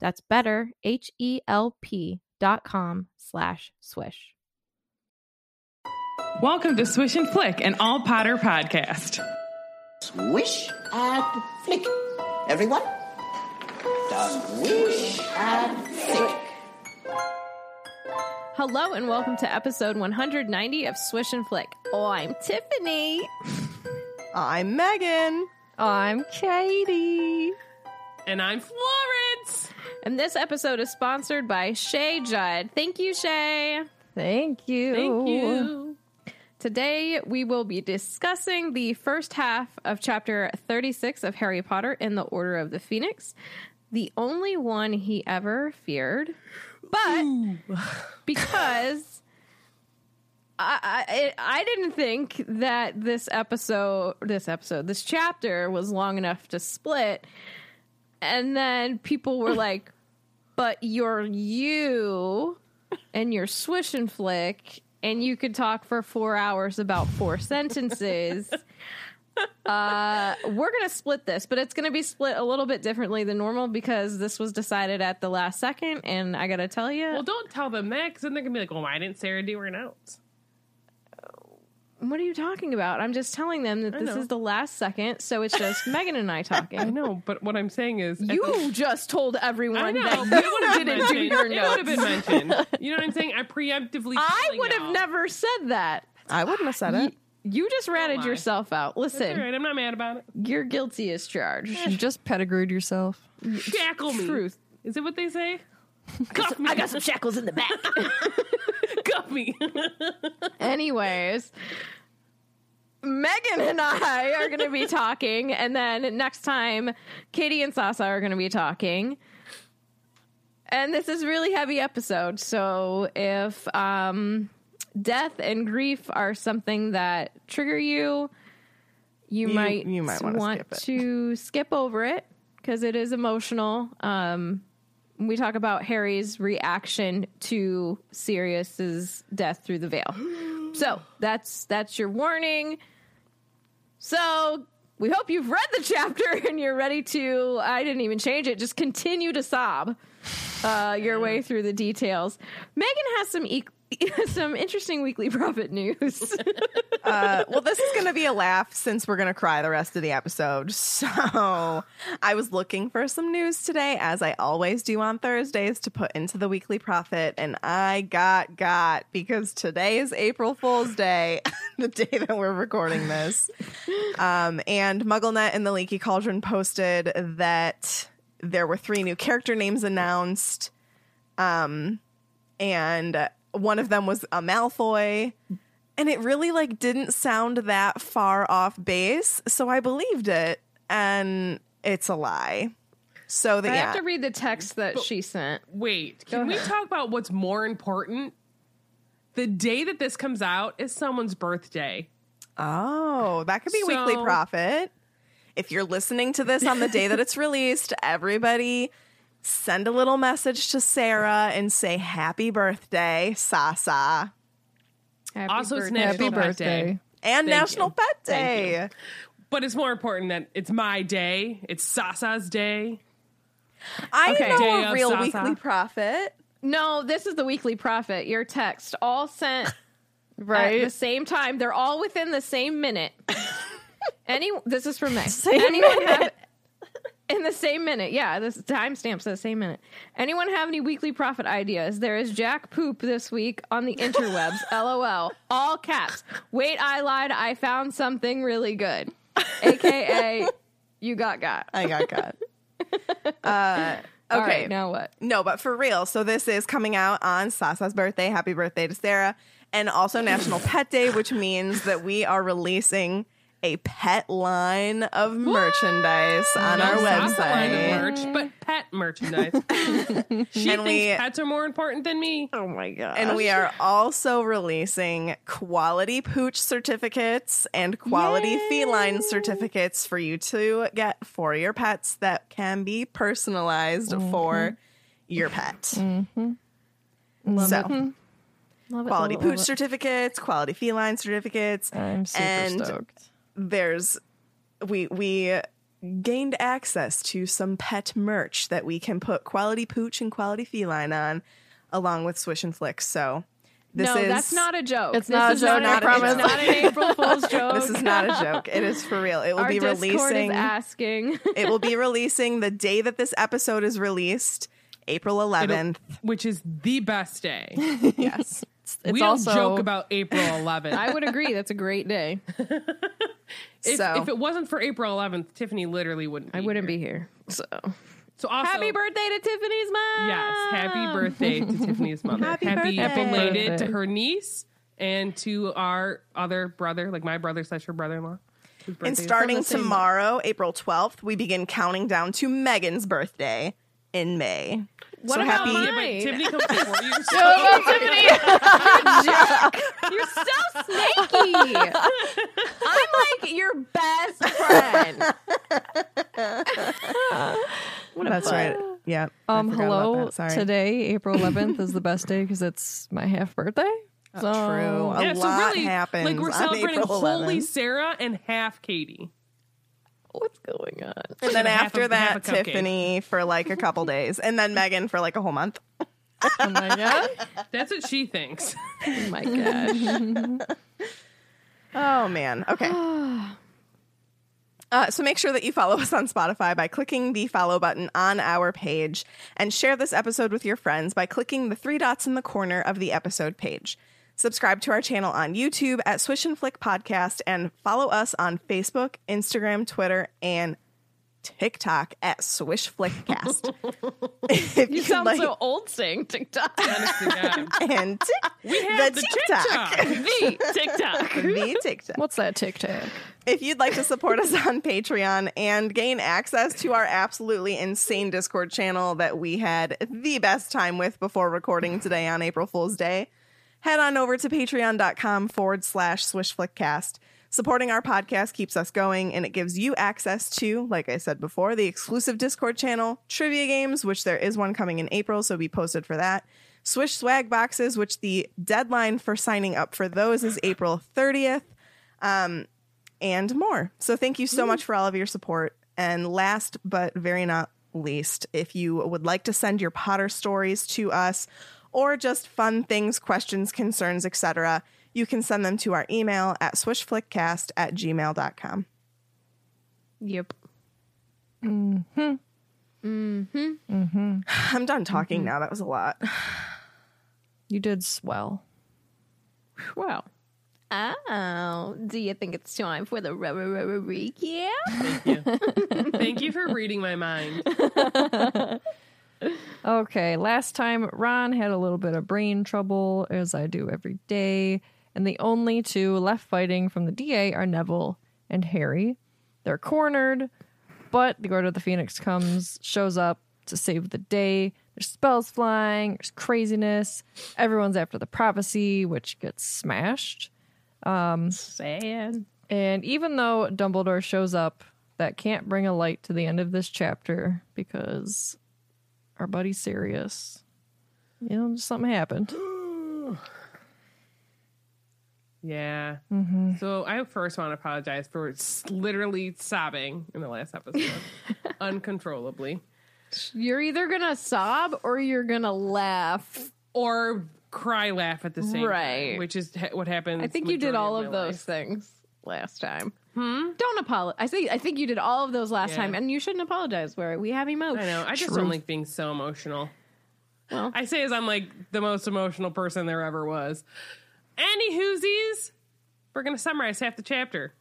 That's better, H-E-L-P dot com slash swish. Welcome to Swish and Flick, an all Potter podcast. Swish and flick. Everyone? Swish and flick. Hello and welcome to episode 190 of Swish and Flick. Oh, I'm Tiffany. I'm Megan. I'm Katie. And I'm Florence. And this episode is sponsored by Shay Judd. Thank you, Shay. Thank you. Thank you. Today, we will be discussing the first half of chapter 36 of Harry Potter in the Order of the Phoenix, the only one he ever feared. But because I, I I didn't think that this episode, this episode, this chapter was long enough to split, and then people were like, "But you're you, and you're swish and flick, and you could talk for four hours about four sentences." uh we're gonna split this but it's gonna be split a little bit differently than normal because this was decided at the last second and i gotta tell you Well, don't tell them that because then they're going to be like, well, why didn't Sarah do her notes? What are you talking about i'm just telling them that I this know. is the last second so it's just megan and i talking. I know, but what I'm saying is. you the- just told everyone I know. that but you would have didn't do mentioned. your It would have been mentioned. You know what I'm saying? I preemptively. i would have y'all. never said that I wouldn't have said it. you just ratted lie. yourself out listen all right. I'm not mad about it. you're guilty as charged You just pedigreed yourself. Shackle me. truth Is it what they say? Cuff me. i got some shackles in the back Cuff me. Anyways, Megan and I are going to be talking, and then next time, Katie and Sasa are going to be talking. And this is a really heavy episode, so if um, death and grief are something that trigger you, you, You- might, you might wanna skip to skip over it because it is emotional. Um, we talk about Harry's reaction to Sirius's death through the veil. So that's that's your warning. So we hope you've read the chapter and you're ready to. I didn't even change it. Just continue to sob uh, your way through the details. Megan has some e- some interesting weekly prophet news. Uh, well, this is going to be a laugh since we're going to cry the rest of the episode. So I was looking for some news today, as I always do on Thursdays, to put into the weekly prophet. And I got got because today is April Fool's Day, the day that we're recording this. Um, and MuggleNet and the Leaky Cauldron posted that there were three new character names announced. Um, and one of them was a Malfoy and it really like didn't sound that far off base so i believed it and it's a lie so the, I yeah have to read the text that she sent. Wait, can we talk about what's more important? The day that this comes out is someone's birthday. oh that could be weekly prophet if you're listening to this on the day that it's released everybody send a little message to sarah and say happy birthday sasa Happy Also, it's birthday. National Pet Day. and Thank national you. pet day But it's more important that it's my day. It's Sasa's day. i Okay. know Day a real Sasa. weekly prophet No, this is the weekly prophet. Your text all sent right at the same time. They're all within the same minute. Any this is from me. Same Anyone minute. have in the same minute. Yeah, this timestamps the same minute. Anyone have any weekly prophet ideas? There is Jack Poop this week on the interwebs. LOL. All caps. Wait, I lied. I found something really good. AKA, you got got. I got got. Uh, okay, right, now what? No, but for real. So this is coming out on Sasa's birthday. Happy birthday to Sarah. And also National Pet Day, which means that we are releasing a pet line of merchandise on Not our Sasa line of website. merch, but pet merchandise. she And thinks we- pets are more important than me. Oh my god. And we are also releasing quality pooch certificates and quality feline certificates for you to get for your pets that can be personalized mm-hmm. for your pet. Mm-hmm. So, mm-hmm. Love it, quality love it, love pooch it. certificates, quality feline certificates. I'm super and stoked. There's we we gained access to some pet merch that we can put quality pooch and quality feline on along with swish and flicks. So this no, is that's not a joke. It's This not a is joke, I a- promise. It's not an April Fool's joke. this is not a joke. It is for real. It will Our be Discord releasing is asking. it will be releasing the day that this episode is released, April It'll- 11th. which is the best day. yes. It's we also don't joke about April 11th. I would agree. That's a great day. if, so if it wasn't for April 11th, Tiffany literally wouldn't. Be I wouldn't here. be here. So So also, happy birthday to Tiffany's mom. Yes, happy birthday to Tiffany's mother. Happy happy birthday. belated to her niece and to our other brother, like my brother slash her brother-in-law. and starting the same tomorrow, April 12th, we begin counting down to Megan's birthday in May. What so about happy Yeah, mine? but Tiffany comes before you. So You're so snaky. I'm like your best friend. That's right. Yeah. Um, hello. Sorry. Today, April 11th, is the best day because it's my half birthday. So, True. A yeah, so lot really, happens. like we're on celebrating April Holy Sarah and half Katie. What's going on? And then after a- that. Tiffany for like a couple days, and then Megan for like a whole month. Oh my god! That's what she thinks. Oh my gosh. Oh man. Okay. Uh, so make sure that you follow us on Spotify by clicking the follow button on our page and share this episode with your friends by clicking the three dots in the corner of the episode page. Subscribe to our channel on YouTube at Swish and Flick Podcast and follow us on Facebook, Instagram, Twitter, and TikTok at Swish Flickcast. if You you'd sound like- so old saying TikTok. Honest to God. and tick- We have the, TikTok. TikTok. the TikTok. the TikTok. What's that tic tac? If you'd like to support us on Patreon and gain access to our absolutely insane Discord channel that we had the best time with before recording today on April Fool's Day, head on over to patreon.com forward slash swishflickcast. Supporting our podcast keeps us going and it gives you access to, like I said before, the exclusive Discord channel, trivia games, which there is one coming in April, so be posted for that. Swish swag boxes, which the deadline for signing up for those is April 30th um, and more. So thank you so much for all of your support. And last but very not least, if you would like to send your Potter stories to us or just fun things, questions, concerns, etc., you can send them to our email at swishflickcast at gmail.com. Yep. Mm-hmm. Mm-hmm. I'm done talking now. That was a lot. You did swell. Wow. Oh, do you think it's time for the rubber rubber recap? Thank you. Thank you for reading my mind. Okay, last time Ron had a little bit of brain trouble, as I do every day, and the only two left fighting from the DA are Neville and Harry. They're cornered, but the Order of the Phoenix comes, shows up to save the day. There's spells flying, there's craziness. Everyone's after the prophecy, which gets smashed. Um, Sad. And even though Dumbledore shows up, that can't bring a light to the end of this chapter because our buddy's Sirius. You know, just something happened. Yeah. Mm-hmm. So I first want to apologize for literally sobbing in the last episode uncontrollably You're either gonna sob or you're gonna laugh. or cry laugh at the same Right. time, which is ha- what happens. I think you did all my of those life. things last time. Hmm? Don't apologize. I think I think you did all of those last Yeah. time, and you shouldn't apologize Where. We have emotions. I know. I just don't like being so emotional. Well. I say as I'm like the most emotional person there ever was. Any whoosies? We're gonna summarize half the chapter.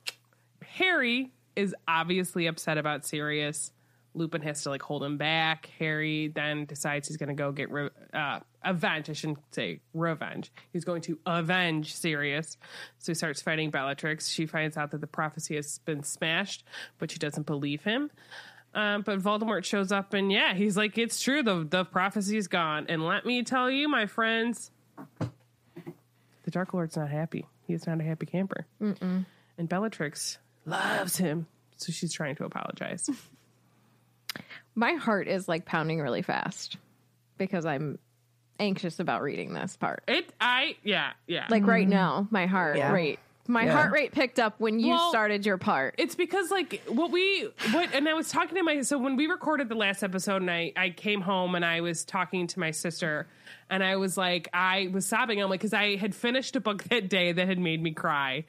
Harry is obviously upset about Sirius. Lupin has to like hold him back. Harry then decides he's going to go get re- uh, avenge. I shouldn't say revenge. He's going to avenge Sirius. So he starts fighting Bellatrix. She finds out that the prophecy has been smashed, but she doesn't believe him. Um, but Voldemort shows up, and yeah, he's like, "It's true. the The prophecy's gone." And let me tell you, my friends, the Dark Lord's not happy. He's not a happy camper. And Bellatrix loves him, so she's trying to apologize. My heart is like pounding really fast because I'm anxious about reading this part. It, I, yeah, yeah. Like right mm-hmm. now, my heart Yeah. rate. My Yeah. heart rate picked up when you Well, started your part. it's because like what we what and I was talking to my so when we recorded the last episode and I I came home and I was talking to my sister and I was like I was sobbing I'm like because I had finished a book that day that had made me cry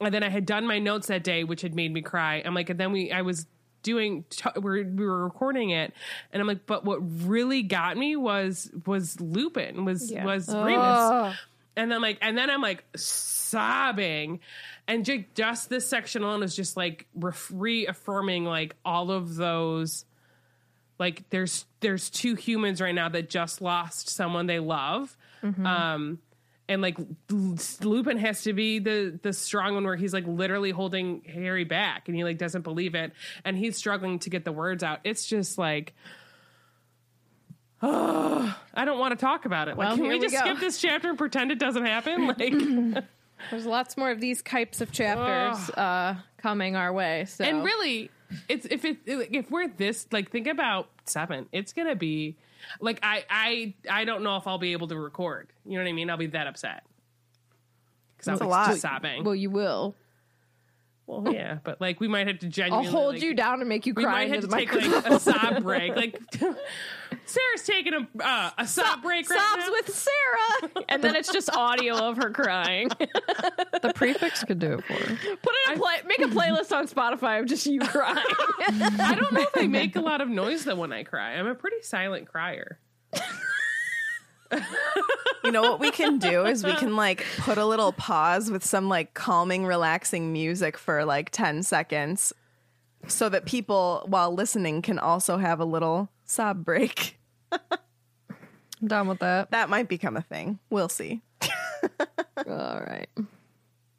and then I had done my notes that day which had made me cry I'm like and then we I was doing t- we were, we were recording it and I'm like but what really got me was was Lupin was was Remus. And I'm like, and then I'm like sobbing, and ju- just this section alone is just like reaffirming like all of those. Like there's there's two humans right now that just lost someone they love, um, and like Lupin has to be the the strong one where he's like literally holding Harry back, and he like doesn't believe it, and he's struggling to get the words out. It's just like. oh, I don't want to talk about it. Well, like, can we we just go. skip this chapter and pretend it doesn't happen? Like, There's lots more of these types of chapters uh, coming our way. So and really, it's if it if we're this like think about seven, it's gonna be like I I I don't know if I'll be able to record. You know what I mean? I'll be that upset because I'm That's a lot. just sobbing. well, you will. Well, yeah, but like we might have to genuinely I'll hold like, you down and make you cry. We cry might into have to take microphone. like a sob break. Like Sarah's taking a uh, a sob break right Sobs now. with Sarah, and then it's just audio of her crying. The prefix could do it for her. Put in a play, make a playlist on Spotify of just you crying. I don't know if I make a lot of noise though when I cry. I'm a pretty silent crier. You know what we can do is we can like put a little pause with some like calming, relaxing music for like 10 seconds so that people while listening can also have a little sob break. I'm down with that. That might become a thing. We'll see. All right.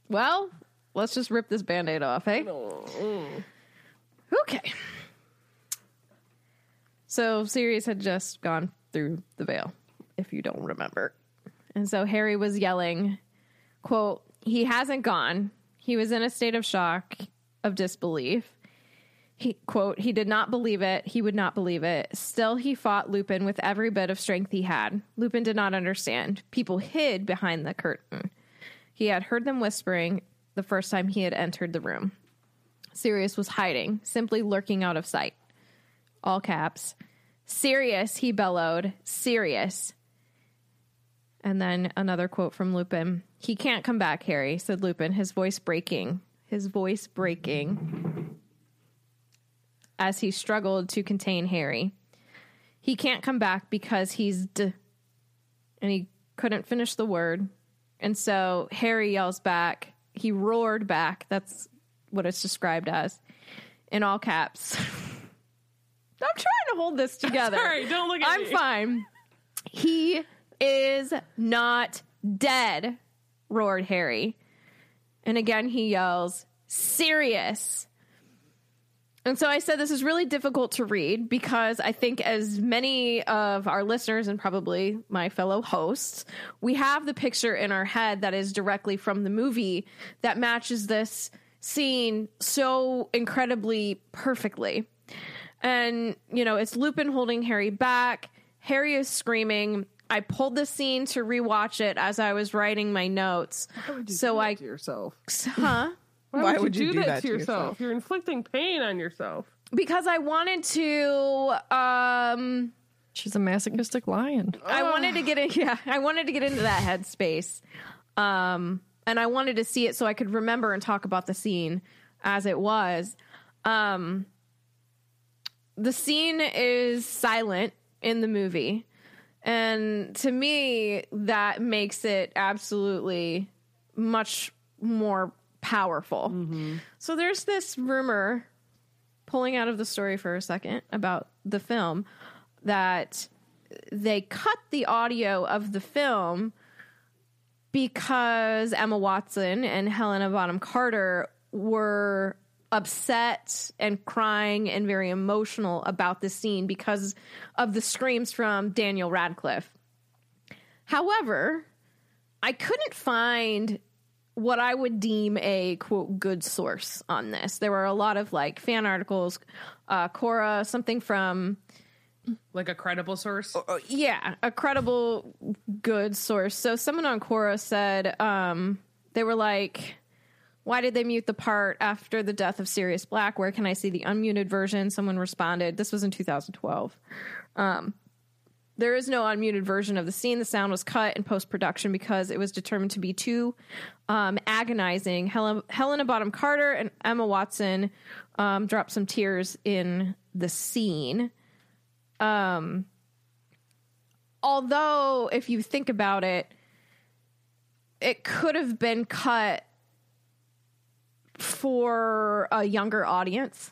Well, let's just rip this band aid off, hey? Okay. So Sirius had just gone through the veil, if you don't remember. And so Harry was yelling, quote, he hasn't gone. He was in a state of shock, of disbelief. He quote, he did not believe it. He would not believe it. Still he fought Lupin with every bit of strength he had. Lupin did not understand. People hid behind the curtain. He had heard them whispering the first time he had entered the room. Sirius was hiding, simply lurking out of sight. All caps. Sirius, he bellowed. Sirius. And then another quote from Lupin. He can't come back, Harry, said Lupin, his voice breaking. His voice breaking as he struggled to contain Harry. He can't come back because he's d. And he couldn't finish the word. And so Harry yells back. He roared back. That's what it's described as in all caps. I'm trying to hold this together. Sorry, don't look at me. I'm me. fine. He is not dead, roared Harry. And again he yells, Sirius. And so I said this is really difficult to read because I think, as many of our listeners and probably my fellow hosts, we have the picture in our head that is directly from the movie that matches this scene so incredibly perfectly. And, you know, it's Lupin holding Harry back. Harry is screaming. I pulled the scene to rewatch it as I was writing my notes. So I, to yourself. huh? Why, Why would, would you you do, do that, that to to yourself? yourself? You're inflicting pain on yourself. Because I wanted to, um, She's a masochistic lion. I wanted to get in. Yeah, I wanted to get into that headspace, um, and I wanted to see it so I could remember and talk about the scene as it was. Um, the scene is silent in the movie. And to me, that makes it absolutely much more powerful. Mm-hmm. So there's this rumor pulling out of the story for a second about the film that they cut the audio of the film because Emma Watson and Helena Bonham Carter were upset and crying and very emotional about the scene because of the screams from Daniel Radcliffe. However, I couldn't find what I would deem a quote good source on this. There were a lot of like fan articles, uh, Quora, something from Like a credible source. yeah, a credible good source. So someone on Quora said um, they were like, "Why did they mute the part after the death of Sirius Black? Where can I see the unmuted version?" Someone responded. This was in 2012. Um, there is no unmuted version of the scene. The sound was cut in post production because it was determined to be too um, agonizing. Helen, Helena Bonham Carter and Emma Watson um, dropped some tears in the scene Um, although if you think about it it could have been cut for a younger audience.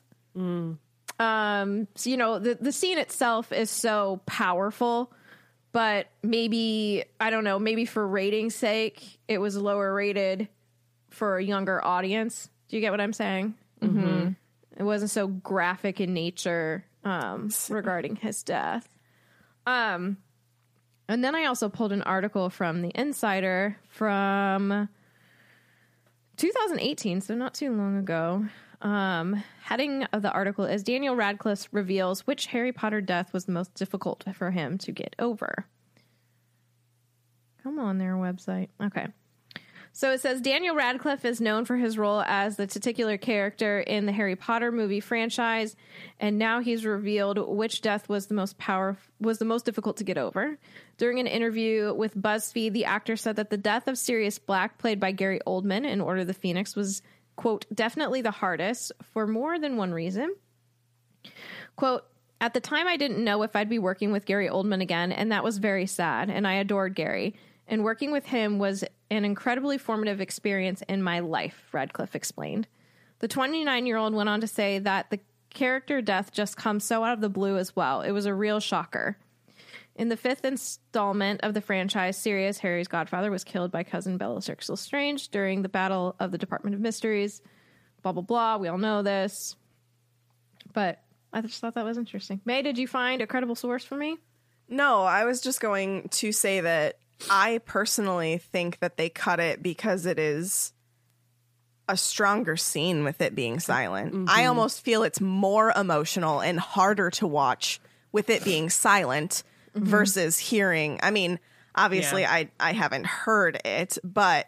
Um so you know the the scene itself is so powerful but maybe i don't know maybe for ratings sake it was lower rated for a younger audience. Do you get what i'm saying? Mm-hmm. it wasn't so graphic in nature um regarding his death. Um and then I also pulled an article from the Insider from 2018, so not too long ago. Um, heading of the article is Daniel Radcliffe reveals which Harry Potter death was the most difficult for him to get over. Come on, their website. Okay. So it says Daniel Radcliffe is known for his role as the titular character in the Harry Potter movie franchise, and now he's revealed which death was the most power was the most difficult to get over. During an interview with BuzzFeed, the actor said that the death of Sirius Black, played by Gary Oldman in Order of the Phoenix, was quote definitely the hardest for more than one reason. Quote, at the time, I didn't know if I'd be working with Gary Oldman again, and that was very sad. And I adored Gary. And working with him was an incredibly formative experience in my life, Radcliffe explained. The 29 year old went on to say that the character death just comes so out of the blue as well. It was a real shocker. In the fifth installment of the franchise, Sirius, Harry's godfather, was killed by cousin Bellatrix Lestrange during the Battle of the Department of Mysteries. Blah, blah, blah. We all know this. But I just thought that was interesting. May, did you find a credible source for me? No, I was just going to say that I personally think that they cut it because it is a stronger scene with it being silent. I mm-hmm. almost feel it's more emotional and harder to watch with it being silent mm-hmm. versus hearing. I mean, obviously Yeah. I I haven't heard it, but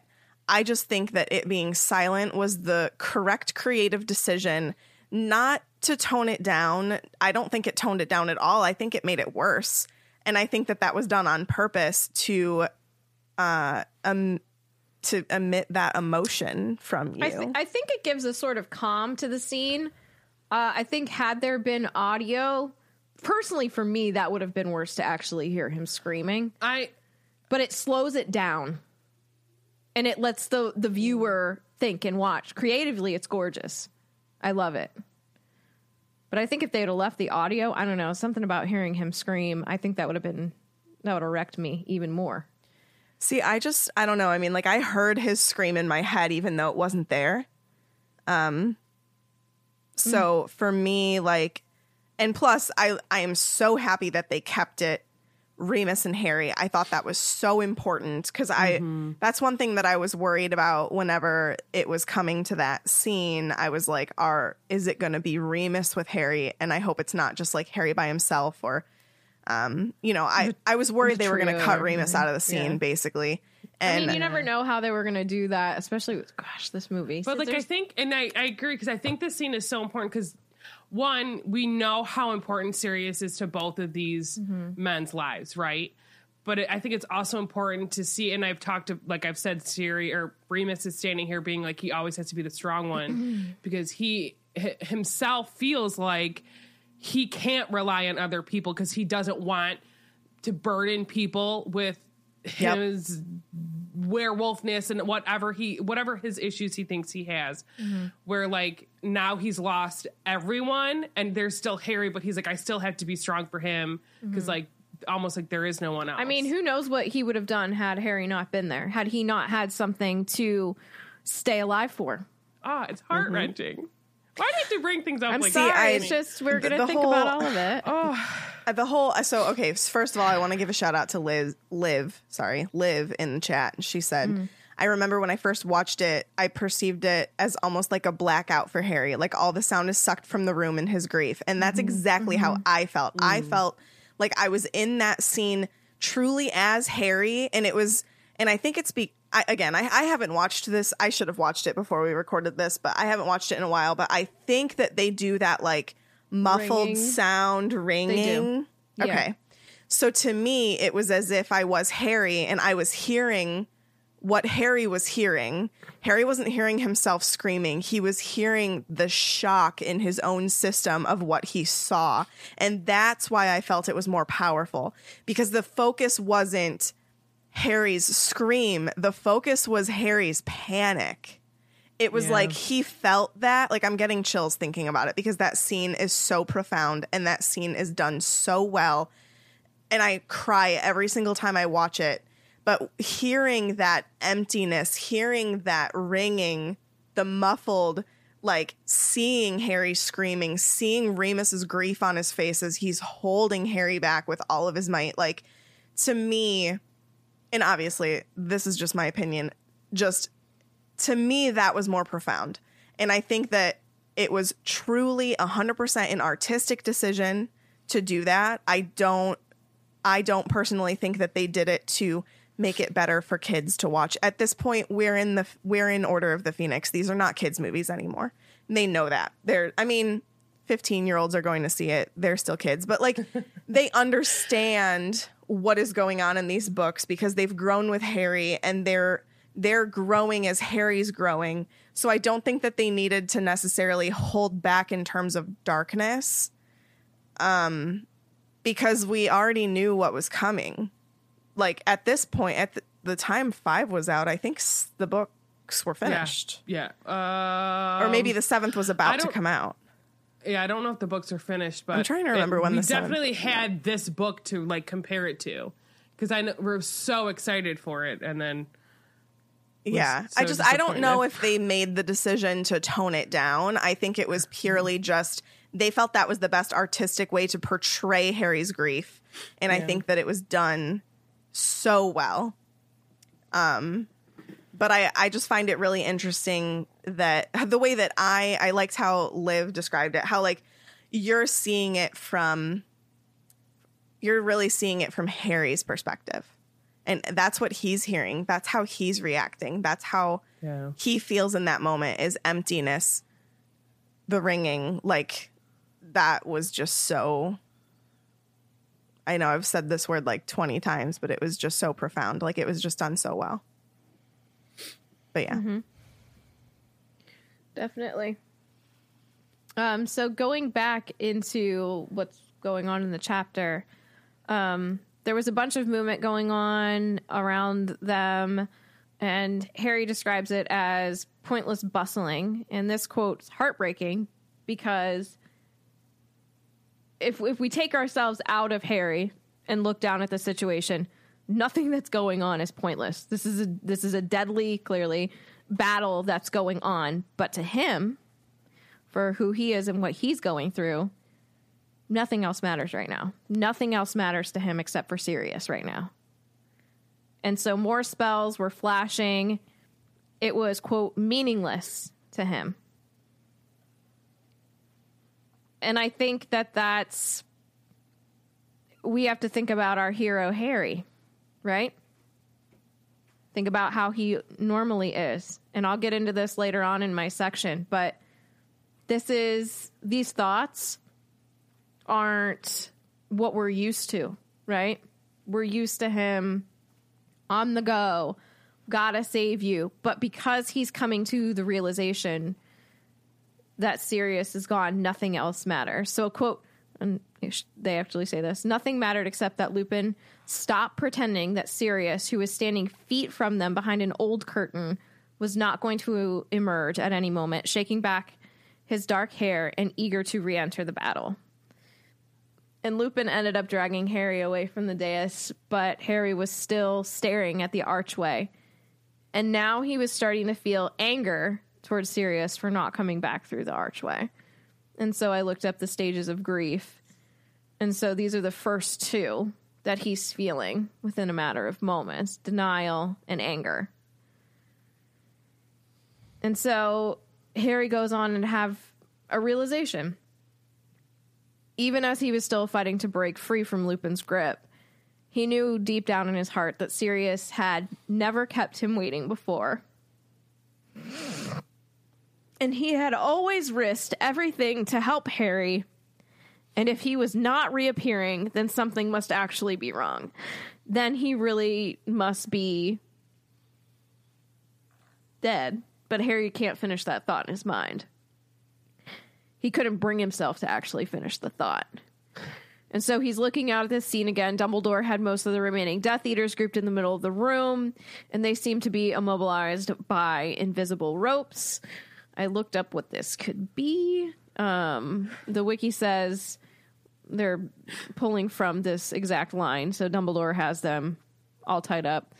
I just think that it being silent was the correct creative decision not to tone it down. I don't think it toned it down at all. I think it made it worse. And I think that that was done on purpose to uh um to emit that emotion from you. I, th- I think it gives a sort of calm to the scene. Uh, I think had there been audio, personally for me, that would have been worse to actually hear him screaming. I But it slows it down, and it lets the the viewer think and watch. Creatively, it's gorgeous. I love it. But I think if they'd have left the audio, I don't know, something about hearing him scream, I think that would have been that would have wrecked me even more. See, I just I don't know. I mean, like I heard his scream in my head even though it wasn't there. Um so for me like and plus I I am so happy that they kept it Remus and Harry. I thought that was so important cuz I that's one thing that I was worried about whenever it was coming to that scene. I was like, are is it going to be Remus with Harry and I hope it's not just like Harry by himself or um you know, I I was worried they were going to cut or Remus out of the scene Yeah. basically. I And mean, you never know how they were going to do that, especially with gosh, this movie. But So like I think, and I, I agree because I think this scene is so important because one, we know how important Sirius is to both of these Mm-hmm. men's lives, right? but it, I think it's also important to see. And I've talked to, like I've said, Siri or Remus is standing here being like he always has to be the strong one because he h- himself feels like he can't rely on other people because he doesn't want to burden people with Yep. Werewolfness and whatever he whatever his issues he thinks he has where like now he's lost everyone and there's still harry but he's like i still have to be strong for him because like almost like there is no one else I mean, who knows what he would have done had Harry not been there? Had he not had something to stay alive for? ah it's heart-wrenching why do you have to bring things up I'm like sorry. that? it's just we're the- gonna the think whole- about all of it. Oh, the whole so okay first of all i want to give a shout out to liz liv sorry liv in the chat she said mm. i remember when i first watched it i perceived it as almost like a blackout for harry like all the sound is sucked from the room in his grief and that's mm-hmm. exactly how mm-hmm. i felt i mm. felt like i was in that scene truly as harry and it was and i think it's be I, again I, I haven't watched this i should have watched it before we recorded this but i haven't watched it in a while but i think that they do that like muffled Ringing. sound ringing Yeah. Okay. So to me, it was as if I was Harry and I was hearing what Harry was hearing. Harry wasn't hearing himself screaming. He was hearing the shock in his own system of what he saw. And that's why I felt it was more powerful because the focus wasn't Harry's scream, the focus was Harry's panic. It was Yeah. like he felt that. Like I'm getting chills thinking about it because that scene is so profound and that scene is done so well. And I cry every single time I watch it. But hearing that emptiness, hearing that ringing, the muffled, like seeing Harry screaming, seeing Remus's grief on his face as he's holding Harry back with all of his might, like to me, and obviously this is just my opinion, just to me that was more profound. And i think that it was truly 100% an artistic decision to do that. I don't i don't personally think that they did it to make it better for kids to watch. At this point we're in the we're in order of the phoenix. These are not kids movies anymore. They know that. They're i mean 15 year olds are going to see it. They're still kids. But like they understand what is going on in these books because they've grown with harry and they're they're growing as harry's growing. So i don't think that they needed to necessarily hold back in terms of darkness um because we already knew what was coming. Like at this point at the, the time five was out i think s- the books were finished. Yeah. Uh, or maybe the seventh was about to come out yeah i don't know if the books are finished but I'm trying to remember it- when we seventh definitely had this book to like compare it to because i know we're so excited for it and then Yeah. so I just I don't know if they made the decision to tone it down. I think it was purely just they felt that was the best artistic way to portray Harry's grief. And I think that it was done so well. Um but I I just find it really interesting that the way that I I liked how Liv described it, how like you're seeing it from you're really seeing it from Harry's perspective. And that's what he's hearing. That's how he's reacting. That's how Yeah. he feels in that moment is emptiness, the ringing. Like that was just so. I know I've said this word like 20 times, but it was just so profound. Like it was just done so well. But yeah. Definitely. Um, so going back into what's going on in the chapter, um, there was a bunch of movement going on around them, and Harry describes it as pointless bustling. And this quote is heartbreaking because if if we take ourselves out of Harry and look down at the situation, nothing that's going on is pointless. This is a this is a deadly, clearly battle that's going on. But to him, for who he is and what he's going through, nothing else matters right now. Nothing else matters to him except for Sirius right now. And so more spells were flashing. It was quote meaningless to him. And I think that that's we have to think about our hero Harry, right? Think about how he normally is. And I'll get into this later on in my section, but this is these thoughts aren't what we're used to, right? we're used to him on the go, gotta save you. But because he's coming to the realization that Sirius is gone, nothing else matters. So, quote, and they actually say this nothing mattered except that Lupin stopped pretending that Sirius, who was standing feet from them behind an old curtain, was not going to emerge at any moment, shaking back his dark hair and eager to re enter the battle. And Lupin ended up dragging Harry away from the dais, but Harry was still staring at the archway. And now he was starting to feel anger towards Sirius for not coming back through the archway. And so I looked up the stages of grief. And so these are the first two that he's feeling within a matter of moments denial and anger. And so Harry goes on and have a realization. Even as he was still fighting to break free from Lupin's grip, he knew deep down in his heart that Sirius had never kept him waiting before. And he had always risked everything to help Harry. And if he was not reappearing, then something must actually be wrong. Then he really must be dead. But Harry can't finish that thought in his mind. He couldn't bring himself to actually finish the thought. And so he's looking out at this scene again. Dumbledore had most of the remaining Death Eaters grouped in the middle of the room, and they seem to be immobilized by invisible ropes. I looked up what this could be. Um, the wiki says they're pulling from this exact line, so Dumbledore has them all tied up.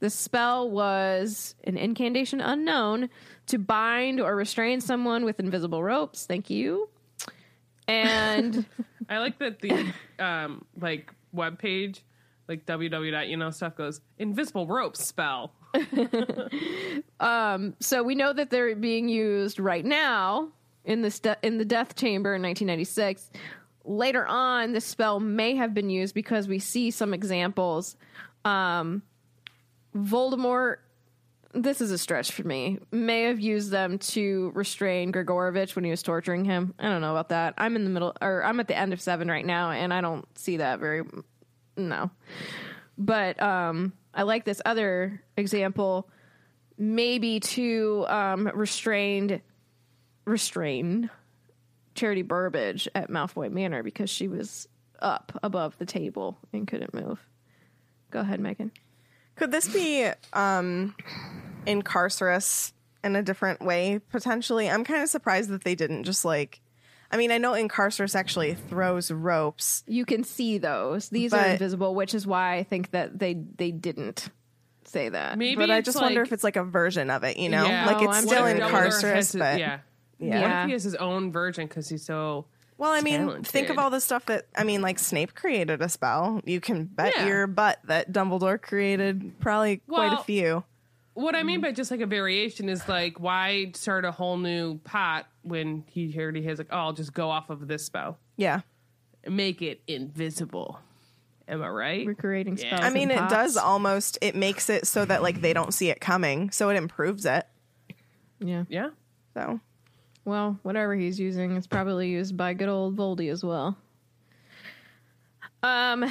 The spell was an incantation unknown to bind or restrain someone with invisible ropes. Thank you. And I like that the um like web page, like www. You know stuff goes invisible ropes spell. so we know that they're being used right now in the st- in the death chamber in 1996. Later on, the spell may have been used because we see some examples. Um, Voldemort, this is a stretch for me, may have used them to restrain Gregorovitch when he was torturing him. I don't know about that. I'm in the middle, or I'm at the end of seven right now, and I don't see that very. No, but um, I like this other example, maybe to um, restrained, restrain Charity Burbage at Malfoy Manor because she was up above the table and couldn't move. Go ahead, Megan. Could this be um incarcerous in a different way potentially? I'm kind of surprised that they didn't just like I mean, I know Incarcerous actually throws ropes. You can see those. These are invisible, which is why I think that they they didn't say that. Maybe, but I it's just wonder if it's like a version of it, you know? Yeah. Like Oh, it's I'm still sure. What Incarcerous, has but yeah. Yeah. What if he has his own version because he's so Well, I mean, talented. think of all the stuff that I mean, like Snape created a spell. You can bet Yeah. your butt that Dumbledore created probably quite a few. What I mean by just like a variation is like why start a whole new pot when he already has like oh I'll just go off of this spell Yeah. make it invisible. Am I right? We're creating Yeah. spells. I mean, in it does almost it makes it so that like they don't see it coming, so it improves it. Yeah. Yeah. So Well, whatever he's using it's probably used by good old Voldy as well. Um,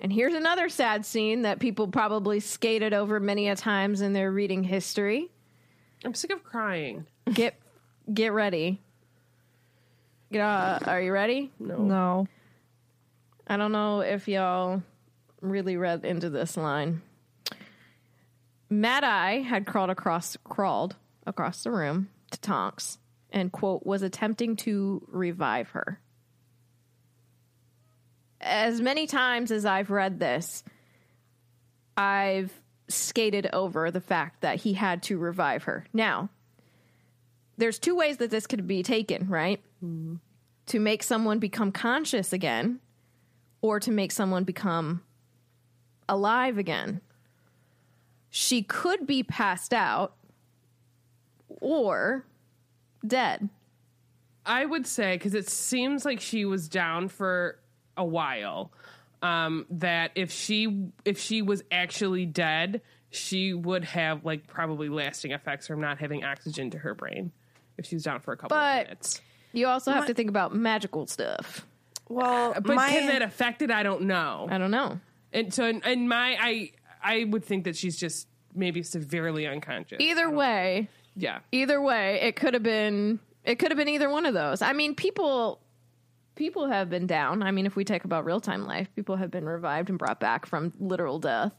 and here's another sad scene that people probably skated over many a times in their reading history. I'm sick of crying. Get get ready. Get, uh, are you ready? No. I don't know if y'all really read into this line. Mad Eye had crawled across crawled across the room to Tonks and quote was attempting to revive her. As many times as I've read this, I've skated over the fact that he had to revive her. Now, there's two ways that this could be taken, right? Mm-hmm. To make someone become conscious again or to make someone become alive again. She could be passed out or dead. I would say because it seems like she was down for a while. Um, that if she if she was actually dead, she would have like probably lasting effects from not having oxygen to her brain if she's down for a couple But- of minutes. You also have to think about magical stuff. well, But my can that affect it? I don't know. I don't know. And so, in, in my, I, I would think that she's just maybe severely unconscious. Either way, Yeah. either way, it could have been it could have been either one of those. I mean, people people have been down. I mean, if we take about real time life, people have been revived and brought back from literal death.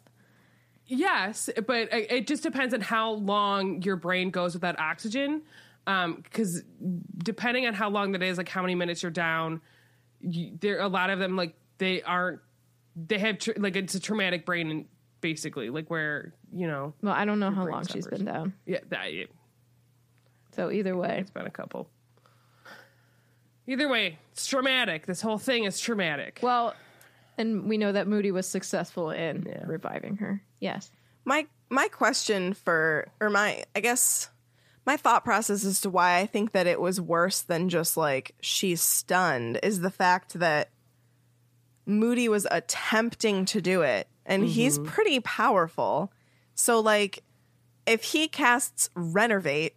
Yes, but it just depends on how long your brain goes without oxygen. Um, because depending on how long that is, like how many minutes you're down, you, there a lot of them like they aren't. They have tr- like it's a traumatic brain, basically like where you know, Well, I don't know how long she's been down. yeah, that So either way, it's been a couple. Either way, it's traumatic. This whole thing is traumatic. well, and we know that Moody was successful in reviving her. Yes. my my question for or my I guess my thought process as to why I think that it was worse than just like she's stunned is the fact that Moody was attempting to do it and he's mm-hmm. pretty powerful. So like if he casts Rennervate,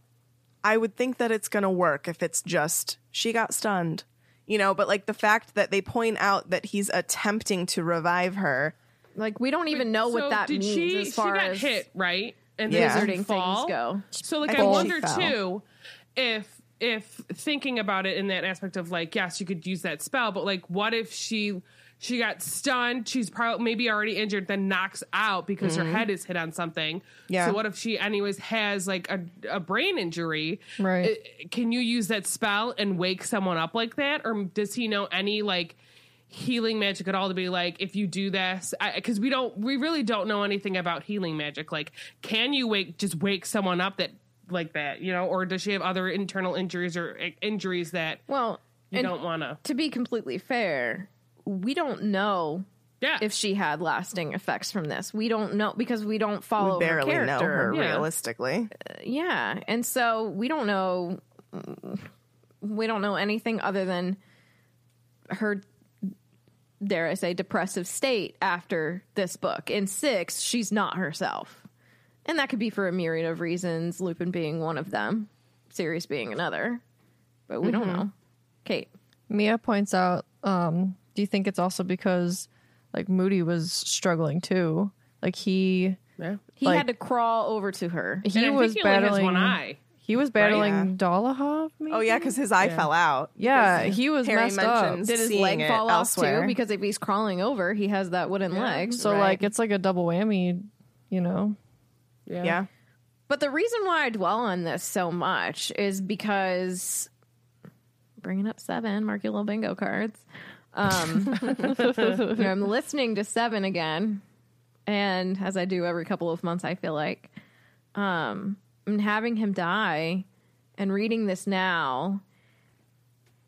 I would think that it's going to work if it's just she got stunned. You know, but like the fact that they point out that he's attempting to revive her Like we don't even know So what that did means she, as far she got as hit right and Yeah. then wizarding fall. things go. So like I I, wonder too if if thinking about it in that aspect of like yes you could use that spell but like what if she she got stunned. She's probably maybe already injured then knocks out because her head is hit on something. Yeah. so what if she anyways has like a, a brain injury? Right. I- can you use that spell and wake someone up like that? Or does he know any like healing magic at all to be like if you do this because we don't we really don't know anything about healing magic. Like can you wake just wake someone up that like that you know? Or does she have other internal injuries or uh, injuries that Well, you don't want to to be completely fair, we don't know yeah if she had lasting effects from this. We don't know because we don't follow we barely her know her Yeah. realistically. Yeah, and so we don't know. We don't know anything other than her. Dare I say, depressive state after this book. In six, she's not herself, and that could be for a myriad of reasons. Lupin being one of them, Sirius being another, but we don't know. Kate, Mia points out, um, do you think it's also because like Moody was struggling too? Like he yeah he Like- had to crawl over to her. he And I was he only battling one eye He was battling Yeah. Dolohov. Maybe? Oh yeah, because his eye fell out. yeah, he was Harry messed up. Did his leg it fall elsewhere. off too? Because if he's crawling over, he has that wooden leg. So Right. like it's like a double whammy, you know. yeah, But the reason why I dwell on this so much is because bringing up seven, mark your little bingo cards. Um, I'm listening to seven again, and as I do every couple of months, I feel like, um, and having him die and reading this now,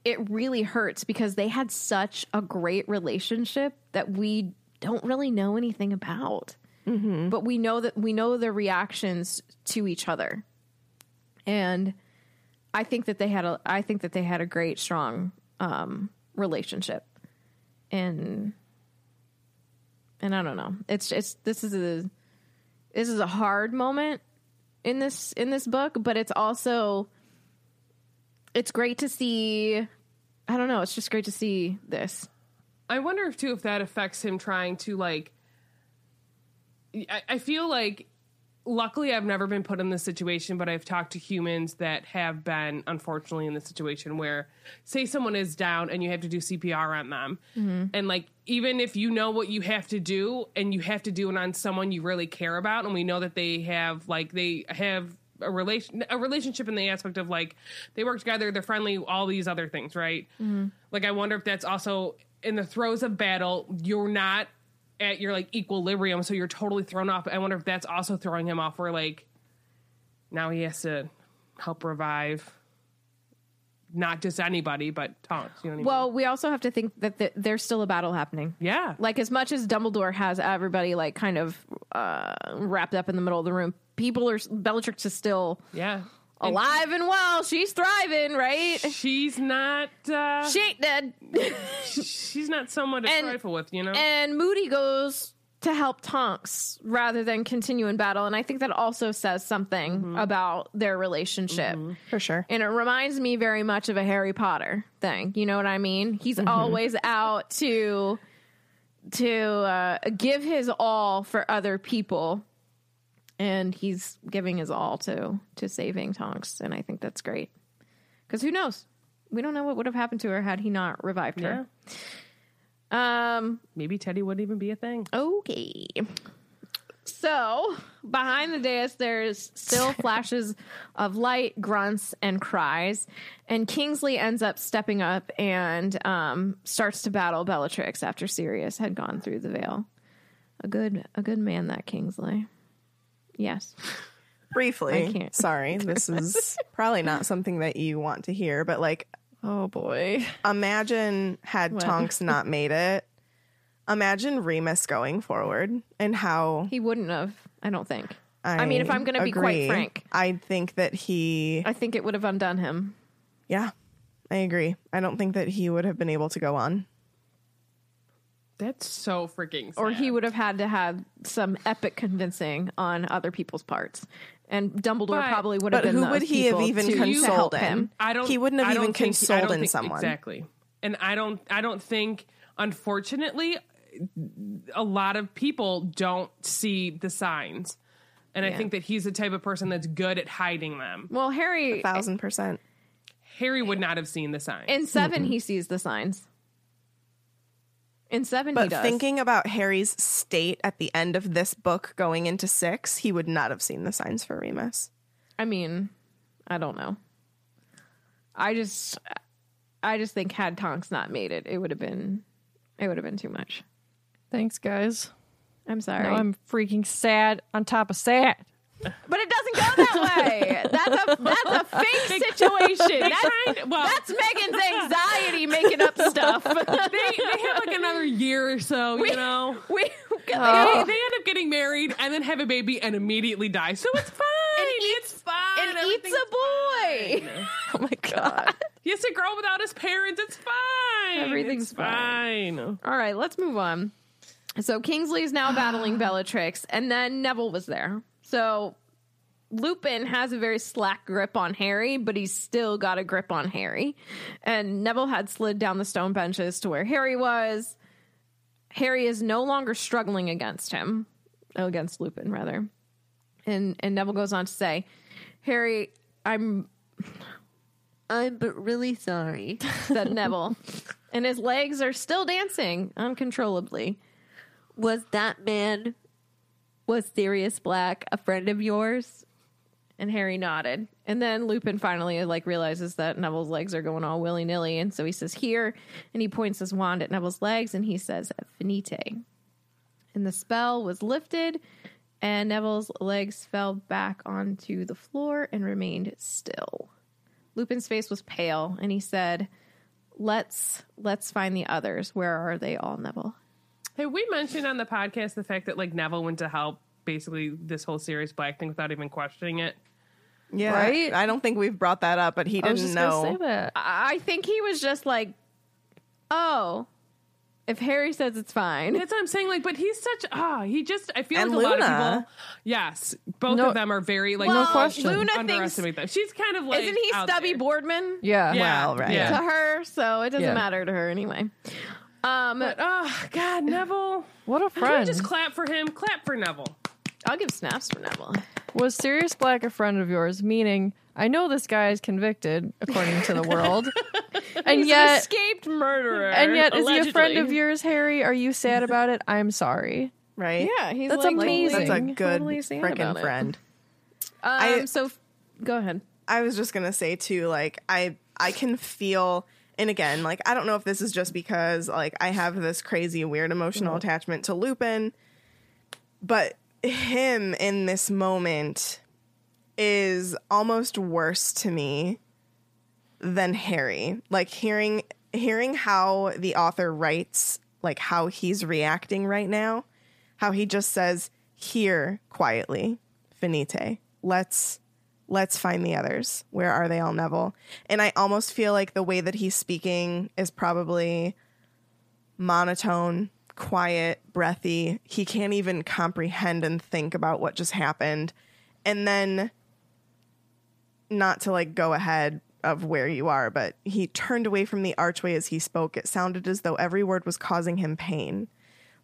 it really hurts because they had such a great relationship that we don't really know anything about. But we know that we know their reactions to each other. And i think that they had a i think that they had a great strong um relationship and and i don't know it's it's this is a this is a hard moment in this in this book but it's also it's great to see i don't know it's just great to see this I wonder if too if that affects him trying to like. I, I feel like, luckily, I've never been put in this situation, but I've talked to humans that have been, unfortunately, in this situation where, say, someone is down and you have to do CPR on them, mm-hmm. and like even if you know what you have to do and you have to do it on someone you really care about, and we know that they have like they have a relation a relationship in the aspect of like they work together, they're friendly, all these other things, right? Mm-hmm. Like I wonder if that's also in the throes of battle, you're not at your like equilibrium, so you're totally thrown off. I wonder if that's also throwing him off where like now he has to help revive not just anybody, but Tonks. You know what I mean? well we also have to think that th- there's still a battle happening yeah. like as much as Dumbledore has everybody like kind of uh, wrapped up in the middle of the room, people are Bellatrix is still yeah. And alive and well. She's thriving, right? She's not uh She ain't dead. she's not someone to And- trifle with, you know? and Moody goes to help Tonks rather than continue in battle, and I think that also says something about their relationship. for sure. And it reminds me very much of a Harry Potter thing. You know what I mean? He's always out to to uh, give his all for other people, and he's giving his all to to saving Tonks, and I think that's great. Because who knows? We don't know what would have happened to her had he not revived her. Yeah. Um. Maybe Teddy wouldn't even be a thing. Okay. So behind the dais, there's still flashes of light, grunts, and cries. And Kingsley ends up stepping up and um, starts to battle Bellatrix after Sirius had gone through the veil. A good, a good man, that Kingsley. Yes. I Briefly, can't. sorry, this is probably not something that you want to hear, but like, Oh boy. imagine had? Tonks not made it. Imagine Remus going forward and how He wouldn't have. I don't think. I, mean, if I'm gonna be quite frank. I think that he, I think it would have undone him. yeah, I agree. I don't think that he would have been able to go on. That's so freaking. Sad. or he would have had to have some epic convincing on other people's parts. And Dumbledore But- probably would have been. But who would he have even to, to consoled help him. I don't. He wouldn't have I don't even think he- I consoled in someone. exactly. And I don't. I don't think. Unfortunately, a lot of people don't see the signs, and I think that he's the type of person that's good at hiding them. Well, Harry Thousand percent. Harry would not have seen the signs. in 7 he sees the signs. In seven, he But does. thinking about Harry's state at the end of this book going into six, he would not have seen the signs for Remus. I mean, I don't know. I just, I just think had Tonks not made it, it would have been, it would have been too much. Thanks, guys. I'm sorry, Now I'm freaking sad on top of sad. But it doesn't go that way. That's a that's a fake situation. That's, Tried- well, that's Megan's anxiety making up stuff. they, they have like another year or so, you know. we, They, oh. they- they end up getting married and then have a baby and immediately die. So it's fine. it's fine. and eats a boy. fine. Oh my god. He has to grow without his parents. It's fine. Everything's It's fine. All right, let's move on. So Kingsley's now battling Bellatrix, and then Neville was there. So Lupin has a very slack grip on Harry, but he's still got a grip on Harry. And Neville had slid down the stone benches to where Harry was. Harry is no longer struggling against him, against Lupin rather. And and Neville goes on to say, "Harry, I'm I'm but really sorry," said Neville. And his legs are still dancing uncontrollably. Was that man was Sirius Black a friend of yours? And Harry nodded. And then Lupin finally like realizes that Neville's legs are going all willy nilly, and so he says here, and he points his wand at Neville's legs, and he says "Finite." And the spell was lifted, and Neville's legs fell back onto the floor and remained still. Lupin's face was pale, and he said, "Let's let's find the others. Where are they all, Neville?" Hey, we mentioned on the podcast the fact that like Neville went to help basically this whole Sirius Black thing without even questioning it. Yeah. Right? I don't think we've brought that up, but he I was didn't just know. say that. I think he was just like, "Oh, if Harry says it's fine." That's what I'm saying. Like, but he's such ah. he just I feel And like a lot of people. Yes, both No- of them are very like Well, No question. Luna thinks underestimate them. She's kind of like isn't he out Stubby there. Boardman Yeah. Yeah, Well, right. Yeah. to her? So it doesn't Yeah. matter to her anyway. Um, But oh God, Neville. What a Can we friend. just clap for him? Clap for Neville. I'll give snaps for Neville. Was Sirius Black a friend of yours? Meaning, I know this guy is convicted according to the world, and yet, escaped murderer. and yet, is he a friend of yours, Harry? Are you sad about it? I'm sorry. Right? Yeah, he's That's like, amazing. That's a good totally freaking friend. Um, I- so f- go ahead. I was just gonna say too, like I I can feel and again, like I don't know if this is just because like I have this crazy weird emotional mm-hmm. attachment to Lupin, but him in this moment is almost worse to me than Harry. Like hearing hearing how the author writes like how he's reacting right now, how he just says here quietly, finite. Let's let's find the others. Where are they all, Neville? And I almost feel like the way that he's speaking is probably monotone, quiet, breathy. He can't even comprehend and think about what just happened. And then, not to like go ahead of where you are, but he turned away from the archway as he spoke. It sounded as though every word was causing him pain.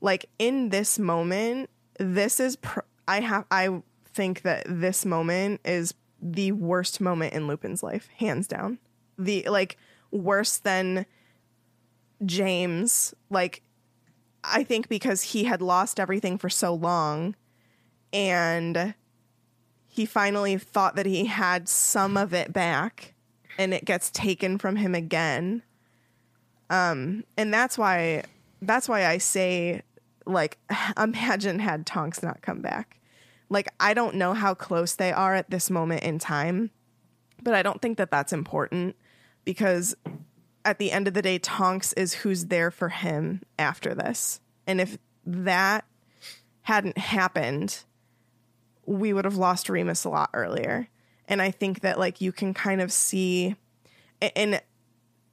like in this moment, this is pr- I have I think that this moment is the worst moment in Lupin's life, hands down. The like worse than James, like I think because he had lost everything for so long and he finally thought that he had some of it back and it gets taken from him again. Um and that's why that's why I say like imagine had Tonks not come back. Like I don't know how close they are at this moment in time, but I don't think that that's important because at the end of the day Tonks is who's there for him after this. And if that hadn't happened, we would have lost Remus a lot earlier. And I think that like you can kind of see and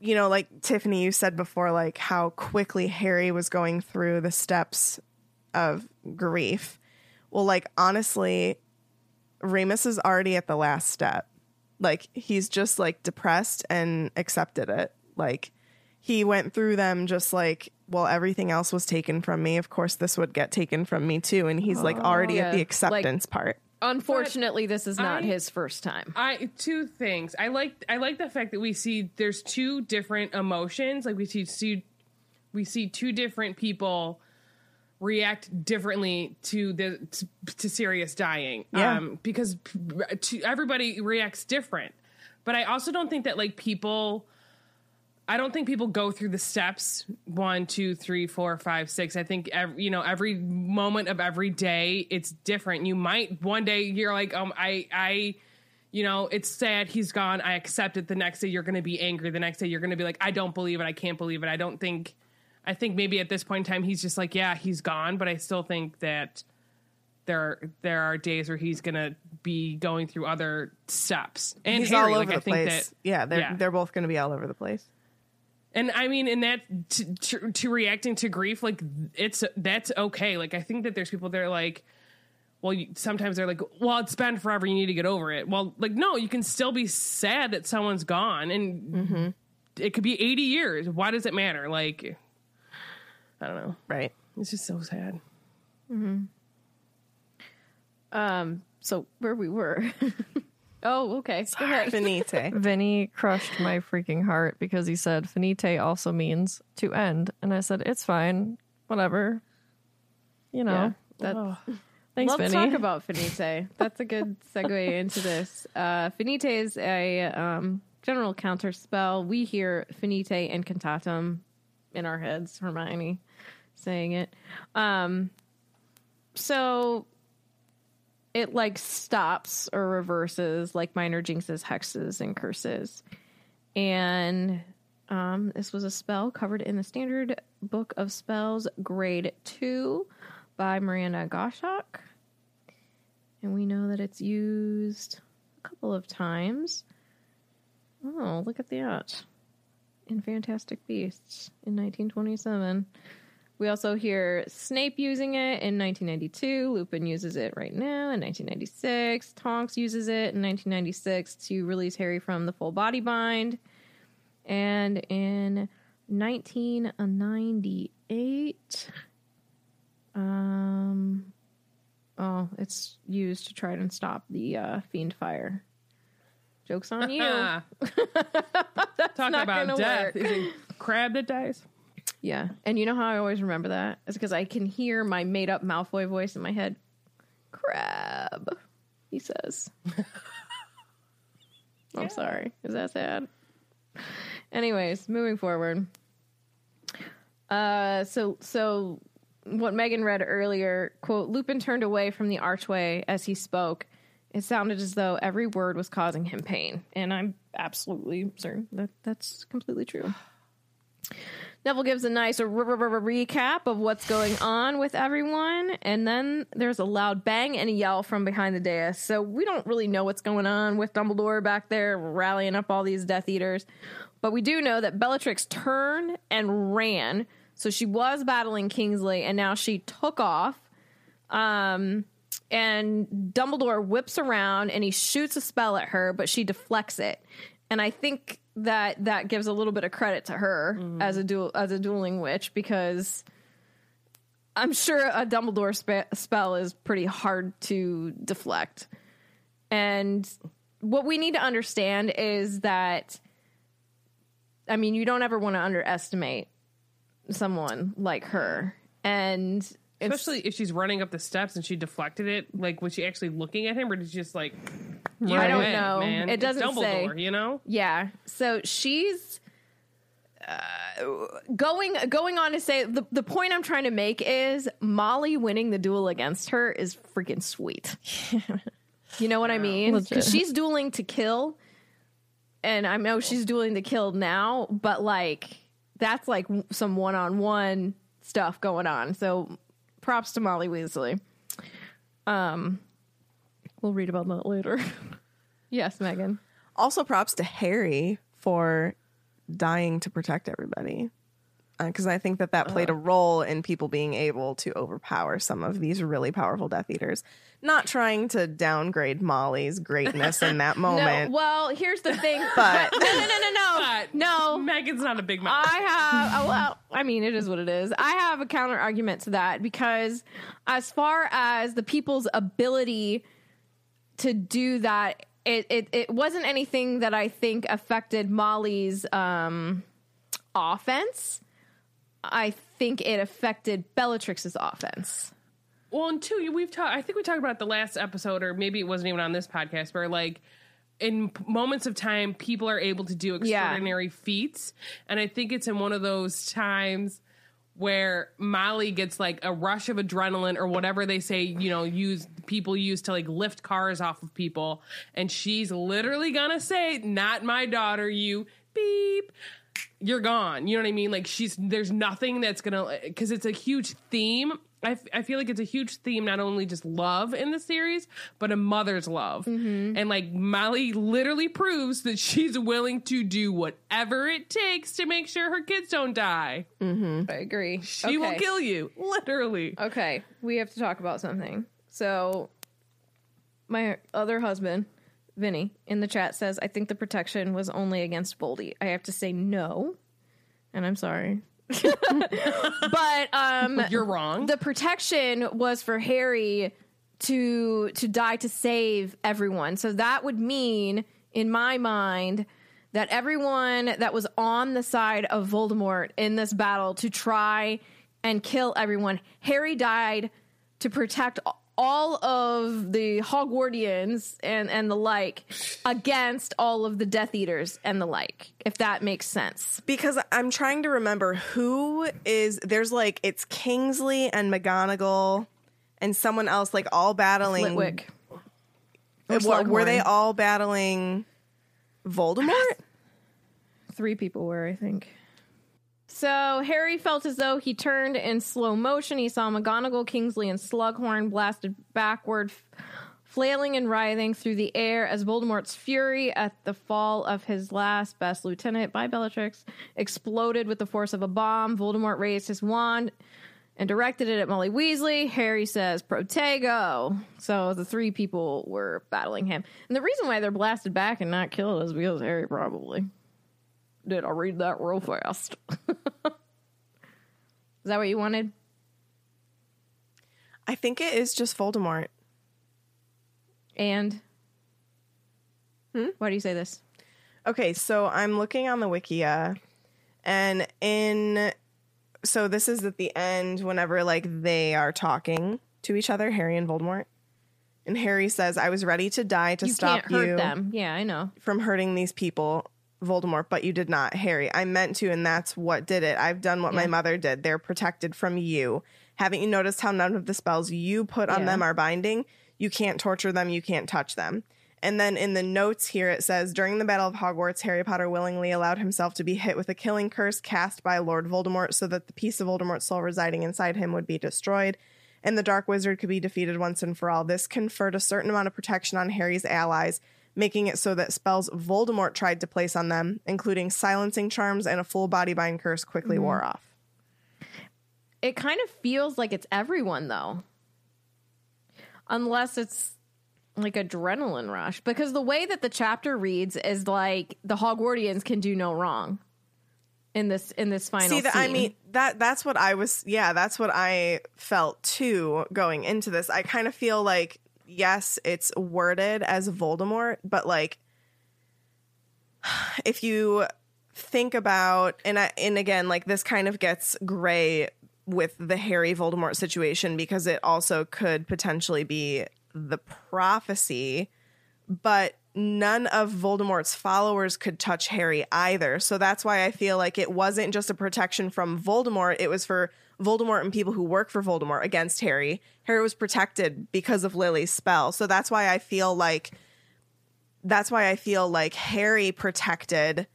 you know, like Tiffany, you said before, like how quickly Harry was going through the steps of grief. Well, like honestly, Remus is already at the last step. Like he's just like depressed and accepted it. Like he went through them just like, well, everything else was taken from me. Of course, this would get taken from me too. And he's like already at oh, the yeah. acceptance part. Unfortunately, this is not I- his first time. I two things. I like I like the fact that we see there's two different emotions. Like we see see we see two different people react differently to the to, to Sirius dying. Yeah. Um because to, everybody reacts different. But I also don't think that like people I don't think people go through the steps one, two, three, four, five, six. I think every, you know every moment of every day it's different. You might one day you're like, um, I, I, you know, it's sad he's gone. I accept it. The next day you're going to be angry. The next day you're going to be like, I don't believe it. I can't believe it. I don't think. I think maybe at this point in time he's just like, yeah, he's gone. But I still think that there there are days where he's going to be going through other steps. And he's Harry, all over I the think place. that yeah, they're yeah. they're both going to be all over the place. and I mean, in that to, to, to reacting to grief, like it's that's okay. Like I think that there's people that are like, well, you, sometimes they're like, well, it's been forever. You need to get over it. Well, like no, you can still be sad that someone's gone, and mm-hmm. it could be 80 years. Why does it matter? Like, I don't know. Right. It's just so sad. Um, so where we were. oh, okay. Go ahead. Finite. Vinny crushed my freaking heart because he said finite also means to end. And I said, it's fine. Whatever. You know. Yeah, that, Thanks, Let's Vinny. talk about finite. That's a good segue into this. Uh, finite is a um, general counter spell. We hear finite Incantatem in our heads. Hermione saying it. Um, so it like stops or reverses like minor jinxes, hexes, and curses. And um, this was a spell covered in the standard book of spells, grade two, by Miranda Goshawk. And we know that it's used a couple of times. Oh, look at that. In Fantastic Beasts in 1927. We also hear Snape using it in 1992. Lupin uses it right now in 1996. Tonks uses it in 1996 to release Harry from the full body bind. And in 1998, um, oh, it's used to try and stop the uh, Fiendfyre. Joke's on you. Talk about death. work. Is it Crabbe that dies? Yeah. And you know how I always remember that? It's because I can hear my made up Malfoy voice in my head. Crabbe, he says. I'm sorry. Is that sad? Anyways, moving forward. Uh so so what Megan read earlier, quote, Lupin turned away from the archway as he spoke. It sounded as though every word was causing him pain. And I'm absolutely certain that that's completely true. Neville gives a nice recap of what's going on with everyone, and then there's a loud bang and a yell from behind the dais. So we don't really know what's going on with Dumbledore back there rallying up all these Death Eaters, but we do know that Bellatrix turned and ran. So she was battling Kingsley, and now she took off. Um, and Dumbledore whips around and he shoots a spell at her, but she deflects it. And I think that that gives a little bit of credit to her mm-hmm. as a duel as a dueling witch because I'm sure a Dumbledore spe- spell is pretty hard to deflect. And what we need to understand is that, I mean, you don't ever want to underestimate someone like her. And Especially if she's running up the steps and she deflected it. Like, was she actually looking at him, or did she just like? I don't "Hey, know. Man, It doesn't say. You know. Yeah. So she's uh, going going on to say the the point I'm trying to make is Molly winning the duel against her is freaking sweet. you know what I mean? Because she's dueling to kill, and I know she's dueling to kill now, but like that's like some one on one stuff going on. So props to Molly Weasley. Um, we'll read about that later. yes, Megan. Also, props to Harry for dying to protect everybody. Uh, because I think that that played a uh-huh. role in people being able to overpower some of these really powerful Death Eaters. Not trying to downgrade Molly's greatness in that moment. No, well, here's the thing. But- no, no, no, no, no, But no. Megan's not a big mouth. I have. oh, Well, I mean, it is what it is. I have a counter argument to that because, as far as the people's ability to do that, it it, it wasn't anything that I think affected Molly's um, offense. I think it affected Bellatrix's offense. Well, and two, we've talked. I think we talked about the last episode, or maybe it wasn't even on this podcast, where like in p- moments of time, people are able to do extraordinary feats, and I think it's in one of those times where Molly gets like a rush of adrenaline or whatever they say, you know, use people use to like lift cars off of people, and she's literally gonna say, "Not my daughter, you beep." You're gone. You know what I mean? Like she's there's nothing that's gonna because it's a huge theme. I, f- I feel like it's a huge theme, not only just love in the series, but a mother's love. Mm-hmm. And like Molly literally proves that she's willing to do whatever it takes to make sure her kids don't die. Mm-hmm. I agree. She will kill you, literally. Okay, we have to talk about something. So, my other husband, Vinny, in the chat says, I think the protection was only against Voldy. I have to say no, and I'm sorry. but um You're wrong. the protection was for Harry to to die to save everyone. So that would mean in my mind that everyone that was on the side of Voldemort in this battle to try and kill everyone, Harry died to protect all of the Hogwartians and and the like against all of the Death Eaters and the like. If that makes sense. because I'm trying to remember who is there's like it's Kingsley and McGonagall and someone else like all battling. Flitwick. Were they all battling Voldemort? Three people were, I think. So Harry felt as though he turned in slow motion. He saw McGonagall, Kingsley, and Slughorn blasted backward, flailing and writhing through the air as Voldemort's fury at the fall of his last best lieutenant by Bellatrix exploded with the force of a bomb. Voldemort raised his wand and directed it at Molly Weasley. Harry says, Protego. So the three people were battling him. And the reason why they're blasted back and not killed is because Harry probably did. I read that real fast. is that what you wanted? I think it is just Voldemort. And hmm? why do you say this? Okay, so I'm looking on the Wikia, and in so this is at the end whenever like they are talking to each other, Harry and Voldemort, and Harry says, "I was ready to die to you stop you them. Yeah, I know. from hurting these people." Voldemort, but you did not, Harry. I meant to, and that's what did it. I've done what my mother did. They're protected from you. Haven't you noticed how none of the spells you put on Yeah. them are binding? You can't torture them, you can't touch them. And then in the notes here it says during the Battle of Hogwarts, Harry Potter willingly allowed himself to be hit with a killing curse cast by Lord Voldemort so that the piece of Voldemort's soul residing inside him would be destroyed and the Dark Wizard could be defeated once and for all. This conferred a certain amount of protection on Harry's allies, making it so that spells Voldemort tried to place on them, including silencing charms and a full body bind curse, quickly mm-hmm. wore off. It kind of feels like it's everyone though. Unless it's like adrenaline rush because the way that the chapter reads is like the Hogwartians can do no wrong. in this in this final See that I mean that that's what I was yeah, that's what I felt too going into this. I kind of feel like yes, it's worded as Voldemort, but like if you think about and I and again like this kind of gets gray with the Harry Voldemort situation because it also could potentially be the prophecy, but none of Voldemort's followers could touch Harry either. So that's why I feel like it wasn't just a protection from Voldemort, it was for Voldemort and people who work for Voldemort against Harry. Harry was protected because of Lily's spell. So that's why I feel like that's why I feel like Harry protected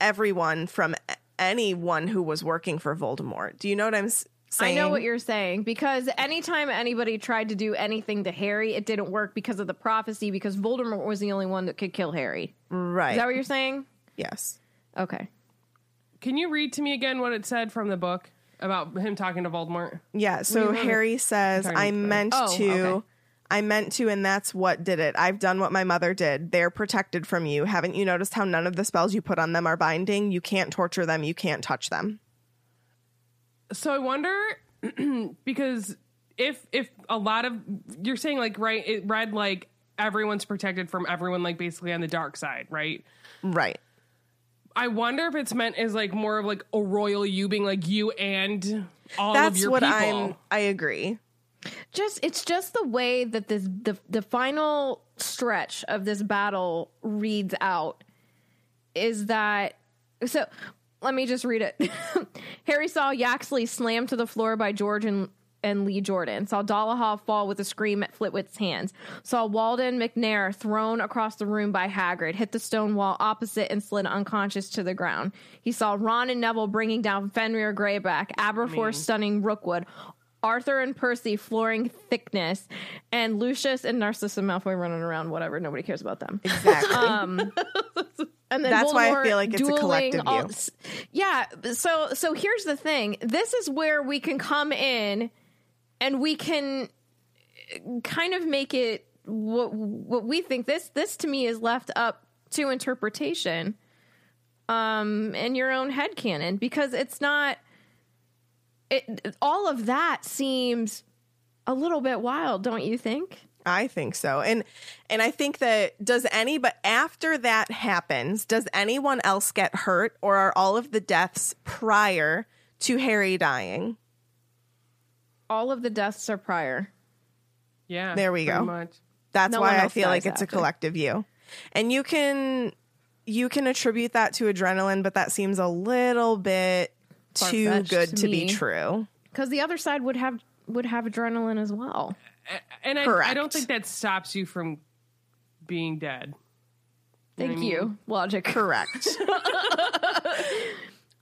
everyone from anyone who was working for Voldemort. Do you know what I'm saying? I know what you're saying because anytime anybody tried to do anything to Harry, it didn't work because of the prophecy. Because Voldemort was the only one that could kill Harry. right. Is that what you're saying? yes. Okay. Can you read to me again what it said from the book about him talking to Voldemort? Yeah, so Harry says, I meant Oh, to. okay. I meant to, and that's what did it. I've done what my mother did. They're protected from you. Haven't you noticed how none of the spells you put on them are binding? You can't torture them. You can't touch them. So I wonder because if if a lot of you're saying like right it read like everyone's protected from everyone like basically on the dark side, right? Right. I wonder if it's meant as like more of like a royal you being like you and all of That's your what people. I'm. I agree. Just it's just the way that this the the final stretch of this battle reads out is that so let me just read it. Harry saw Yaxley slammed to the floor by George and and Lee Jordan. Saw Dolohov fall with a scream at Flitwick's hands. Saw Walden Macnair thrown across the room by Hagrid, hit the stone wall opposite and slid unconscious to the ground. He saw Ron and Neville bringing down Fenrir Greyback, Aberforth stunning Rookwood, Arthur and Percy flooring Thicknesse, and Lucius and Narcissa Malfoy running around. Whatever, nobody cares about them. Exactly. Um, and then That's why I feel like it's a dueling collective all- view. yeah. So so here's the thing. This is where we can come in, and we can uh, kind of make it what what we think. This this to me is left up to interpretation, um, and your own head canon because it's not. It all of that seems a little bit wild, don't you think? I think so. And and I think that does any but after that happens, does anyone else get hurt or are all of the deaths prior to Harry dying? All of the deaths are prior. Yeah. There we go. Much. That's No why I feel like dies it's a collective you. And you can you can attribute that to adrenaline, but that seems a little bit too Far-fetched good to to be true. because the other side would have would have adrenaline as well. And I, I don't think that stops you from being dead. Thank I mean- you, logic. Correct.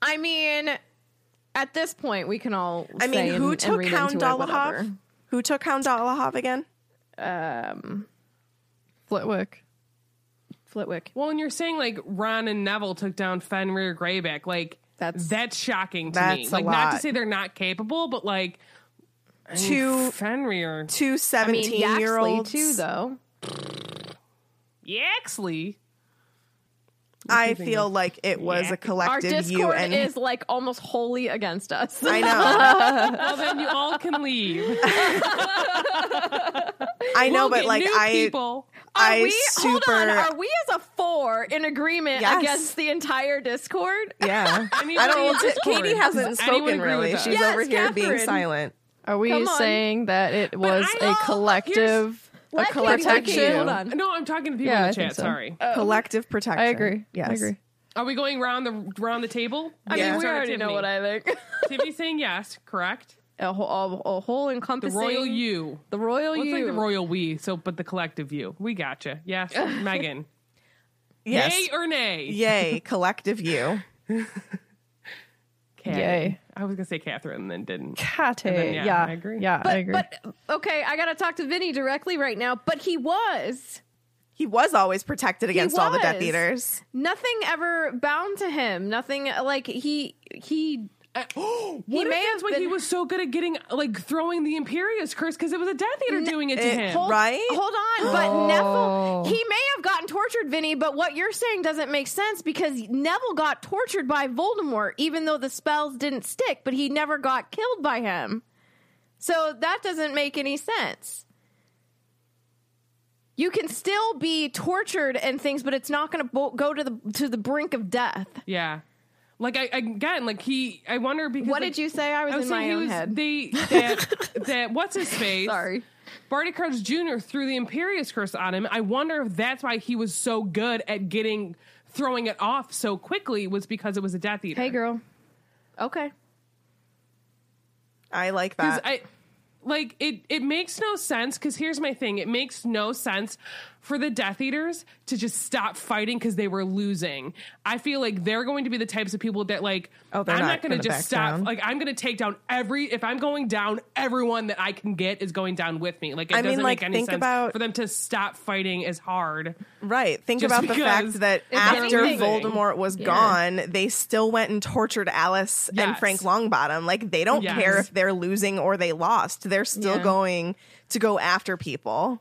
I mean, at this point, we can all. I mean, who and- and took read Hound into Dolohov? Who took Hound Dolohov again? Um, Flitwick. Flitwick. Well, and you're saying like Ron and Neville took down Fenrir Greyback, like That's- that's shocking to me. That's a Like not to say they're not capable, but like I mean, Two Fenrir, two I mean, 17 year Yaxley olds. too, though. Yaxley. I feel of? like it was Yeah. a Our collective you Discord and is like almost wholly against us. I know. Well, then you all can leave. I know, We'll but like I people. Are I we? super Hold on. Are we as a four in agreement Yes. against the entire Discord? yeah. Anybody I don't in Katie hasn't Does spoken with really. She's Yes, over here being silent. Are we saying that it was I a know. collective a Let Katie- let Katie- collection? Hold on. No, I'm talking to people Yeah, in I the think chat. so. Sorry. Uh, collective protection. I agree. Yes. I agree. Are we going around the around the table? I Yeah. mean, we Start with already know what I think. Tiffany's saying yes, correct. a whole, a, a whole The encompassing royal you. the royal Well, it's you. like the royal we, so but the collective you. We gotcha. Yes, Megan. Yes. Yay or nay? Yay, collective you. Cat. Yay. I was gonna say Catherine, and then didn't. Kate. then, yeah, yeah, I agree. Yeah, I agree. but okay, I gotta talk to Vinny directly right now. But he was He was always protected against all the Death was. Eaters. nothing ever bound to him. Nothing like he he. Uh, what if may that's have why he was so good at getting like throwing the Imperius curse because it was a Death Eater doing it to it- him. Hold, Right? Hold on, but Oh. Neville, he may have gotten tortured, Vinny, but what you're saying doesn't make sense because Neville got tortured by Voldemort, even though the spells didn't stick, but he never got killed by him. So that doesn't make any sense. You can still be tortured and things, but it's not going to bo- go to the to the brink of death. Yeah. Like I again, like he, I wonder because What like, did you say? I was, I was in saying my he own was head. they that that what's his face? Sorry. Barty Crouch Jr. threw the Imperius curse on him. I wonder if that's why he was so good at getting throwing it off so quickly was because it was a Death Eater. Hey, girl. Okay. I like that. I like it. It makes no sense. Because here's my thing: it makes no sense for the Death Eaters to just stop fighting because they were losing. I feel like they're going to be the types of people that like. Oh, I'm not not going to just stop. down. Like I'm going to take down every. If I'm going down, everyone that I can get is going down with me. Like it I mean, doesn't like, make any think sense about- for them to stop fighting as hard. Right. Think about the fact that after anything- Voldemort was gone, they still went and tortured Alice and Frank Longbottom. Like they don't Yes. care if they're losing or they lost. They're still Yeah. going to go after people.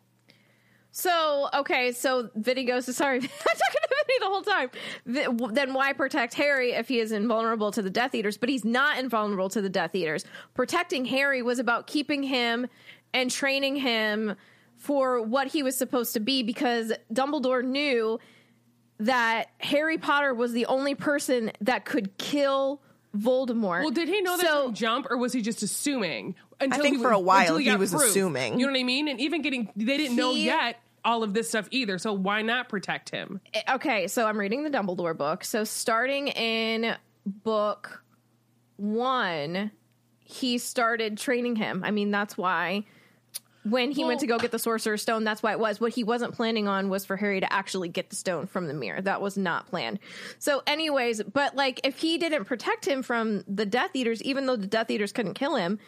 So okay, so Vinny goes to sorry, I'm talking to Vinny the whole time. Vi- Then why protect Harry if he is invulnerable to the Death Eaters? But he's not invulnerable to the Death Eaters. Protecting Harry was about keeping him and training him for what he was supposed to be because Dumbledore knew that Harry Potter was the only person that could kill Voldemort. Well, did he know that So- from jump, or was he just assuming? Until think he for a while until he was proof. assuming. You know what I mean? And even getting, they didn't know yet all of this stuff either. So why not protect him? Eh, okay, so I'm reading the Dumbledore book. So starting in book one, he started training him. I mean, that's why when he went to go get the Sorcerer's Stone, that's why it was. What he wasn't planning on was for Harry to actually get the stone from the mirror. That was not planned. So, anyways, but like if he didn't protect him from the Death Eaters, even though the Death Eaters couldn't kill him,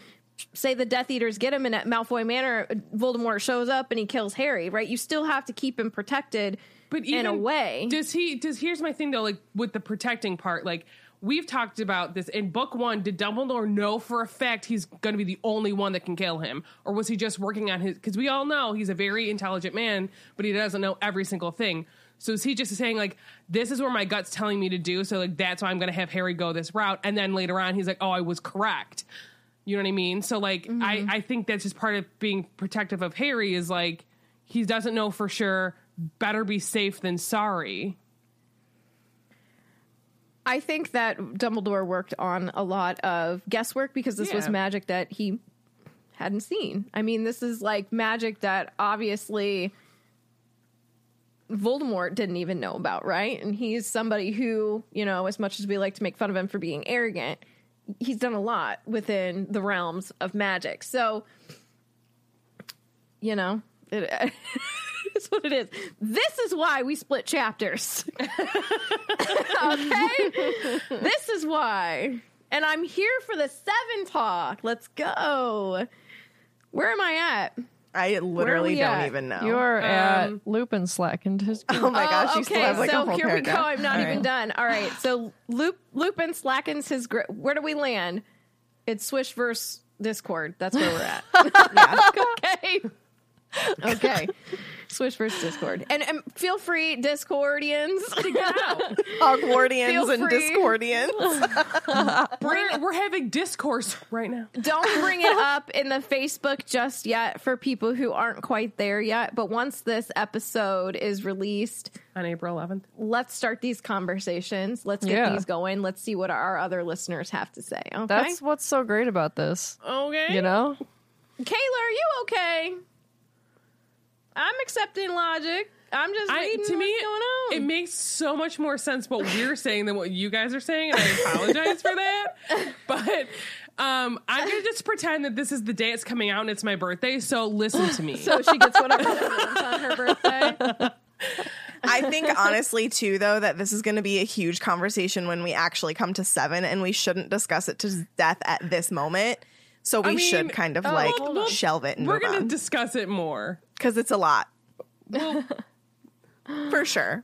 say the Death Eaters get him and at Malfoy Manor, Voldemort shows up and he kills Harry, right? You still have to keep him protected But in a way. Does he? Does here's my thing though. Like with the protecting part, like we've talked about this in book one. Did Dumbledore know for a fact he's going to be the only one that can kill him, or was he just working on his? Because we all know he's a very intelligent man, but he doesn't know every single thing. So is he just saying like this is where my gut's telling me to do? So like that's why I'm going to have Harry go this route, and then later on he's like, oh, I was correct. You know what I mean? So like I mm-hmm. I think that's just part of being protective of Harry is like he doesn't know for sure. Better be safe than sorry. I think that Dumbledore worked on a lot of guesswork because this was magic that he hadn't seen. I mean, this is like magic that obviously Voldemort didn't even know about, right? And he's somebody who, you know, as much as we like to make fun of him for being arrogant, he's done a lot within the realms of magic. So, you know, it, it's what it is. This is why we split chapters. okay? this is why. And I'm here for the seven talk. Let's go. Where am I at? I literally don't at? even know. You're at Um, Lupin slackened his. oh my gosh, you still have like so a whole here paragraph. we go. I'm not All even right. done. All right. So Lup- Lupin slackens his grip. Where do we land? It's Swish versus Discord. That's where we're at. okay. Okay. Switch versus Discord. And, and feel free, Discordians. Hogwartians Feel and free. Discordians. We're, we're having discourse right now. Don't bring it up in the Facebook just yet for people who aren't quite there yet. But once this episode is released, On April 11th. let's start these conversations. Let's get Yeah. these going. Let's see what our other listeners have to say. Okay. That's what's so great about this. Okay. You know, Kayla, are you okay? I'm accepting logic. I'm just I, to me, what's going on. it makes so much more sense what we're saying than what you guys are saying, and I apologize for that. But um, I'm gonna just pretend that this is the day it's coming out and it's my birthday. So listen to me. so she gets whatever she wants on her birthday. I think honestly too though that this is going to be a huge conversation when we actually come to 7 and we shouldn't discuss it to death at this moment. So we I mean, should kind of oh, like we'll- we'll- shelve it and we're gonna discuss it more. cuz it's a lot We'll, for sure.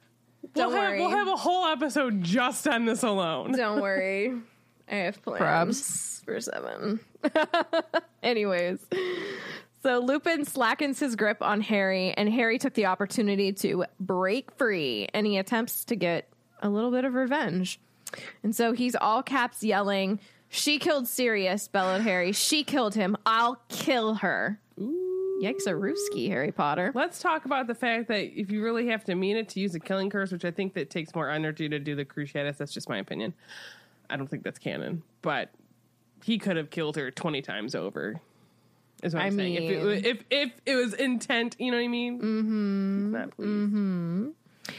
Don't we'll have, worry. we'll have a whole episode just on this alone. Don't worry. I have plans Probs. for seven. Anyways. So Lupin slackens his grip on Harry, and Harry took the opportunity to break free, and he attempts to get a little bit of revenge. And so he's all caps yelling, She killed Sirius, bellowed Harry. She killed him. I'll kill her. Yikes a rooski, Harry Potter. Let's talk about the fact that if you really have to mean it to use a killing curse, which I think that takes more energy to do the Cruciatus, that's just my opinion. I don't think that's canon, but he could have killed her 20 times over. Is what I I'm saying. If it, was, if, if it was intent, you know what I mean? Mm-hmm. Not please.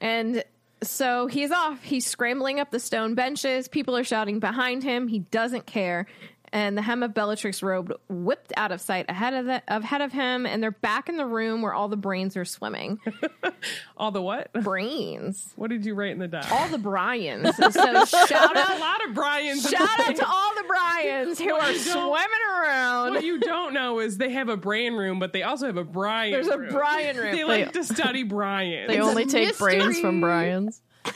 And so he's off. He's scrambling up the stone benches. People are shouting behind him. He doesn't care. And the hem of Bellatrix robe whipped out of sight ahead of the, ahead of him, and they're back in the room where all the brains are swimming. All the what? brains, What did you write in the doc? all the Bryans. So shout out a lot of Brian's. shout out to all the Bryans who are swimming around. What you don't know is they have a brain room, but they also have a Brian. There's a room. Brian room. They like to study Brian. They It's only take brains from Brian's.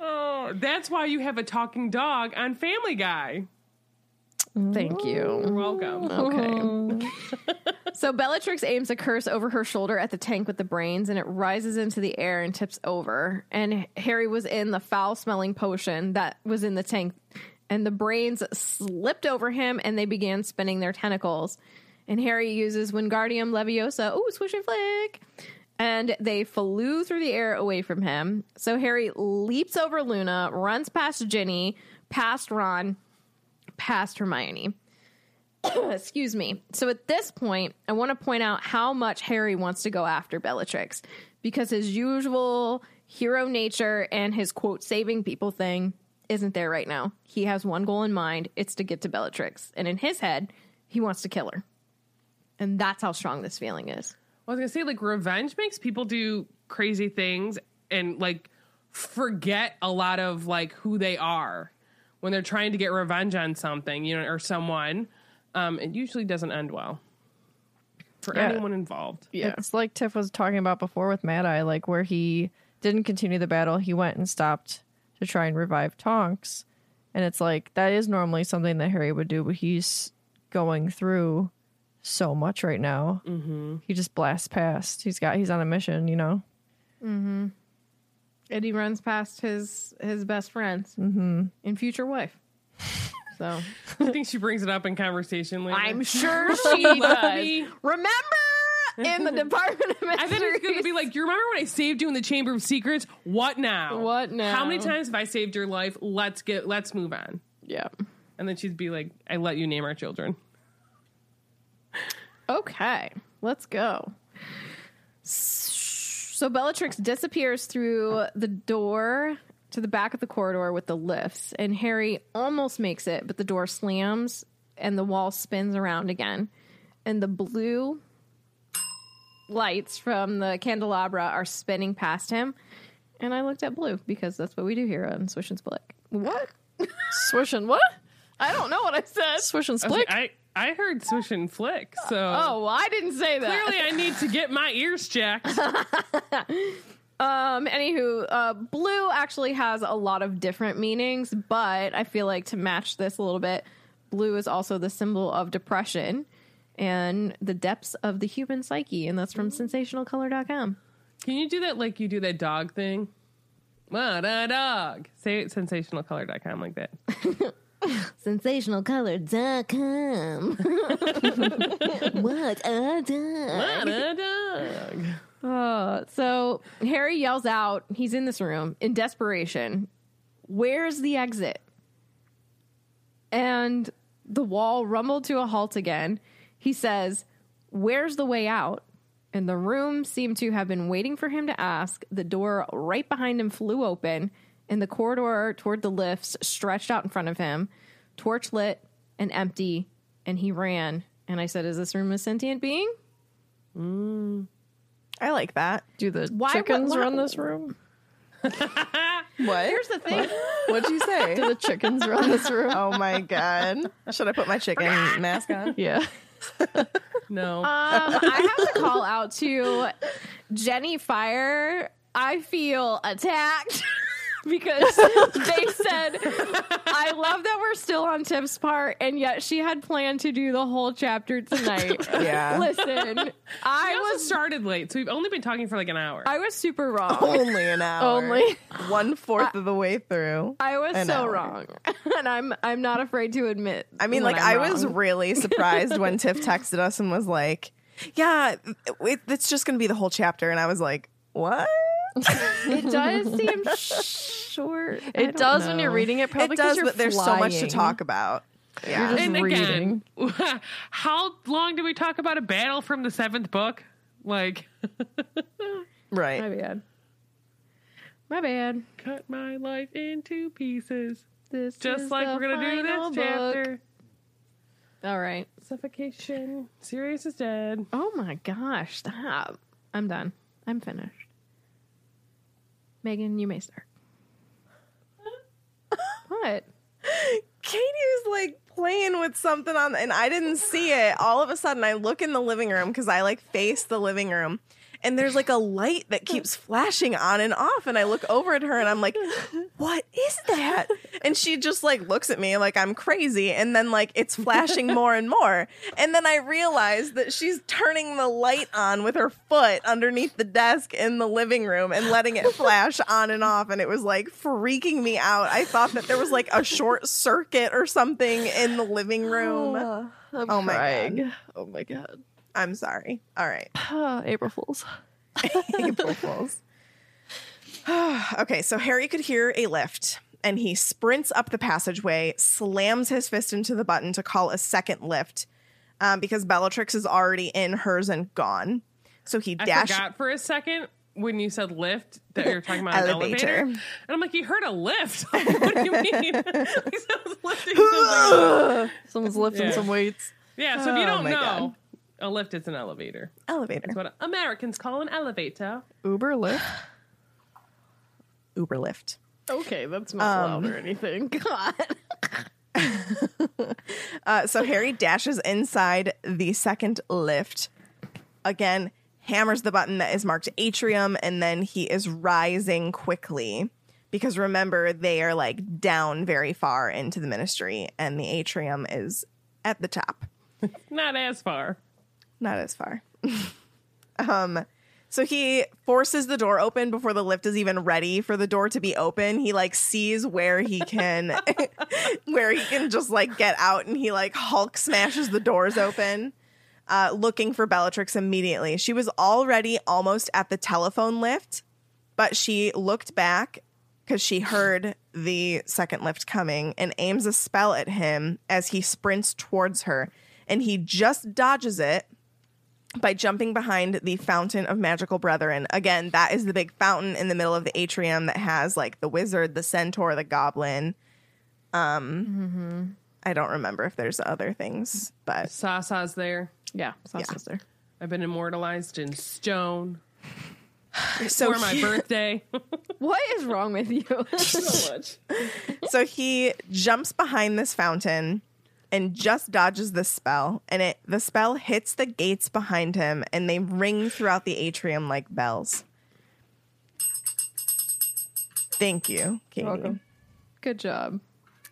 oh, that's why you have a talking dog on Family Guy. Thank you. You're welcome. Okay. so Bellatrix aims a curse over her shoulder at the tank with the brains, and it rises into the air and tips over. And Harry was in the foul smelling potion that was in the tank, and the brains slipped over him and they began spinning their tentacles. And Harry uses Wingardium Leviosa, ooh, swish and flick. And they flew through the air away from him. So Harry leaps over Luna, runs past Ginny, past Ron, past Hermione. Excuse me. So at this point, I want to point out how much Harry wants to go after Bellatrix because his usual hero nature and his quote saving people thing isn't there right now. He has one goal in mind, it's to get to Bellatrix. And in his head, he wants to kill her. And that's how strong this feeling is. I was gonna say, like, revenge makes people do crazy things and like forget a lot of like who they are when they're trying to get revenge on something, you know, or someone. Um, it usually doesn't end well for Yeah. anyone involved. Yeah. It's like Tiff was talking about before with Mad Eye, like where he didn't continue the battle, he went and stopped to try and revive Tonks. And it's like that is normally something that Harry would do, but he's going through so much right now. Mm-hmm. He just blasts past. He's got he's on a mission, you know. And he runs past his his best friends and future wife. So I think she brings it up in conversation later. I'm sure she does. Lucky. Remember in the Department of Mysteries. I thought it's going to be like, you remember when I saved you in the Chamber of Secrets? What now? What now? How many times have I saved your life? Let's get, let's move on. yeah. And then she'd be like, I let you name our children. Okay, let's go. So Bellatrix disappears through the door to the back of the corridor with the lifts, and Harry almost makes it, but the door slams and the wall spins around again. And the blue lights from the candelabra are spinning past him. And I looked at blue because that's what we do here on Swish and Split. What? Swish and what? I don't know what I said. Swish and I, split. like, I, heard swish and flick. So Oh, well, I didn't say that. clearly I need to get my ears checked. Um, anywho, uh, blue actually has a lot of different meanings, but I feel like to match this a little bit, blue is also the symbol of depression and the depths of the human psyche, and that's from sensationalcolor.com. Can you do that like you do that dog thing? What a dog. Say it sensationalcolor.com like that. Sensationalcolor.com. what a dog. What a dog. Uh, so Harry yells out, he's in this room in desperation. Where's the exit? And the wall rumbled to a halt again. He says, Where's the way out? And the room seemed to have been waiting for him to ask. The door right behind him flew open, and the corridor toward the lifts stretched out in front of him, torch lit and empty, and he ran. And I said, Is this room a sentient being? I like that. Do the Why- chickens why- run this room? What? Here's the thing. What'd you say? Do the chickens run this room? oh my god! Should I put my chicken mask on? Yeah. No. Um, I have to call out to Jenny Fire. I feel attacked. because they said, I love that we're still on Tiff's part, and yet she had planned to do the whole chapter tonight. Yeah. Listen, I I also was started late, so we've only been talking for like an hour. I was super wrong. Only an hour. Only. one fourth of the way through. I was An so hour. wrong, and I'm I'm not afraid to admit. I mean, like, I'm I was wrong. really surprised when Tiff texted us and was like, "Yeah, it, it's just going to be the whole chapter," and I was like, "What?" It does seem short. It don't does when you're reading it. Probably it does, but there's so much to talk about. Yeah, just and reading. again, how long did we talk about a battle from the seventh book? Like, right. My bad. My bad. cut my life into pieces, This just is like the we're gonna do this book. chapter. All right. Suffocation. Sirius is dead. Oh my gosh! Stop. I'm done. I'm finished. Megan, you may start. what? Katie was like playing with something on, and I didn't see it. All of a sudden, I look in the living room because I like face the living room, and there's like a light that keeps flashing on and off. And I look over at her, and I'm like, "What is that?" And she just like looks at me like I'm crazy, and then like it's flashing more and more, and then I realize that she's turning the light on with her foot underneath the desk in the living room and letting it flash on and off, and it was like freaking me out. I thought that there was like a short circuit or something in the living room. oh my god! Oh my god. I'm sorry. All right. April Fools. April Fools. okay, so Harry could hear a lift and he sprints up the passageway, slams his fist into the button to call a second lift um, because Bellatrix is already in hers and gone. So he I dashed. forgot for a second when you said lift that you're talking about an Elevator. elevator. And I'm like, you heard a lift. what do you mean? like someone's lifting. Someone's lifting Yeah. some weights. Yeah, so if you Oh don't my know, God. A lift is an elevator. Elevator. That's what Americans call an elevator. Uber Lyft. Uber lift. Okay, that's not Um, loud or anything. God. Uh, so Harry dashes inside the second lift. Again, hammers the button that is marked atrium, and then he is rising quickly. Because remember, they are like down very far into the ministry, and the atrium is at the top. Not as far. Not as far. um, so he forces the door open before the lift is even ready for the door to be open. He like sees where he can where he can just like get out and he like Hulk smashes the doors open. Uh, looking for Bellatrix immediately. She was already almost at the telephone lift, but she looked back because she heard the second lift coming and aims a spell at him as he sprints towards her. And he just dodges it by jumping behind the Fountain of Magical Brethren. Again, that is the big fountain in the middle of the atrium that has like the wizard, the centaur, the goblin. Um, I don't remember if there's other things, but Sasa's there. Yeah, Sasha's there. I've been immortalized in stone so for my he- birthday. What is wrong with you? so much. so he jumps behind this fountain and just dodges the spell and it the spell hits the gates behind him and they ring throughout the atrium like bells thank you katie welcome. Good job.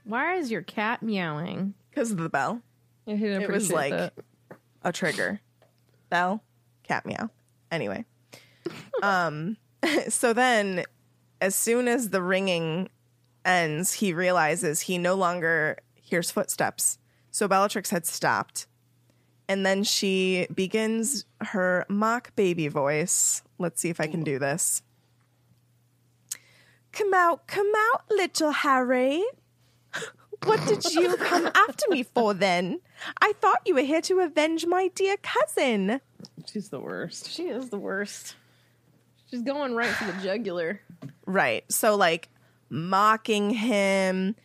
Why is your cat meowing? because of the bell Yeah, he didn't It was appreciate like- that. a trigger bell cat meow anyway um so then as soon as the ringing ends he realizes he no longer hears footsteps so bellatrix had stopped and then she begins her mock baby voice let's see if i can do this come out come out little harry what did you come after me for then? I thought you were here to avenge my dear cousin. She's the worst. She is the worst. She's going right for the jugular. Right. So, like, mocking him,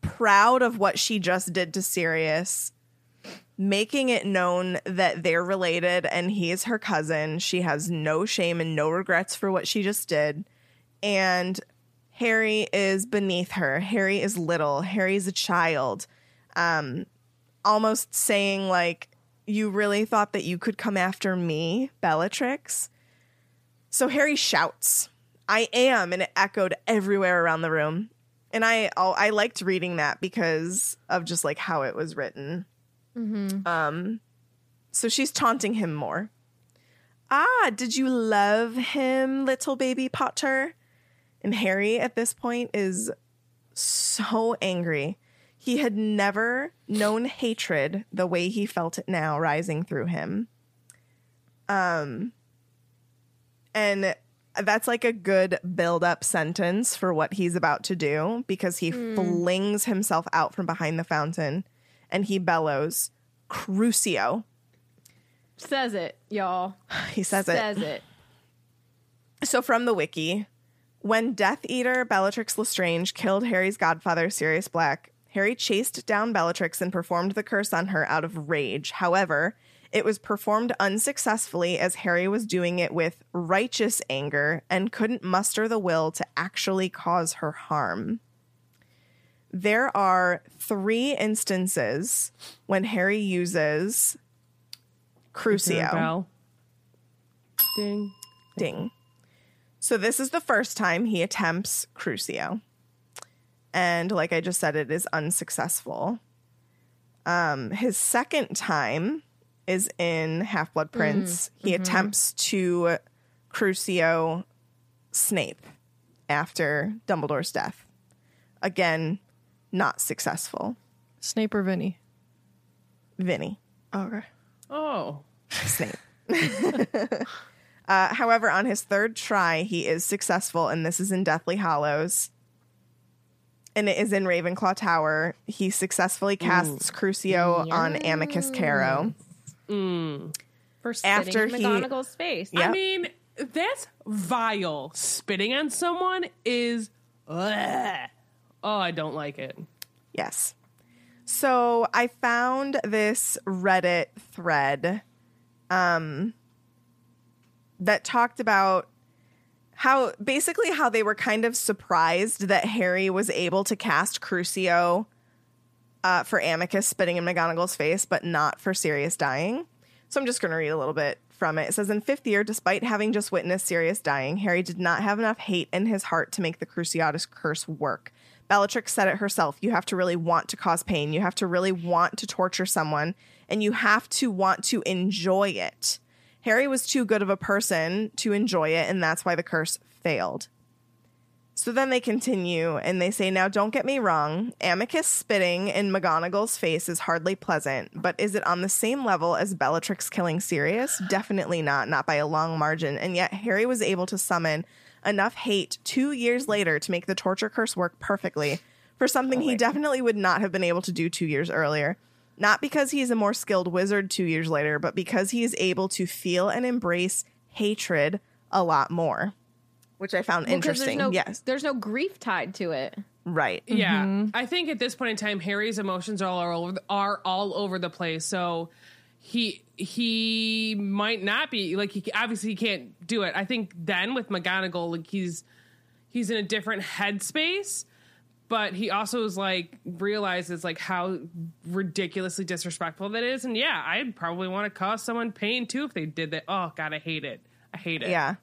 proud of what she just did to Sirius, making it known that they're related and he is her cousin. She has no shame and no regrets for what she just did. And Harry is beneath her. Harry is little. Harry's a child. Um, almost saying, like, you really thought that you could come after me, Bellatrix? So Harry shouts, I am, and it echoed everywhere around the room. And I I liked reading that because of just like how it was written. Mm-hmm. Um, so she's taunting him more. Ah, did you love him, little baby Potter? And Harry at this point is so angry. He had never known hatred the way he felt it now rising through him. Um, and that's like a good build up sentence for what he's about to do because he hmm. flings himself out from behind the fountain and he bellows, Crucio. Says it, y'all. He says it. Says it. So from the wiki, when Death Eater Bellatrix Lestrange killed Harry's godfather Sirius Black, Harry chased down Bellatrix and performed the curse on her out of rage. However, it was performed unsuccessfully as Harry was doing it with righteous anger and couldn't muster the will to actually cause her harm. There are three instances when Harry uses Crucio. Ding. Ding. So this is the first time he attempts Crucio. And like I just said, it is unsuccessful. Um, his second time is in Half Blood Prince. He attempts to Crucio Snape after Dumbledore's death. Again, not successful. Snape or Vinny? Vinny. Okay. Oh. Snape. uh, however, on his third try, he is successful, and this is in Deathly Hallows. And it is in Ravenclaw Tower. He successfully casts Crucio on Amicus Carrow. For spitting After in he- face. Yep. I mean, that's vile. Spitting on someone is. Ugh. Oh, I don't like it. Yes. So I found this Reddit thread um, that talked about how basically how they were kind of surprised that Harry was able to cast Crucio uh, for Amicus spitting in McGonagall's face, but not for Sirius dying. So I'm just going to read a little bit from it. It says In fifth year, despite having just witnessed Sirius dying, Harry did not have enough hate in his heart to make the Cruciatus curse work. Bellatrix said it herself. You have to really want to cause pain. You have to really want to torture someone, and you have to want to enjoy it. Harry was too good of a person to enjoy it, and that's why the curse failed. So then they continue and they say, Now don't get me wrong, Amicus spitting in McGonagall's face is hardly pleasant, but is it on the same level as Bellatrix killing Sirius? Definitely not, not by a long margin. And yet Harry was able to summon enough hate two years later to make the torture curse work perfectly for something oh he definitely would not have been able to do two years earlier. Not because he's a more skilled wizard two years later, but because he is able to feel and embrace hatred a lot more. Which I found Well, 'cause interesting. There's no, yes. There's no grief tied to it. Right. Yeah, mm-hmm. I think at this point in time, Harry's emotions are all over are all over the place. So he he might not be like he obviously he can't do it. I think then with McGonagall, like he's he's in a different headspace, but he also is like realizes like how ridiculously disrespectful that is. And yeah, I'd probably want to cause someone pain too if they did that. Oh God, I hate it. I hate it. Yeah.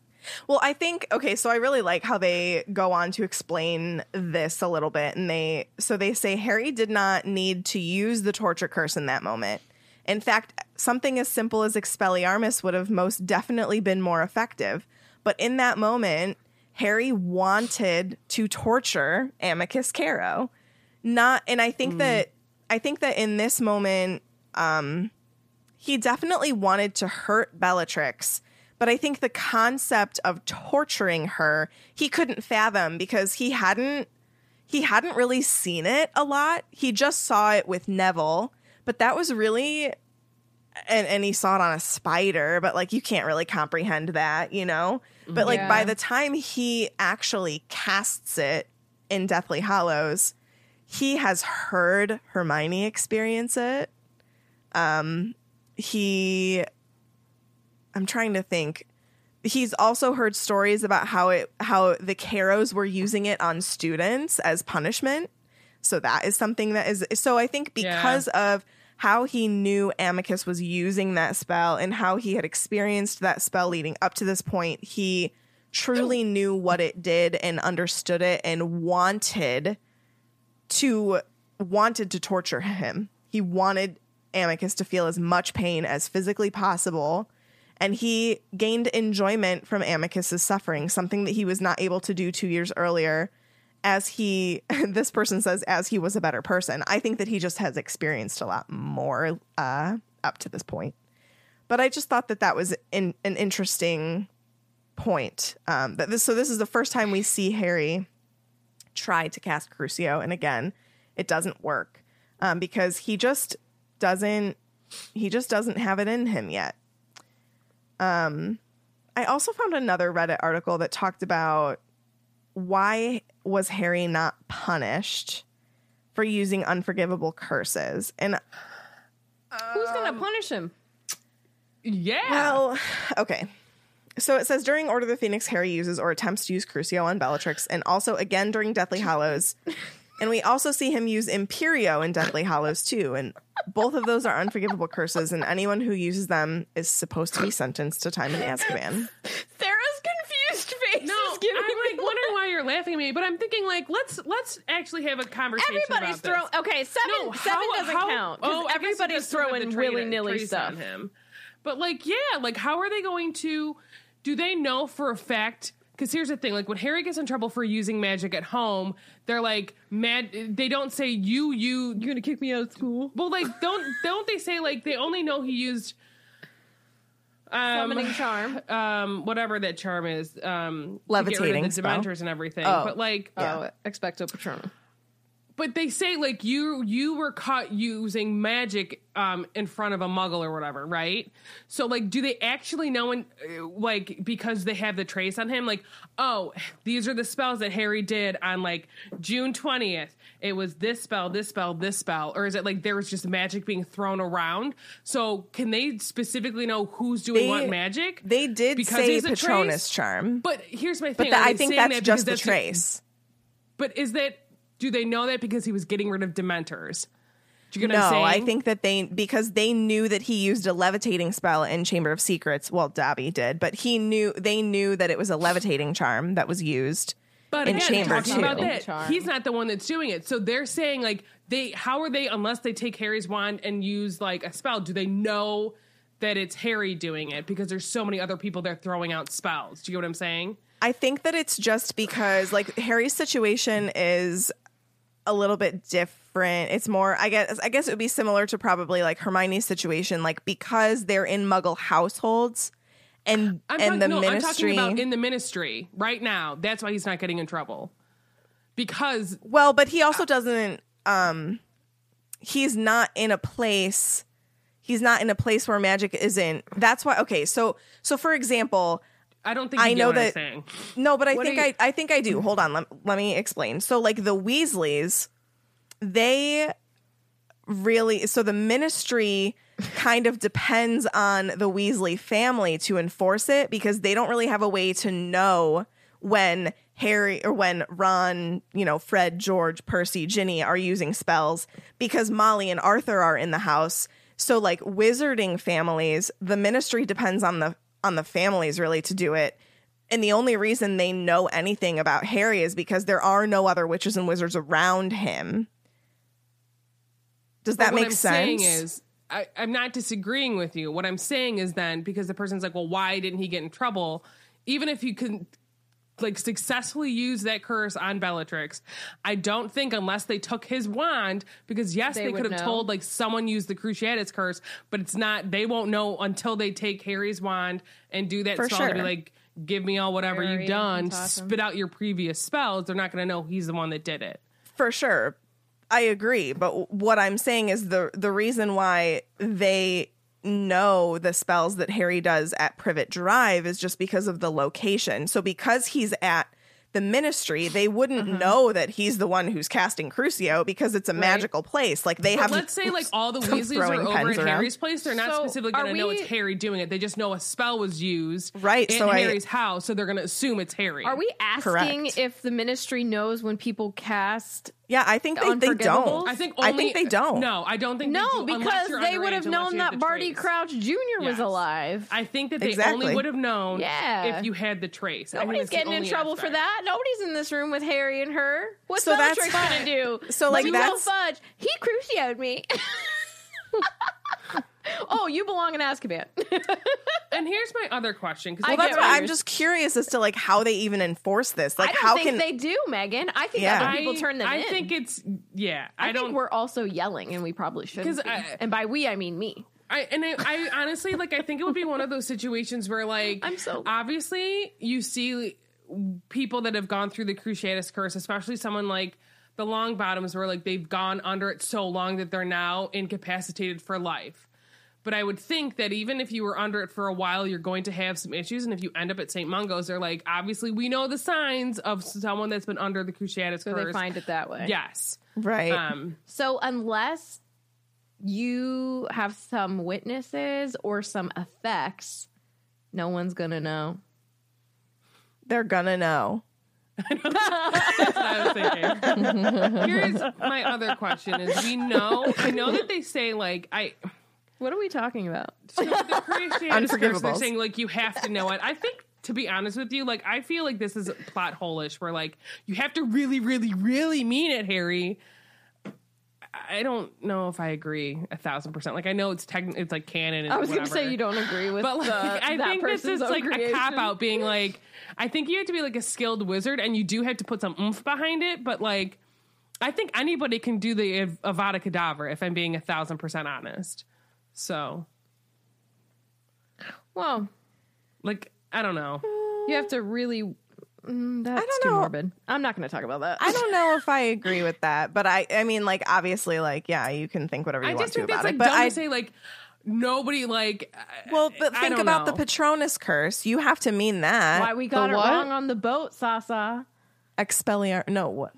Well, I think okay, so I really like how they go on to explain this a little bit and they so they say Harry did not need to use the torture curse in that moment. In fact, something as simple as Expelliarmus would have most definitely been more effective. But in that moment, Harry wanted to torture Amicus Carrow. Not and I think that I think that in this moment um he definitely wanted to hurt Bellatrix, but I think the concept of torturing her he couldn't fathom because he hadn't he hadn't really seen it a lot. He just saw it with Neville, but that was really and and he saw it on a spider, but like you can't really comprehend that, you know? But like by the time he actually casts it in Deathly Hallows, he has heard Hermione experience it. Um he I'm trying to think. He's also heard stories about how it how the Carrows were using it on students as punishment. So that is something that is so I think Yeah. because of how he knew Amicus was using that spell and how he had experienced that spell leading up to this point, he truly knew what it did and understood it and wanted to wanted to torture him. He wanted Amicus to feel as much pain as physically possible. And he gained enjoyment from Amicus's suffering, something that he was not able to do two years earlier. As he, this person says, as he was a better person. I think that he just has experienced a lot more uh, up to this point. But I just thought that that was in, an interesting point. Um, that this, so this is the first time we see Harry try to cast Crucio, and again, it doesn't work um, because he just doesn't he just doesn't have it in him yet. Um, I also found another Reddit article that talked about why was Harry not punished for using unforgivable curses, and Who's gonna punish him? Yeah. Well, okay. So it says during Order of the Phoenix, Harry uses or attempts to use Crucio on Bellatrix, and also again during Deathly Hallows. And we also see him use Imperio in Deathly Hallows too. And both of those are unforgivable curses, and anyone who uses them is supposed to be sentenced to time in Azkaban. Sarah's confused face. no, is giving I'm like wondering why you're laughing at me, but I'm thinking like let's let's actually have a conversation. Everybody's about this. throwing. Okay, seven. No, seven how- doesn't how- count. 'cause Oh, I guess it everybody's does have the throwing trace- willy nilly stuff. on him. But like, yeah, like how are they going to? Do they know for a fact? Because here's the thing: like when Harry gets in trouble for using magic at home, they're like mad. They don't say you you. You're gonna kick me out of school. Well, like don't don't they say like they only know he used um, Summoning charm. um whatever that charm is um to get rid Levitating of the spell. dementors and everything Oh. but like Oh, expecto patronum. But they say like you you were caught using magic um in front of a muggle or whatever right? So like do they actually know and like because they have the trace on him? Like oh these are the spells that harry did on like june 20th it was this spell this spell this spell. Or is it like there was just magic being thrown around? So can they specifically know who's doing They- what magic? They did Because say he's a Patronus trace? charm, but here's my thing but Are I think that's that just the trace. but is that do they know that because he was getting rid of dementors? Do you get No, what I'm saying? I think that they because they knew that he used a levitating spell in Chamber of Secrets. Well, Dobby did, but he knew they knew that it was a levitating charm that was used. but in again, Chamber talking two. about that, Charm. he's not the one that's doing it. So they're saying like they how are they unless they take Harry's wand and use like a spell? Do they know that it's Harry doing it because there's so many other people they're throwing out spells? Do you get what I'm saying? I think that it's just because like Harry's situation is a little bit different. It's more I guess I guess it would be similar to probably like Hermione's situation like because they're in muggle households and I'm and talking, the no, I'm talking about in the ministry right now. That's why he's not getting in trouble. Because Well, but he also doesn't um he's not in a place he's not in a place where magic isn't. That's why okay, so so for example, I don't think you I get know what I'm that- saying. No, but I What think you- I I think I do. Hold on, let, let me explain. So like the Weasleys, they really so the ministry kind of depends on the Weasley family to enforce it because they don't really have a way to know when Harry or when Ron, you know, Fred, George, Percy, Ginny are using spells because Molly and Arthur are in the house. So like wizarding families, the ministry depends on the on the families really to do it. And the only reason they know anything about Harry is because there are no other witches and wizards around him. Does that make I'm sense? saying is, I, I'm not disagreeing with you. What I'm saying is then because the person's like, well, why didn't he get in trouble? Even if you can like successfully use that curse on Bellatrix, I don't think unless they took his wand, because yes, They they, could have know. told like someone used the Cruciatus curse, but it's not. They won't know until they take Harry's wand and do that For spell to be like. Give me all whatever Harry you've done. and. Spit out your previous spells. They're not going to know he's the one that did it. For sure. I agree, but what I'm saying is the the reason why they know the spells that Harry does at Privet Drive is just because of the location. So because he's at the ministry, they wouldn't Uh-huh. know that he's the one who's casting Crucio because it's a magical place. Like they But have let's say like all the I'm Weasleys throwing are over pens at around. Harry's place. They're not So, specifically going to know it's Harry doing it. They just know a spell was used Right, in so I- Harry's house, so they're going to assume it's Harry. Are we asking Correct. if the ministry knows when people cast Yeah, I think they, they don't. I think only, I think they don't. No, I don't think No, they do, No, because they would have known that the Barty trace. Crouch Jr. was Yes. alive. I think that they Exactly. only would have known Yeah. if you had the trace. I Nobody's getting in only trouble for that. Nobody's in this room with Harry and her. What's So that's Bellatrix gonna do? So, like, You that's- little fudge. He crucioed me. oh, you belong in Azkaban. And here's my other question. Because I that's why I'm just curious as to like how they even enforce this. Like, I don't how think can they do, Megan. I think Yeah. other people turn them I in. think it's yeah. I, I, don't. we're also yelling, and we probably shouldn't. 'Cause be. I- and by we, I mean me. I and I, I honestly like. I think it would be one of those situations where like I'm so- obviously you see people that have gone through the Cruciatus curse, especially someone like the Longbottoms, where like they've gone under it so long that they're now incapacitated for life. But I would think that even if you were under it for a while, you're going to have some issues. And if you end up at St. Mungo's, they're like, obviously, we know the signs of someone that's been under the Cruciatus So curse. they find it that way. Yes. right? Um, So unless you have some witnesses or some effects, no one's gonna know. They're gonna know. That's what I was thinking. Here's my other question: Is we know I know that they say like I What are we talking about? so the Cruciatus curse, they're saying like you have to know it. I think to be honest with you, like I feel like this is plot hole-ish where like you have to really, really, really mean it, Harry. I don't know if I agree a thousand percent. Like I know it's tech, it's like canon. And I was whatever. gonna say you don't agree with But like, the, I that think this is own like a creation. cop out being like, I think you have to be like a skilled wizard and you do have to put some oomph behind it. But like, I think anybody can do the Av- Avada Kedavra if I'm being a thousand percent honest. So, Well, like, I don't know. you have to really. Mm, that's don't too know. morbid. I'm not going to talk about that. I don't know if I agree with that, but I I mean like obviously like yeah, you can think whatever you I want just to think that's about like it. But dumb I to say like nobody like. well, but I think don't about the. Patronus curse. You have to mean that. Why we got it what? wrong on the boat, Sasa? Expelliar no what?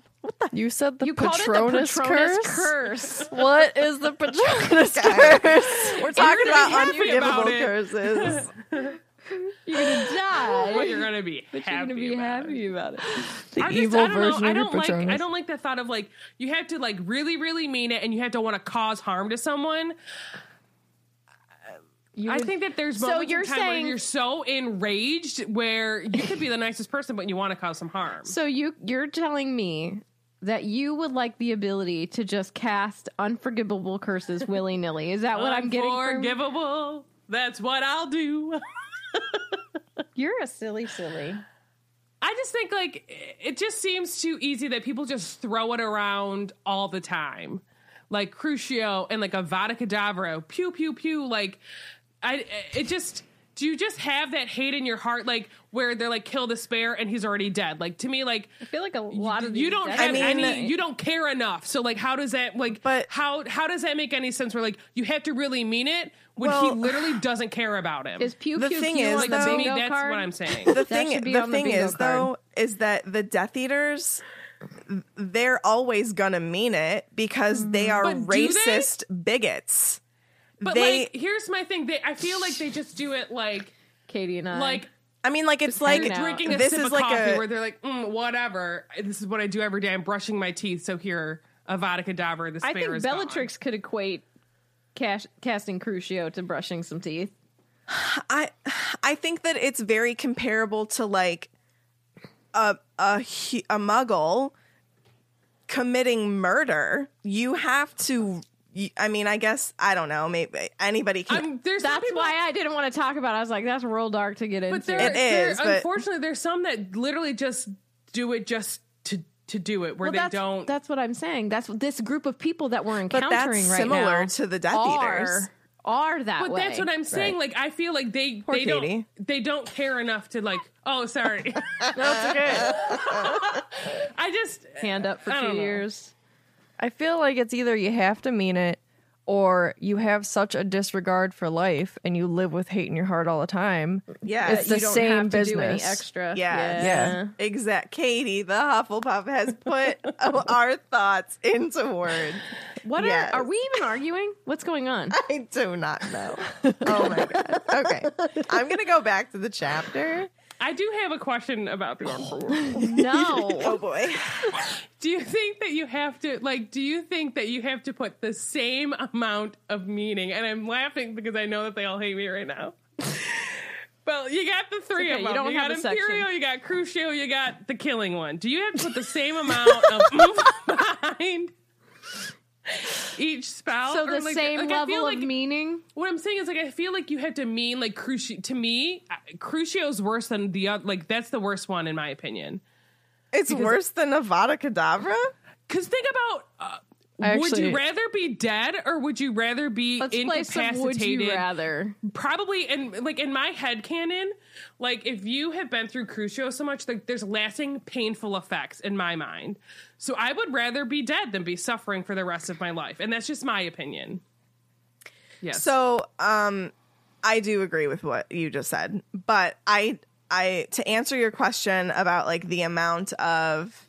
You said the You Patronus, called it the Patronus curse? curse. What is the Patronus curse? We're talking about be unforgivable about curses. You're gonna die. But you're gonna be But happy. you're gonna be about happy it. about it. The I just, evil I don't version know. I of your don't like. Patronus. I don't like the thought of like you have to like really, really mean it, and you have to want to cause harm to someone. You I would- think that there's So you're in time saying- where you're so enraged where you could be the nicest person, but you want to cause some harm. So you you're telling me that you would like the ability to just cast unforgivable curses willy nilly. Is that what I'm getting? Unforgivable. That's what I'll do. You're a silly, silly. I just think like it just seems too easy that people just throw it around all the time, like Crucio and like a Avada Kedavra, pew pew pew. Like, I it just do you just have that hate in your heart, like where they're like kill the spare and he's already dead? Like to me, like I feel like a lot of you don't death- have mean- any you don't care enough so like how does that like But- how how does that make any sense where like you have to really mean it when he literally doesn't care about him is pew The pew thing pew is, like though- to me bingo that's card? what i'm saying the thing the on the thing bingo is though is that the Death Eaters they're always gonna mean it because mm-hmm. they are But do they? racist bigots. But they like here's my thing they i feel like they just do it like Katie and I. like I mean like it's like drinking a this sip is of like coffee a where they're like mm, whatever this is what i do every day i'm brushing my teeth so here a Avada Kedavra, the I think is Bellatrix could equate cash, casting Crucio to brushing some teeth. I I think that it's very comparable to like a a a muggle committing murder. You have to y- I mean, I guess I don't know. Maybe anybody can. I'm, there's some That's people- why I didn't want to talk about it. I was like, that's real dark to get into. But there, It there- is, but- unfortunately, there's some that literally just do it just to to do it, where well, they that's, don't. That's what I'm saying. That's this group of people that we're But encountering that's right similar now to the Death are, Eaters. Are that but way? that's what I'm saying. Like, I feel like they Poor they Katie. don't they don't care enough to like. Oh, sorry. That's okay. I just Hand up for I don't two know. Years. I feel like it's either you have to mean it or you have such a disregard for life and you live with hate in your heart all the time. Yeah, It's the you don't same have to do any business. extra. Yes. Yeah. Exact. Katie, the Hufflepuff, has put our thoughts into words. What Yes. are, are we even arguing? What's going on? I do not know. Oh my god. Okay, I'm gonna go back to the chapter. I I do have a question about the unforgivable. No. Oh boy. do you think that you have to like? Do you think that you have to put the same amount of meaning? And I'm laughing because I know that they all hate me right now. Well, you got the three okay, of you them. don't You, got have a section. Imperio, you got Crucio, you got the killing one. Do you have to put the same amount of oomph behind each spell? So the like- same like, I feel level of like- meaning. What I'm saying is, like, I feel like you have to mean like Crucio. To me, uh, Crucio's worse than the other. Like, that's the worst one in my opinion. It's worse than Avada Kedavra? Because think about. Uh, I would you rather be dead or would you rather be Let's play some incapacitated? would you rather. probably and like in my head canon like if you have been through crucio so much like there's lasting painful effects in my mind so i would rather be dead than be suffering for the rest of my life and that's just my opinion yes So, um, I do agree with what you just said, but I, I to answer your question about like the amount of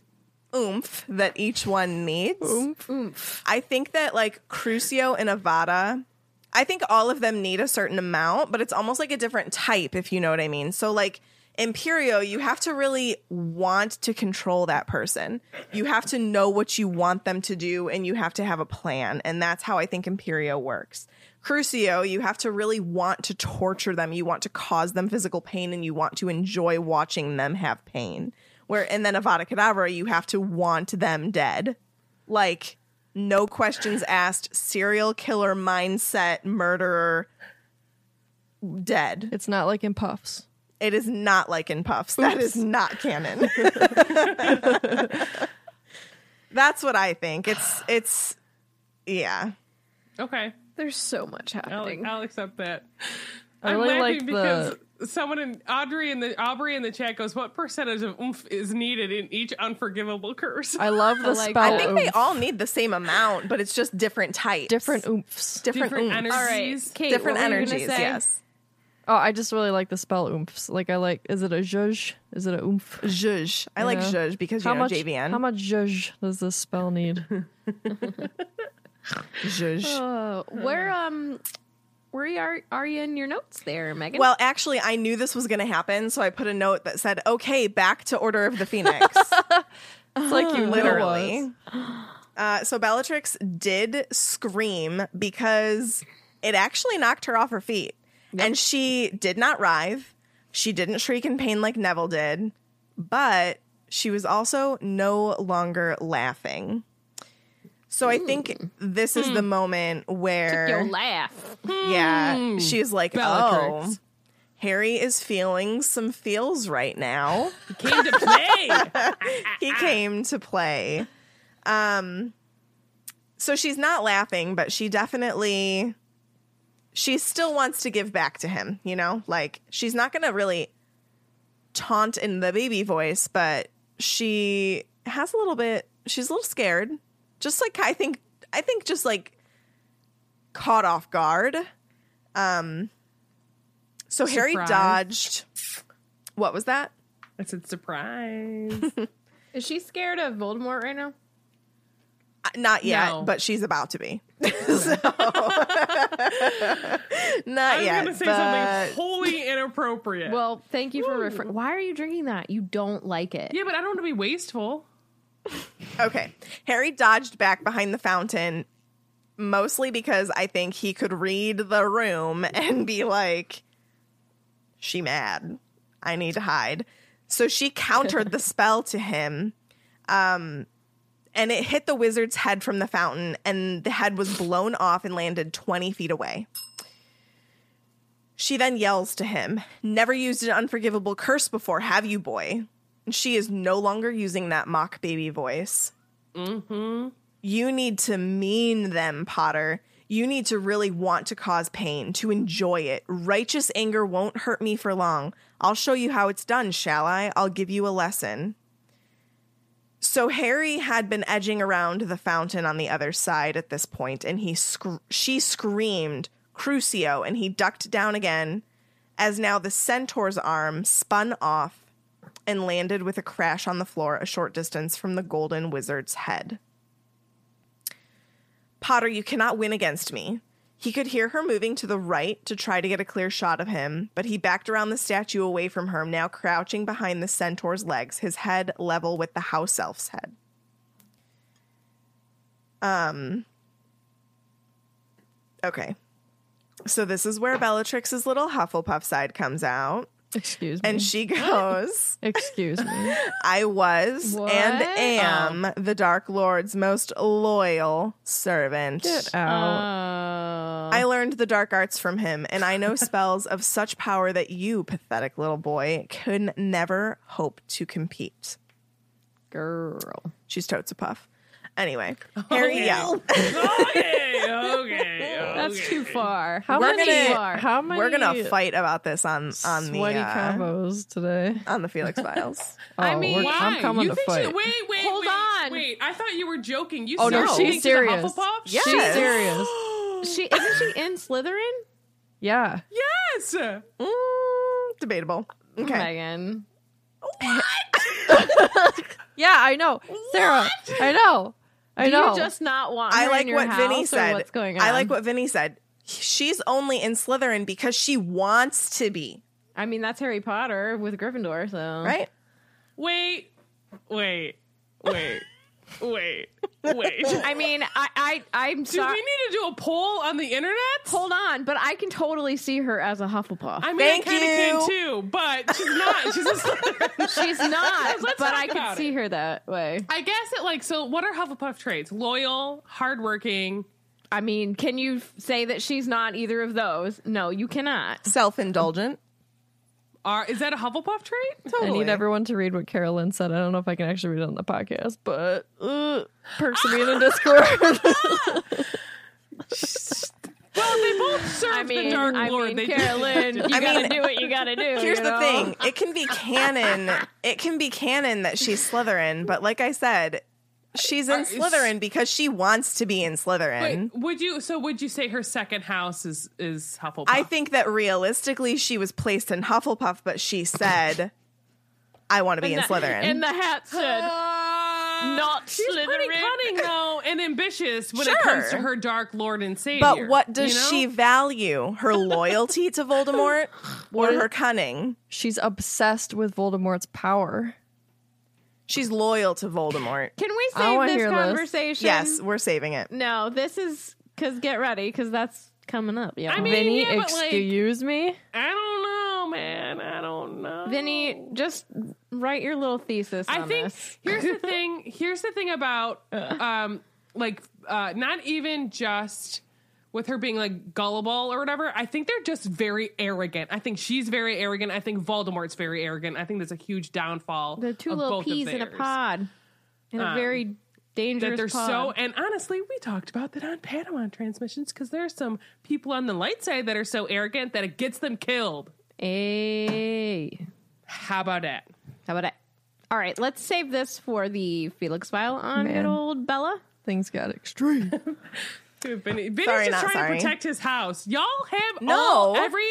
oomph that each one needs. Oomph. I think that like Crucio and Avada, I think all of them need a certain amount, but it's almost like a different type, if you know what I mean. So like Imperio, you have to really want to control that person. You have to know what you want them to do and you have to have a plan. And that's how I think Imperio works. Crucio, you have to really want to torture them. You want to cause them physical pain and you want to enjoy watching them have pain. Where and then Avada Kedavra, you have to want them dead. Like no questions asked, serial killer mindset, murderer, dead. It's not like in Puffs. It is not like in Puffs. That is not canon. That's what I think. It's it's yeah. okay There's so much I'll, happening. I'll accept that I i'm really laughing like because someone in audrey in the aubrey in the chat goes what percentage of oomph is needed in each unforgivable curse I love the like- spell. I think they all need the same amount, but it's just different types. different oomphs. different, different oomph. energies All right, Kate, different what were you energies, say? yes. Oh, I just really like the spell oomphs. Like I like. Is it a zhuzh? Is it a oomph? Zhuzh. I like Yeah. zhuzh because you How know much? JVN. How much zhuzh does this spell need? Zhuzh. Uh, where um, where are are you in your notes there, Megan? Well, actually, I knew this was going to happen, so I put a note that said, "Okay, back to Order of the Phoenix." It's like you literally. literally. Uh, so Bellatrix did scream because it actually knocked her off her feet, and she did not writhe. She didn't shriek in pain like Neville did, but she was also no longer laughing. So I think hmm. this is the hmm. moment where Yo, laugh. yeah, hmm. she's like, Bellatrix. "Oh, Harry is feeling some feels right now." He came to play he came to play. Um, so she's not laughing, but she definitely she still wants to give back to him. You know, like she's not going to really taunt in the baby voice, but she has a little bit. She's a little scared, just like I think. I think just like caught off guard. Um. So Harry dodged. What was that? i said surprise Is she scared of Voldemort right now? Uh, Not yet, No. but she's about to be. So- not i was yet. gonna say but- something wholly inappropriate Well, thank you for referring. Why are you drinking that? You don't like it. yeah but i don't want to be wasteful Okay. Harry dodged back behind the fountain mostly because I think he could read the room and be like, she mad. I need to hide. So she countered the spell to him. Um, and it hit the wizard's head from the fountain, and the head was blown off and landed 20 feet away. She then yells to him, Never used an unforgivable curse before, have you, boy? And she is no longer using that mock baby voice. mm-hmm You need to mean them, Potter. You need to really want to cause pain, to enjoy it. Righteous anger won't hurt me for long. I'll show you how it's done, shall I? I'll give you a lesson. So Harry had been edging around the fountain on the other side at this point, and he sc- she screamed Crucio, and he ducked down again, as now the centaur's arm spun off and landed with a crash on the floor a short distance from the golden wizard's head. Potter, you cannot win against me. He could hear her moving to the right to try to get a clear shot of him, but he backed around the statue away from her, now crouching behind the centaur's legs, his head level with the house elf's head. Um. Okay. So this is where Bellatrix's little Hufflepuff side comes out. Excuse me. And she goes, Excuse me. I was What? and am the Dark Lord's most loyal servant. Get out. Oh. I learned the dark arts from him, and I know spells of such power that you, pathetic little boy, could never hope to compete. Girl. She's totes a puff. Anyway, oh, Harry yelled. Okay, okay, That's too far. How We're many? gonna- how many? We're gonna fight about this on on the uh, combos today. on the Felix Files. I Oh, mean- Why? I'm coming you to think fight. She, wait, wait, Hold wait, on. Wait, I thought you were joking. You Oh, no, she's serious. Hufflepuff? Yes. She's serious. She isn't she in Slytherin? Yeah. Yes. Mm, debatable. Okay. Megan. What? yeah, I know. Sarah, I know. I Do know. you just not want I like in your what house, Vinny said. What's going on? I like what Vinny said. She's only in Slytherin because she wants to be, I mean, that's Harry Potter with Gryffindor, so right? Wait, wait, wait, wait, wait. I mean, I, I I'm Do sorry. we need to do a poll on the internet? Hold on, but I can totally see her as a Hufflepuff. I mean, Thank I kind of can too, but she's not. She's a Slytherin. She's not, Let's but talk I can about see it. her that way. I guess it like so. What are Hufflepuff traits? Loyal, hardworking. I mean, can you f- say that she's not either of those? No, you cannot. Self-indulgent. Are is that a Hufflepuff trait? I need everyone to read what Carolyn said. I don't know if I can actually read it on the podcast, but uh, perks of being in Discord. Well, they both serve I mean, the Dark I Lord. mean, they Carolyn, you I gotta mean, do what you gotta do. Here's you the thing. It can be canon. It can be canon that she's Slytherin, but like I said, she's in Are- Slytherin because she wants to be in Slytherin. Wait, would you? So would you say her second house is is Hufflepuff? I think that realistically she was placed in Hufflepuff, but she said, I want to be in Slytherin. And the hat said, Uh, Not she's pretty cunning though, and ambitious when it comes to her Dark Lord and Savior. but what does you know? she value? Her loyalty to Voldemort or her cunning? She's obsessed with Voldemort's power. She's loyal to Voldemort. "Can we save this hear this. conversation?" Yes, we're saving it. No, this is because get ready because that's coming up. Yeah, I mean, Vinny, yeah, but, like- excuse me. I don't know, man. I don't know. Vinny, just write your little thesis. I on think this. here's the thing. Here's the thing about um like uh not even just with her being like gullible or whatever. I think they're just very arrogant. I think she's very arrogant. I think Voldemort's very arrogant. I think that's a huge downfall. the two of little both peas in a pod, in a Um, very dangerous That they're pod. so, and honestly, we talked about that on Panama transmissions because there are some people on the light side that are so arrogant that it gets them killed. Hey, How about that? how about it? All right, let's save this for the Felix file on Man. good old Bella. Things got extreme. Dude, Vinny, Vinny's Sorry, just trying sorry. to protect his house. Y'all have No. all, every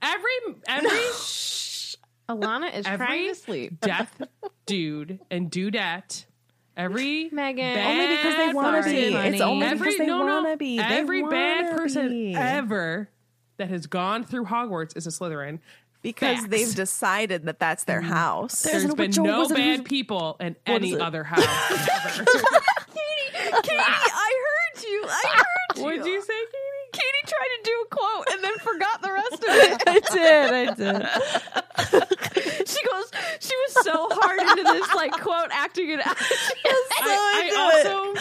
every every Alana is every trying to sleep. death dude and dudette. Every Megan. Only because they wanna be. It's only every, because they no, no, wanna be. They Every bad wanna person be. ever that has gone through Hogwarts is a Slytherin. Because they've decided that that's their mm. house. There's There's no- been no bad people in any other house Katie, Katie, I heard you. I heard What'd you say, Katie? Katie tried to do a quote and then forgot the rest of it. I did. I did. she goes, she was so hard into this like quote acting it out. I, into I it. also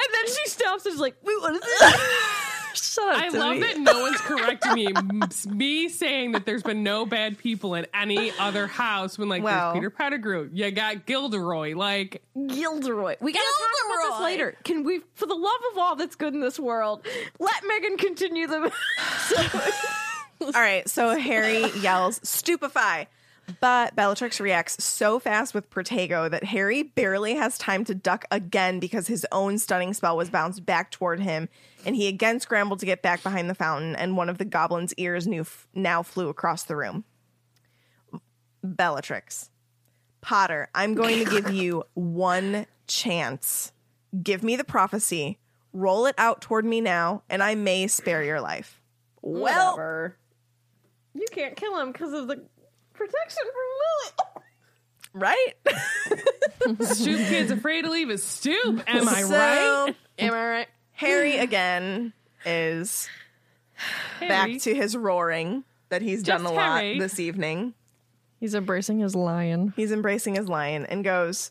and then she stops and is like, wait, what is this? Shut up. I love Timmy. that no one's correcting me. Me saying that there's been no bad people in any other house when like Well. there's Peter Pettigrew, you got Gilderoy, like Gilderoy. We gotta talk about this Gilderoy. later. Can we, for the love of all that's good in this world, let Megan continue the. All right, so Harry yells, stupefy. But Bellatrix reacts so fast with Protego that Harry barely has time to duck again because his own stunning spell was bounced back toward him, and he again scrambled to get back behind the fountain, and one of the goblin's ears new, now flew across the room. Bellatrix, Potter, I'm going to give you one chance. Give me the prophecy, Roll it out toward me now, and I may spare your life. Well, Whatever. You can't kill him because of the protection from Lily. Oh. right? Stoop kid's afraid to leave his stoop. Am I So, right? Am I right? Harry again is Harry? back to his roaring that he's done a Just lot this evening. He's embracing his lion. He's embracing his lion and goes,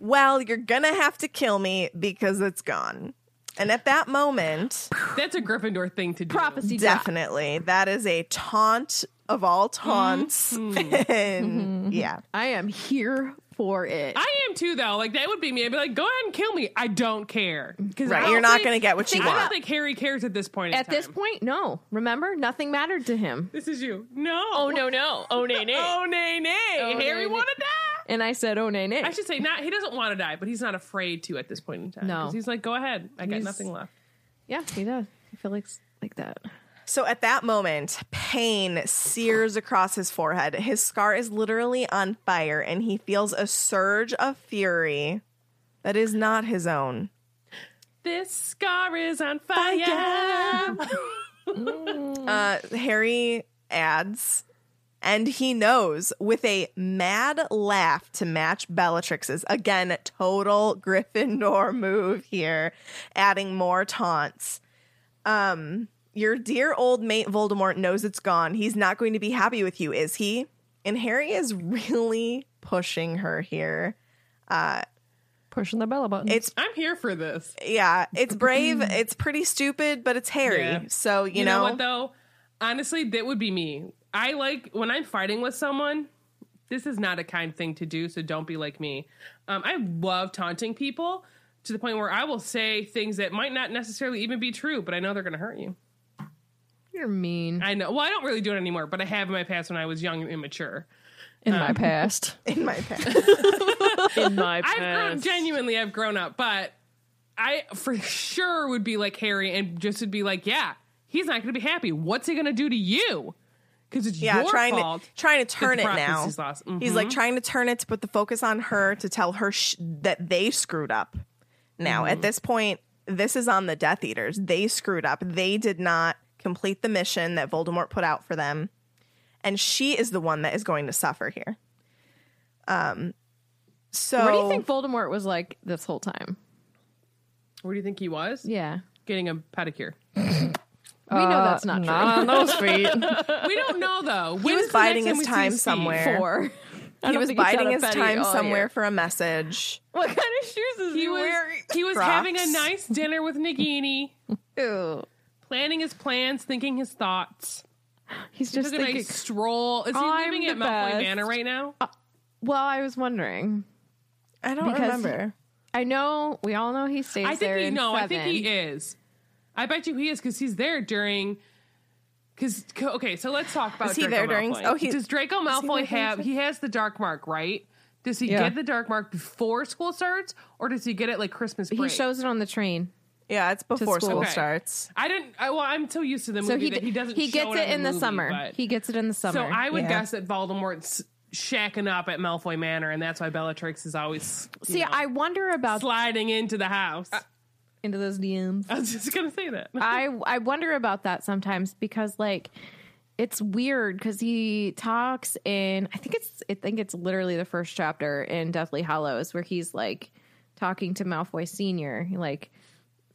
Well, you're gonna have to kill me because it's gone. And at that moment, That's a Gryffindor thing to do. Prophecy drop. definitely, that is a taunt of all taunts. Mm-hmm. and yeah. I am here for it. I am too, though. Like that would be me. I'd be like, "Go ahead and kill me. I don't care." Because Right, you're not gonna get what you I don't want. think Harry cares at this point. in At this point, no. Remember, nothing mattered to him. this is you. No. Oh no, no. Oh nay nay. Oh nay nay. Oh, Harry nay, nay. want to die. And I said, oh nay nay. I should say not. He doesn't want to die, but he's not afraid to at this point in time. No. 'Cause he's like, "Go ahead. I got He's- nothing left." Yeah, he does. I feel like like that. So at that moment, pain sears across his forehead. His scar is literally on fire, and he feels a surge of fury that is not his own. This scar is on fire. Uh, Harry adds, and he knows with a mad laugh to match Bellatrix's. Again, total Gryffindor move here, adding more taunts. Um, your dear old mate Voldemort knows it's gone. He's not going to be happy with you, is he? And Harry is really pushing her here. Uh, Pushing the bella button. It's I'm here for this. yeah, it's brave, it's pretty stupid, but it's Harry. Yeah. So you, You, know, know, what though? Honestly, that would be me. I like when I'm fighting with someone. This is not a kind thing to do, so don't be like me. Um, I love taunting people to the point where I will say things that might not necessarily even be true, but I know they're going to hurt you. You're mean. I know. Well, I don't really do it anymore, but I have in my past when I was young and immature. in my past. in my past. In my past. I've grown genuinely. I've grown up, but I for sure would be like Harry and just would be like, yeah, he's not going to be happy. What's he going to do to you? Because it's yeah, your trying fault. to trying to turn it now. prophecy's lost. He's like trying to turn it to put the focus on her to tell her sh- that they screwed up. Now, Mm-hmm. at this point, this is on the Death Eaters. They screwed up. They did not complete the mission that Voldemort put out for them, and she is the one that is going to suffer here. Um. So What do you think Voldemort was like this whole time? Where do you think he was? Yeah. Getting a pedicure. We know that's uh, not true. Not on those feet. we don't know though. he was biding his time we time see Steve? somewhere? Four. He was biding his time somewhere year. for a message. What kind of shoes is he, He was wearing? he was Crocs. having a nice dinner with Nagini, Ew. planning his plans, thinking his thoughts. He's Took just a thinking. nice stroll. Is he I'm living the at Malfoy best. Manor right now? Uh, well, I was wondering. I don't Because remember. I know we all know he stays I there think he in no. I think he is. I bet you he is because he's there during. Because okay, so let's talk about. Is he Draco there during- Malfoy. oh, he- does Draco Malfoy during have? He has the Dark Mark, right? Does he Yeah. get the Dark Mark before school starts, or does he get it like Christmas break? He shows it on the train. Yeah, it's before school. school Okay. starts. I didn't. I, well, I'm so used to the movie So he that he doesn't. he show gets it on in the, movie, summer. but- He gets it in the summer. so I would Yeah. guess that Voldemort's shacking up at Malfoy Manor, and that's why Bellatrix is always See, know, I wonder about sliding into the house. Uh, into those DMs. I was just gonna say that. I I wonder about that sometimes because like it's weird because he talks in I think it's I think it's literally the first chapter in Deathly Hallows where he's like talking to Malfoy Senior like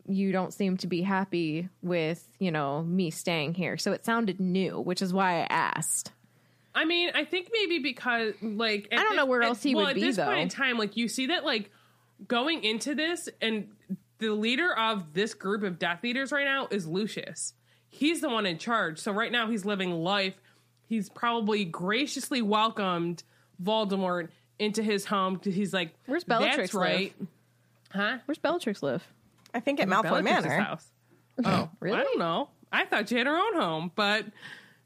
you don't seem to be happy with you know me staying here so it sounded new which is why I asked I mean, I think maybe because like I don't thi- know where at- else he well, would at be, this point in time. Like you see that like going into this, and the leader of this group of Death Eaters right now is Lucius. He's the one in charge. So right now he's living life. He's probably graciously welcomed Voldemort into his home. He's like, Where's Bellatrix That's right, live? huh? where's Bellatrix live I think at Malfoy Bellatrix's Manor. house. Oh, Really? I don't know. I thought she had her own home, but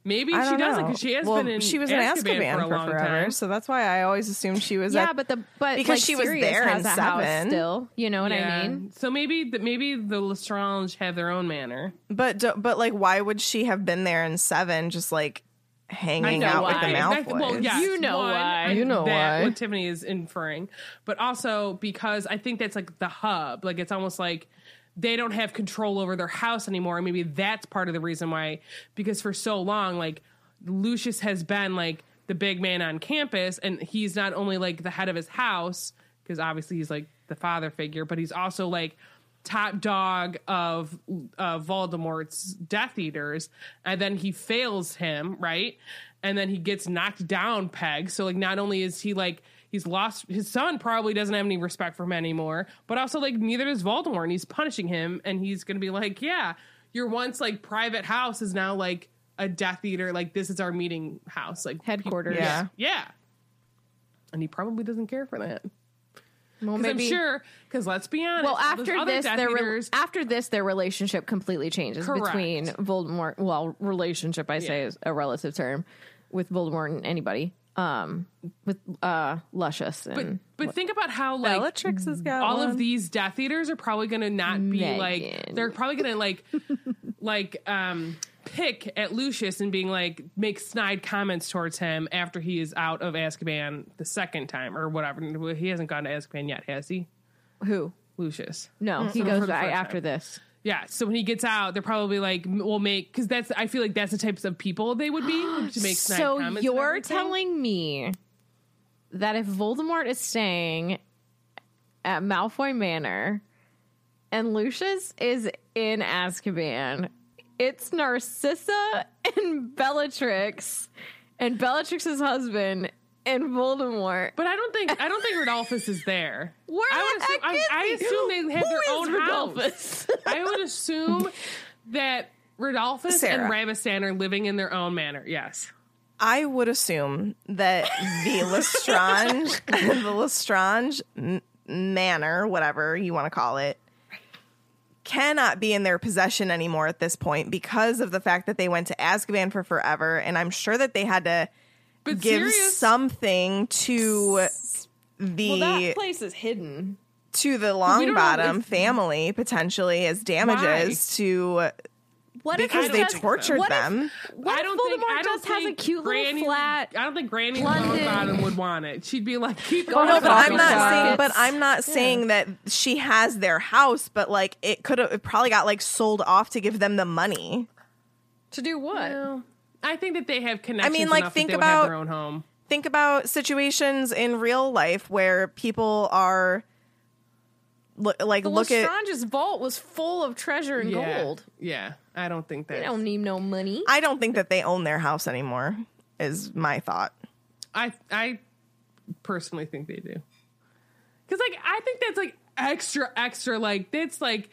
maybe I she doesn't because she has well, been in she was in Azkaban, Azkaban for a for, long forever, time. so that's why I always assumed she was. yeah at, but the but because like, she was Sirius there has in a house seven. still you know what I mean So maybe the, maybe the Lestrange have their own manor. but but like, why would she have been there in seven? Just like hanging know out with the why. Malfoys. That- well, yes, You know one, why. You know that why. What Tiffany is inferring, but also because I think that's like the hub. Like it's almost like they don't have control over their house anymore. And maybe that's part of the reason why, because for so long, like Lucius has been like the big man on campus, and he's not only like the head of his house, because obviously he's like the father figure, but he's also like top dog of uh, Voldemort's Death Eaters, and then he fails him, right? And then he gets knocked down, peg. So like, not only is he like he's lost his son, probably doesn't have any respect for him anymore, but also like neither does Voldemort, and he's punishing him, and he's gonna be like, yeah, your once like private house is now like a Death Eater. Like this is our meeting house, like Headquarters. Yeah. yeah. And he probably doesn't care for that. Well, Because I'm sure, because let's be honest. Well, after this, Death their re- after this, their relationship completely changes Correct. between Voldemort. Well, relationship I say Yeah. is a relative term with Voldemort and anybody. Um, with uh, Lucius but and but think about how like Bellatrix has got all one. of these Death Eaters are probably going to not be like they're probably going to like like um pick at Lucius and being like make snide comments towards him after he is out of Azkaban the second time or whatever. He hasn't gone to Azkaban yet, has he? who? Lucius. No, he For goes the after time. this. Yeah, so when he gets out, they're probably like, "We'll make," because that's. I feel like that's the types of people they would be to make So you're telling me that if Voldemort is staying at Malfoy Manor and Lucius is in Azkaban, it's Narcissa and Bellatrix and Bellatrix's husband and Voldemort. But I don't think I don't think Rodolphus is there. Where I would assume, heck I, is I he? assume they have Who their own Rodolphus? house. I would assume that Rodolphus Sarah. and Rabastan are living in their own manor. Yes. I would assume that the Lestrange, the Lestrange manor, whatever you want to call it, cannot be in their possession anymore at this point because of the fact that they went to Azkaban for forever, and I'm sure that they had to But give Sirius, something to the well, that place is hidden. to the don't know Longbottom family potentially as damages to What because if they he just, tortured what if- them. What I if don't Voldemort think I just has a think cute Granny, little flat? I don't think Granny Longbottom would want it. She'd be like, "Keep oh, going." No, the but I'm not shop. saying. But I'm not saying that she has their house. But like, it could have. It probably got like sold off to give them the money. To do what? Well, I think that they have connections. I mean, like, think that they would have about- their own home. Think about situations in real life where people are lo- like The look at. Lestrange's vault was full of treasure and Yeah. gold. Yeah, I don't think that. They don't need no money. I don't think that they own their house anymore. Is my thought. I I personally think they do. Cuz like I think that's like extra extra like it's like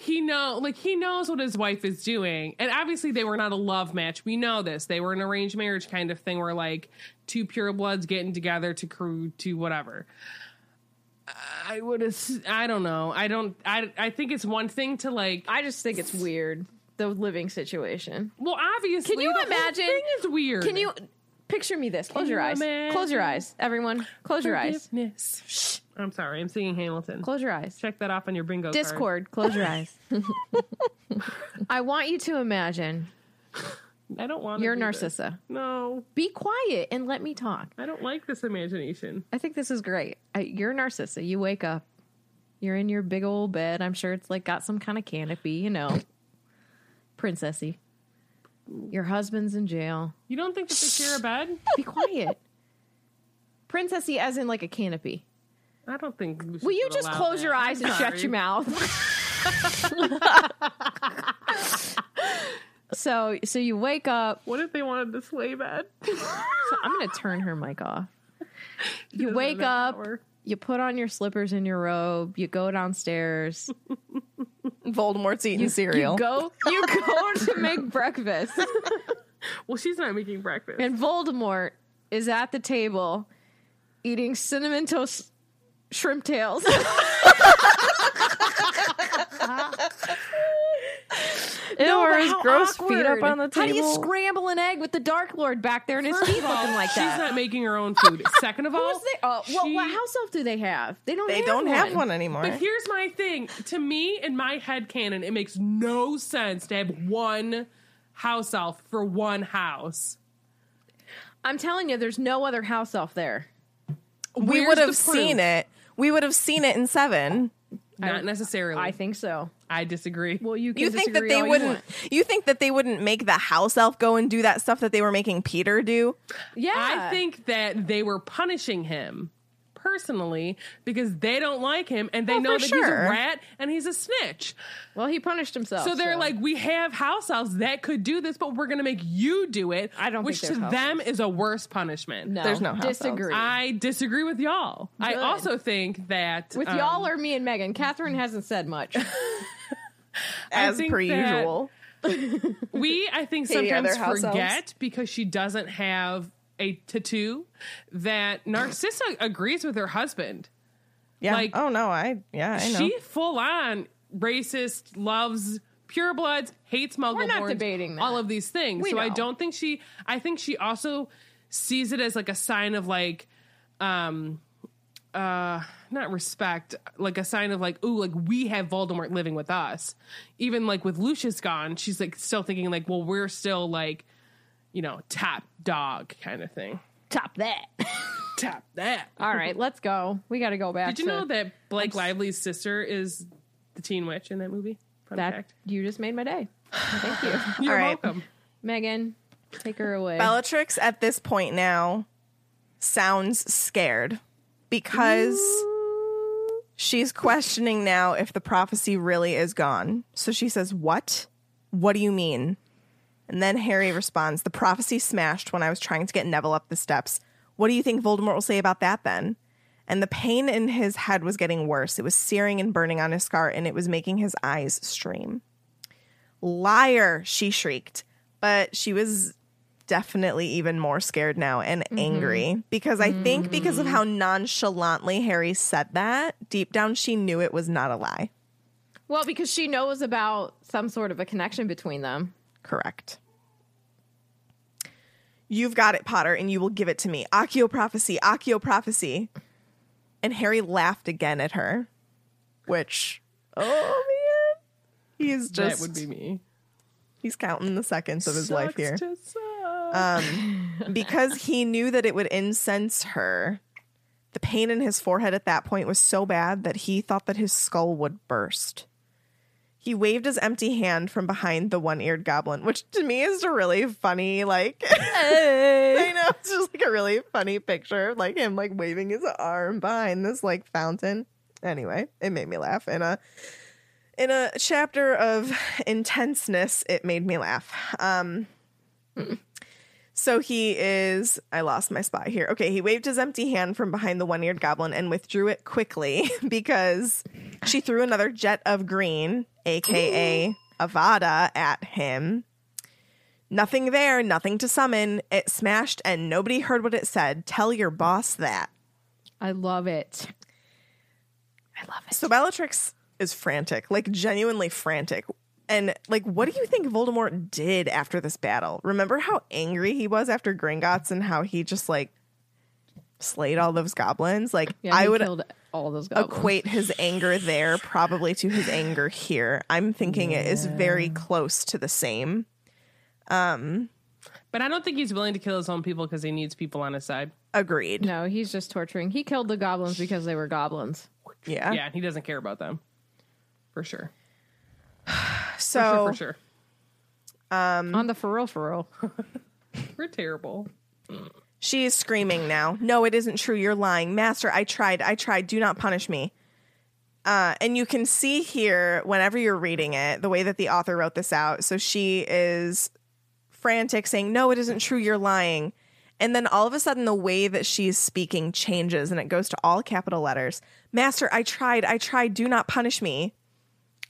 he know like he knows what his wife is doing. And obviously they were not a love match. We know this. They were an arranged marriage kind of thing where like two pure bloods getting together to crew to whatever. I would ass- I don't know. I don't I I think it's one thing to like I just think it's weird the living situation. well obviously Can you the imagine? thing is weird. Can you picture me this? Close Can your you eyes. Close your eyes, everyone. Close your eyes. Shh. I'm sorry. I'm singing Hamilton. Close your eyes. Check that off on your bingo card. Discord. Close your eyes. I want you to imagine I don't want. you're do this. Narcissa. No, Be quiet and let me talk. I don't like this imagination. I think this is great. I, you're Narcissa. You wake up. You're in your big old bed. I'm sure it's like got some kind of canopy, you know, princessy. Your husband's in jail. You don't think that they share a bed? Be quiet. princessy, as in like a canopy. I don't think. we Will you just close that. your eyes and shut your mouth? so, so you wake up. What if they wanted the sleigh bed? So I'm going to turn her mic off. You wake up. power. You put on your slippers and your robe. You go downstairs. Voldemort's eating you, cereal. You go. You go to make breakfast, Well, she's not making breakfast. and Voldemort is at the table eating cinnamon toast shrimp tails. Ew, No, or but his how gross feet up on the table. How do you scramble an egg with the Dark Lord back there and his feet looking like she's that? She's not making her own food. Second of all, Who's they? Oh, well, she- what house elf do they have? They don't. they have don't one. have one anymore. But here's my thing. To me, in my head canon, it makes no sense to have one house elf for one house. I'm telling you, there's no other house elf there. we would have seen it. We would have seen it in seven. Not necessarily. I think so. I disagree. Well, you can You think that they you wouldn't? want. You, think that they wouldn't make the house elf go and do that stuff that they were making Peter do? Yeah, I think that they were punishing him personally because they don't like him and they Well, know for that he's a rat and he's a snitch. Well, he punished himself. So they're like, we have house elves that could do this, but we're going to make you do it. I don't which think to there's house them is a worse punishment. no, There's no house elves. disagree. I disagree with y'all. I also think that With um, y'all or me and Megan, Catherine hasn't said much. As per usual. we I think sometimes other house forget because she doesn't have a tattoo that Narcissa agrees with her husband. Yeah. like- oh no, I yeah, I know. She full on racist, loves purebloods, hates Muggleborns. We're not debating that. all of these things. We so I don't think she. I think she also sees it as like a sign of like, um, uh, not respect, like a sign of like, ooh, like we have Voldemort living with us. Even like with Lucius gone, she's like still thinking like, well, we're still like, you know, top dog kind of thing. Top that. Top that. All right, let's go. We got to go back. Did you to know that Blake Lively's sister is the Teen Witch in that movie? Fun that fact. you just made my day? Thank you, You're All right. welcome. Megan. Take her away. Bellatrix at this point now sounds scared because she's questioning now if the prophecy really is gone. So she says, What? What do you mean? And then Harry responds, The prophecy smashed when I was trying to get Neville up the steps. What do you think Voldemort will say about that then? And the pain in his head was getting worse. It was searing and burning on his scar, and it was making his eyes stream. Liar, she shrieked. But she was definitely even more scared now and mm-hmm. angry because I think because of how mm. nonchalantly Harry said that, deep down she knew it was not a lie. well, because she knows about some sort of a connection between them. Correct. You've got it, Potter, and you will give it to me. Accio prophecy, Accio prophecy. And Harry laughed again at her, which, oh man, he's just that would be me. he's counting the seconds of his life here. suck. Um, because he knew that it would incense her. The pain in his forehead at that point was so bad that he thought that his skull would burst. He waved his empty hand from behind the one-eared goblin, which to me is a really funny, like I know it's just like a really funny picture, like him like waving his arm behind this like fountain. Anyway, it made me laugh. In a in a chapter of intenseness, it made me laugh. Um so he is. I lost my spot here. Okay, he waved his empty hand from behind the one eared goblin and withdrew it quickly because she threw another jet of green, aka Avada, at him. Nothing there, nothing to summon. It smashed and nobody heard what it said. Tell your boss that. I love it. I love it. So Bellatrix is frantic, like genuinely frantic. And like, what do you think Voldemort did after this battle? Remember how angry he was after Gringotts and how he just like slayed all those goblins? Like, Yeah, I would all those goblins. equate his anger there probably to his anger here. I'm thinking it is very close to the same. Um, But I don't think he's willing to kill his own people because he needs people on his side. Agreed. No, he's just torturing. He killed the goblins because they were goblins. Yeah. Yeah, he doesn't care about them. For sure. So For sure, for sure. On the for real, for real. We're terrible. She is screaming now. No, it isn't true. You're lying. Master, I tried. I tried. Do not punish me. Uh, and you can see here, whenever you're reading it, the way that the author wrote this out. So she is frantic, saying, No, it isn't true. You're lying. And then all of a sudden, the way that she's speaking changes and it goes to all capital letters. Master, I tried. I tried. Do not punish me.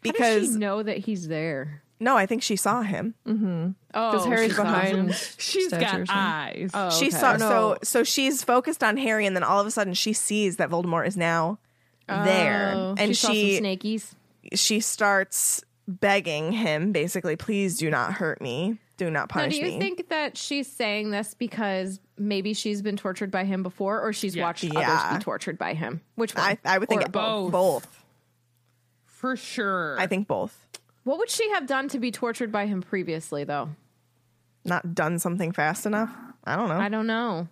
How does Because, she know that he's there? no, I think she saw him. Mm-hmm. Oh, Because Harry's she behind. him. She's Statue got eyes. Oh, she saw No. so so she's focused on Harry, and then all of a sudden she sees that Voldemort is now there, Oh, and she, saw she some snakies. she starts begging him, basically, please do not hurt me, do not Now, punish do you me. think that she's saying this because maybe she's been tortured by him before, or she's Yeah. watched Yeah. others be tortured by him? Which one? I I would think Or both. both. For sure. I think both. What would she have done to be tortured by him previously, though? Not done something fast enough. I don't know. I don't know.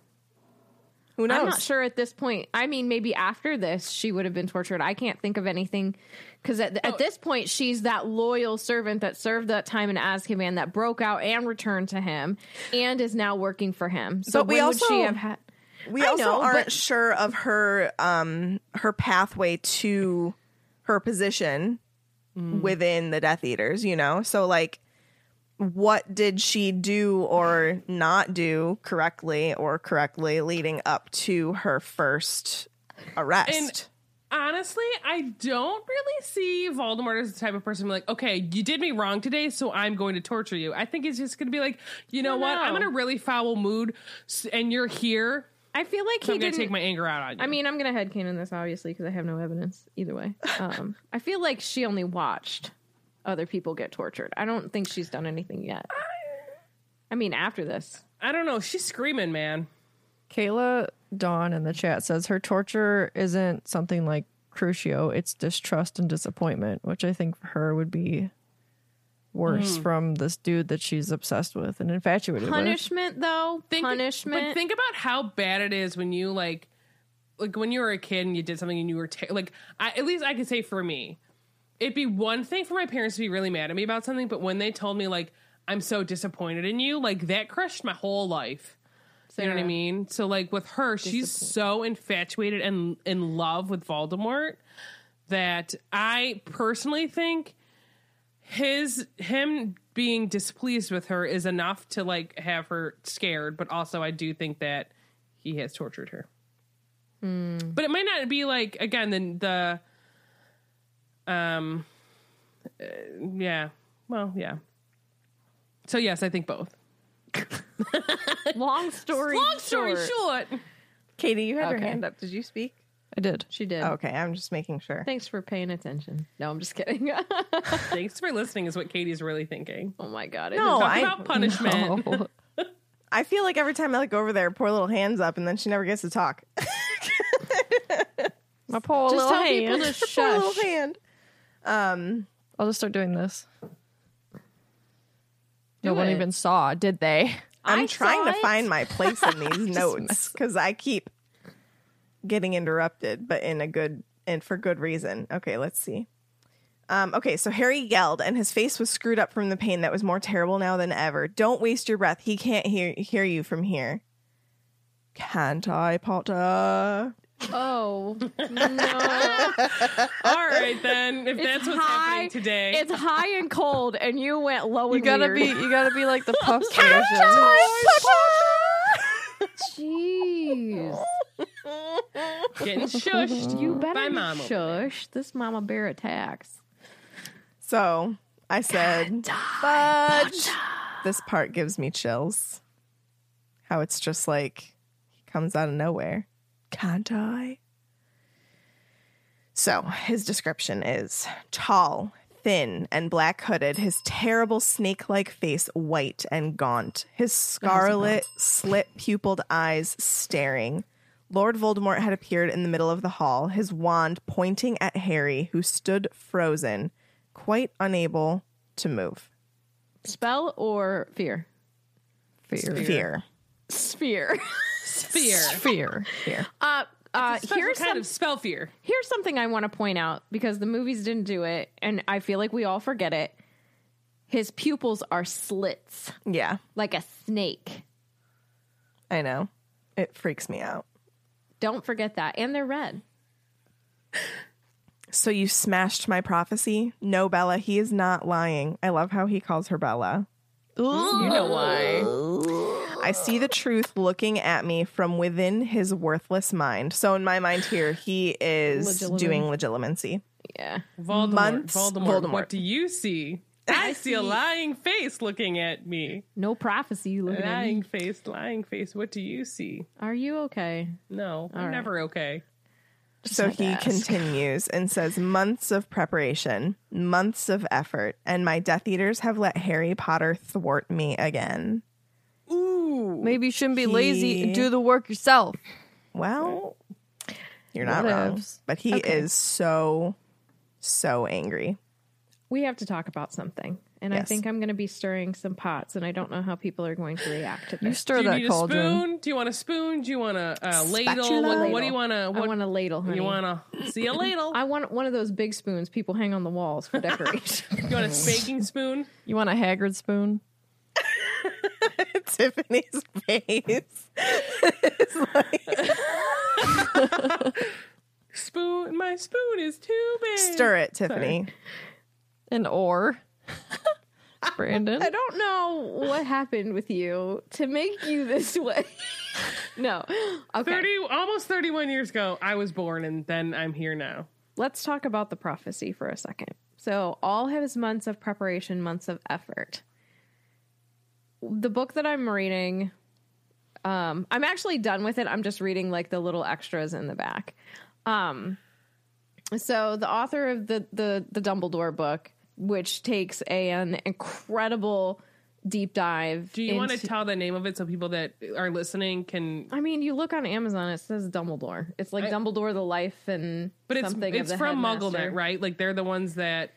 Who knows? I'm not sure at this point. I mean, maybe after this, she would have been tortured. I can't think of anything because at, Oh. at this point, she's that loyal servant that served that time in Azkaban that broke out and returned to him and is now working for him. So But we when would she also- have had? We I also know, aren't but- sure of her um her pathway to her position Mm. within the Death Eaters, you know? So like what did she do or not do correctly or correctly leading up to her first arrest? And- Honestly, I don't really see Voldemort as the type of person like, okay, you did me wrong today, so I'm going to torture you. I think he's just going to be like, you know don't what? I'm in a really foul mood, and you're here. I feel like So he I'm going didn't to take my anger out on you. I mean, I'm gonna headcanon this obviously because I have no evidence either way. Um, I feel like she only watched other people get tortured. I don't think she's done anything yet. I mean, after this, I don't know. She's screaming, man. Kayla Dawn in the chat says her torture isn't something like Crucio, it's distrust and disappointment, which I think for her would be worse hmm. from this dude that she's obsessed with and infatuated with. punishment though, Think, punishment. But think about how bad it is when you like, like when you were a kid and you did something and you were ta- like, I, at least I could say for me, it'd be one thing for my parents to be really mad at me about something, but when they told me like I'm so disappointed in you, like that crushed my whole life. You know what I mean? So like with her, she's so infatuated and in love with Voldemort that I personally think his him being displeased with her is enough to like have her scared, but also I do think that he has tortured her. But it might not be like again the the um uh, yeah. Well, yeah. So yes, I think both. Long story. Long story short. short. Katie, you had your hand up. Did you speak? I did. She did. Okay, I'm just making sure. Thanks for paying attention. No, I'm just kidding. Thanks for listening is what Katie's really thinking. oh my god. it No, Talk I- about punishment. Oh. I feel like every time I look over there, poor little hands up, and then she never gets to talk. My poor Just little tell people hand. to poor little hand. Um, I'll just start doing this. no one even saw, did they? I'm I trying to it. find my place in these notes because I keep getting interrupted, but in a good and for good reason. Okay, let's see. Um, okay, so Harry yelled, and his face was screwed up from the pain that was more terrible now than ever. Don't waste your breath. He can't hear hear you from here. Can't I, Potter? Oh no. All right then, if It's that's what's high- happening today. it's high and cold, and you went low You and gotta weird. be you gotta be like the puffs version. Jeez. Getting shushed. You better by be mom over shush. This mama bear attacks. So I said, fudge. This part gives me chills. How it's just like he comes out of nowhere. Can't I? So his description is tall, thin, and black hooded, his terrible snake like face white and gaunt, his scarlet, slit pupiled eyes staring. Lord Voldemort had appeared in the middle of the hall, his wand pointing at Harry, who stood frozen, quite unable to move. Spell or fear? Fear. Fear. Sphere. Fear. Fear. Fear. Uh, uh, here's kind some, of spell fear. here's something I want to point out because the movies didn't do it, and I feel like we all forget it. His pupils are slits Yeah, like a snake. I know. It freaks me out. Don't forget that, and they're red. So you smashed my prophecy? No, Bella, he is not lying. I love how he calls her Bella. You know why? I see the truth looking at me from within his worthless mind. So in my mind here, he is Legilimen. doing legilimency. Yeah. Voldemort. Months- Voldemort. Voldemort. What do you see? I see a lying face looking at me. No prophecy you looking at Lying me. face, lying face. What do you see? Are you okay? No, I'm right. never okay. So he ask. continues and says, Months of preparation, months of effort, and my Death Eaters have let Harry Potter thwart me again. Ooh. Maybe you shouldn't be lazy and do the work yourself. Well, you're not wrong. Whatevs. But he Okay. is so, so angry. We have to talk about something. And I think I'm going to be stirring some pots, and I don't know how people are going to react to You this. stir Do you that need a cauldron. spoon? Do you want a spoon? Do you want a, a ladle? What, what do you want to? I want a ladle, honey. you want to see a ladle? I want one of those big spoons people hang on the walls for decoration. you want a spanking spoon? You want a Haggard spoon? Tiffany's face. is like, Spoon. My spoon is too big. stir it, Tiffany. An or. Brandon. I don't know what happened with you to make you this way. no. Okay. Thirty, almost thirty-one years ago, I was born, and then I'm here now. Let's talk about the prophecy for a second. So, all his months of preparation, months of effort. The book that I'm reading, um, I'm actually done with it. I'm just reading like the little extras in the back. Um, so the author of the the the Dumbledore book, which takes an incredible deep dive. Do you want to tell the name of it so people that are listening can? I mean, you look on Amazon, it says Dumbledore. It's like I- Dumbledore, the life and But it's it's from. MuggleNet, right? Like they're the ones that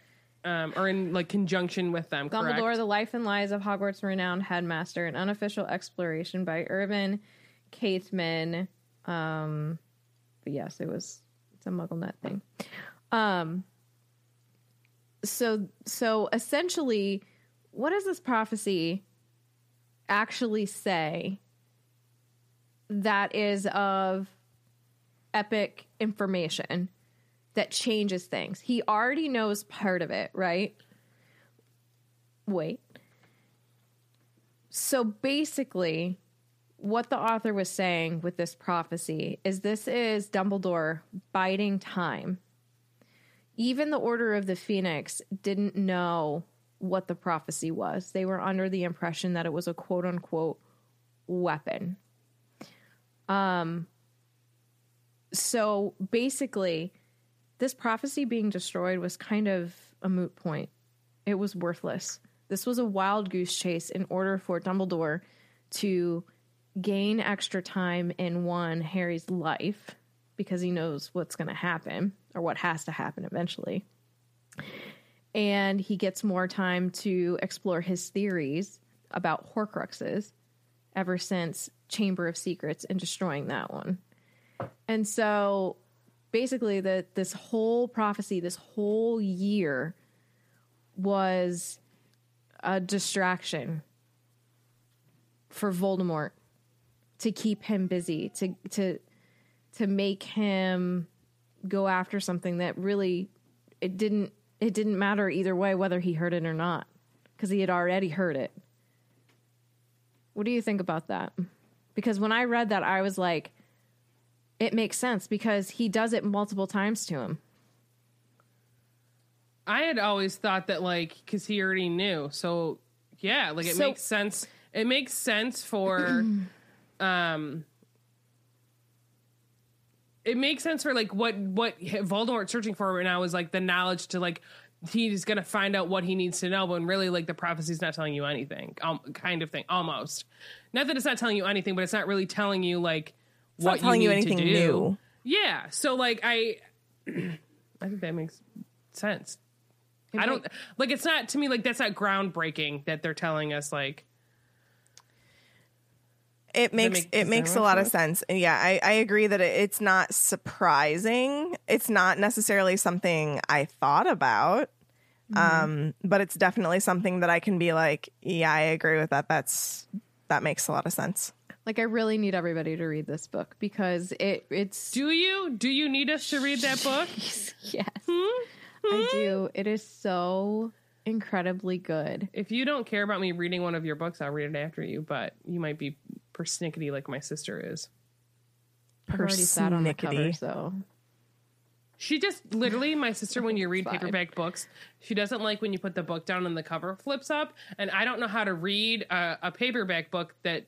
um, are in like conjunction with them. Dumbledore, correct? the life and lies of Hogwarts' renowned headmaster, an unofficial exploration by Irvin Khaytman. Um, but yes, it was it's a MuggleNet thing. Um, so so essentially, what does this prophecy actually say? That is of epic information that changes things. He already knows part of it, right? Wait. So basically, what the author was saying with this prophecy is this is Dumbledore biding time. Even the Order of the Phoenix didn't know what the prophecy was. They were under the impression that it was a quote unquote weapon. Um so basically this prophecy being destroyed was kind of a moot point. It was worthless. This was a wild goose chase in order for Dumbledore to gain extra time in one Harry's life because he knows what's going to happen or what has to happen eventually. And he gets more time to explore his theories about Horcruxes ever since Chamber of Secrets and destroying that one. And so basically the this whole prophecy, this whole year was a distraction for Voldemort to keep him busy, to to to make him go after something that really it didn't it didn't matter either way whether he heard it or not because he had already heard it. What do you think about that? Because when I read that I was like it makes sense because he does it multiple times to him. I had always thought that like because he already knew, so yeah, like it So- makes sense. It makes sense for, um, it makes sense for like what what Voldemort's searching for, and I was like the knowledge to like he's gonna find out what he needs to know, but really like the prophecy's not telling you anything, um, kind of thing, almost. Not that it's not telling you anything, but it's not really telling you like It's what not telling you need anything to do. new. Yeah, so like I, I think that makes sense. I don't like it's not to me like that's not groundbreaking that they're telling us like It makes make- it makes a make lot of sense? sense. And yeah, I, I agree that it, it's not surprising. It's not necessarily something I thought about. Mm-hmm. Um, but it's definitely something that I can be like, yeah, I agree with that. That's that makes a lot of sense. Like I really need everybody to read this book because it it's do you do you need us to read that book? yes. I do. It is so incredibly good. if you don't care about me reading one of your books, I'll read it after you, but you might be persnickety like my sister is. I've already sat on the cover, Persnickety. so She just literally, my sister, when you read Fine. paperback books, she doesn't like when you put the book down and the cover flips up. And I don't know how to read a, a paperback book that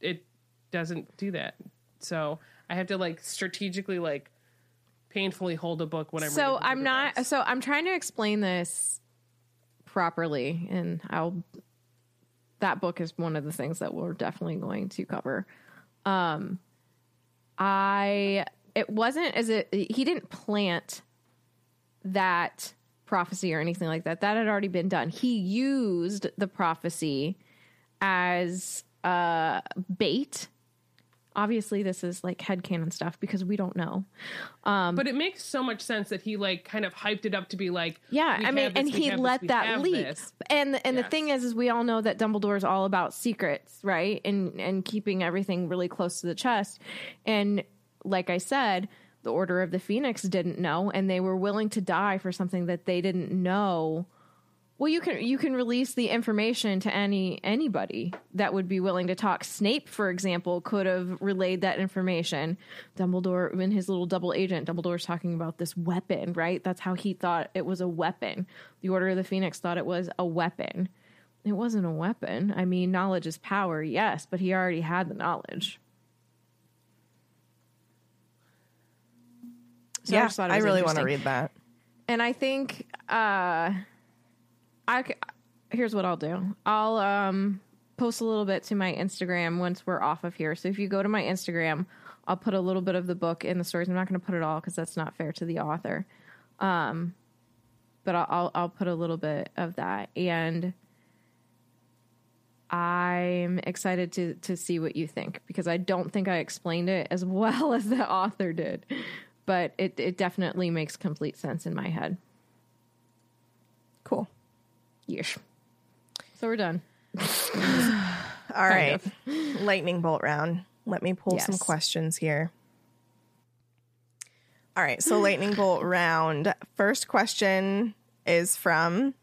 it doesn't do that. So I have to like strategically, like, painfully hold a book when I'm so I'm not. So I'm trying to explain this properly, and I'll. That book is one of the things that we're definitely going to cover. Um, I it wasn't as it he didn't plant that prophecy or anything like that. That had already been done. He used the prophecy as uh, bait. Obviously, this is like headcanon stuff because we don't know. Um, but it makes so much sense that he like kind of hyped it up to be like, Yeah, I mean, this, and he have this, let that leak. this. And and the thing is, is we all know that Dumbledore is all about secrets, right? And and keeping everything really close to the chest. And like I said, the Order of the Phoenix didn't know, and they were willing to die for something that they didn't know. Well, you can you can release the information to any anybody that would be willing to talk. Snape, for example, could have relayed that information. Dumbledore, in his little double agent, Dumbledore's talking about this weapon, right? That's how he thought it was a weapon. The Order of the Phoenix thought it was a weapon. It wasn't a weapon. I mean, knowledge is power, yes, but he already had the knowledge. So yeah, it I really want to read that. and I think uh, I here's what I'll do. I'll um, post a little bit to my Instagram once we're off of here. So if you go to my Instagram, I'll put a little bit of the book in the stories. I'm not going to put it all because that's not fair to the author. Um, but I'll, I'll I'll put a little bit of that, and I'm excited to to see what you think because I don't think I explained it as well as the author did, but it it definitely makes complete sense in my head. Yeesh. So we're done. All right. Lightning bolt round. Let me pull some questions here. All right. So, lightning bolt round. First question is from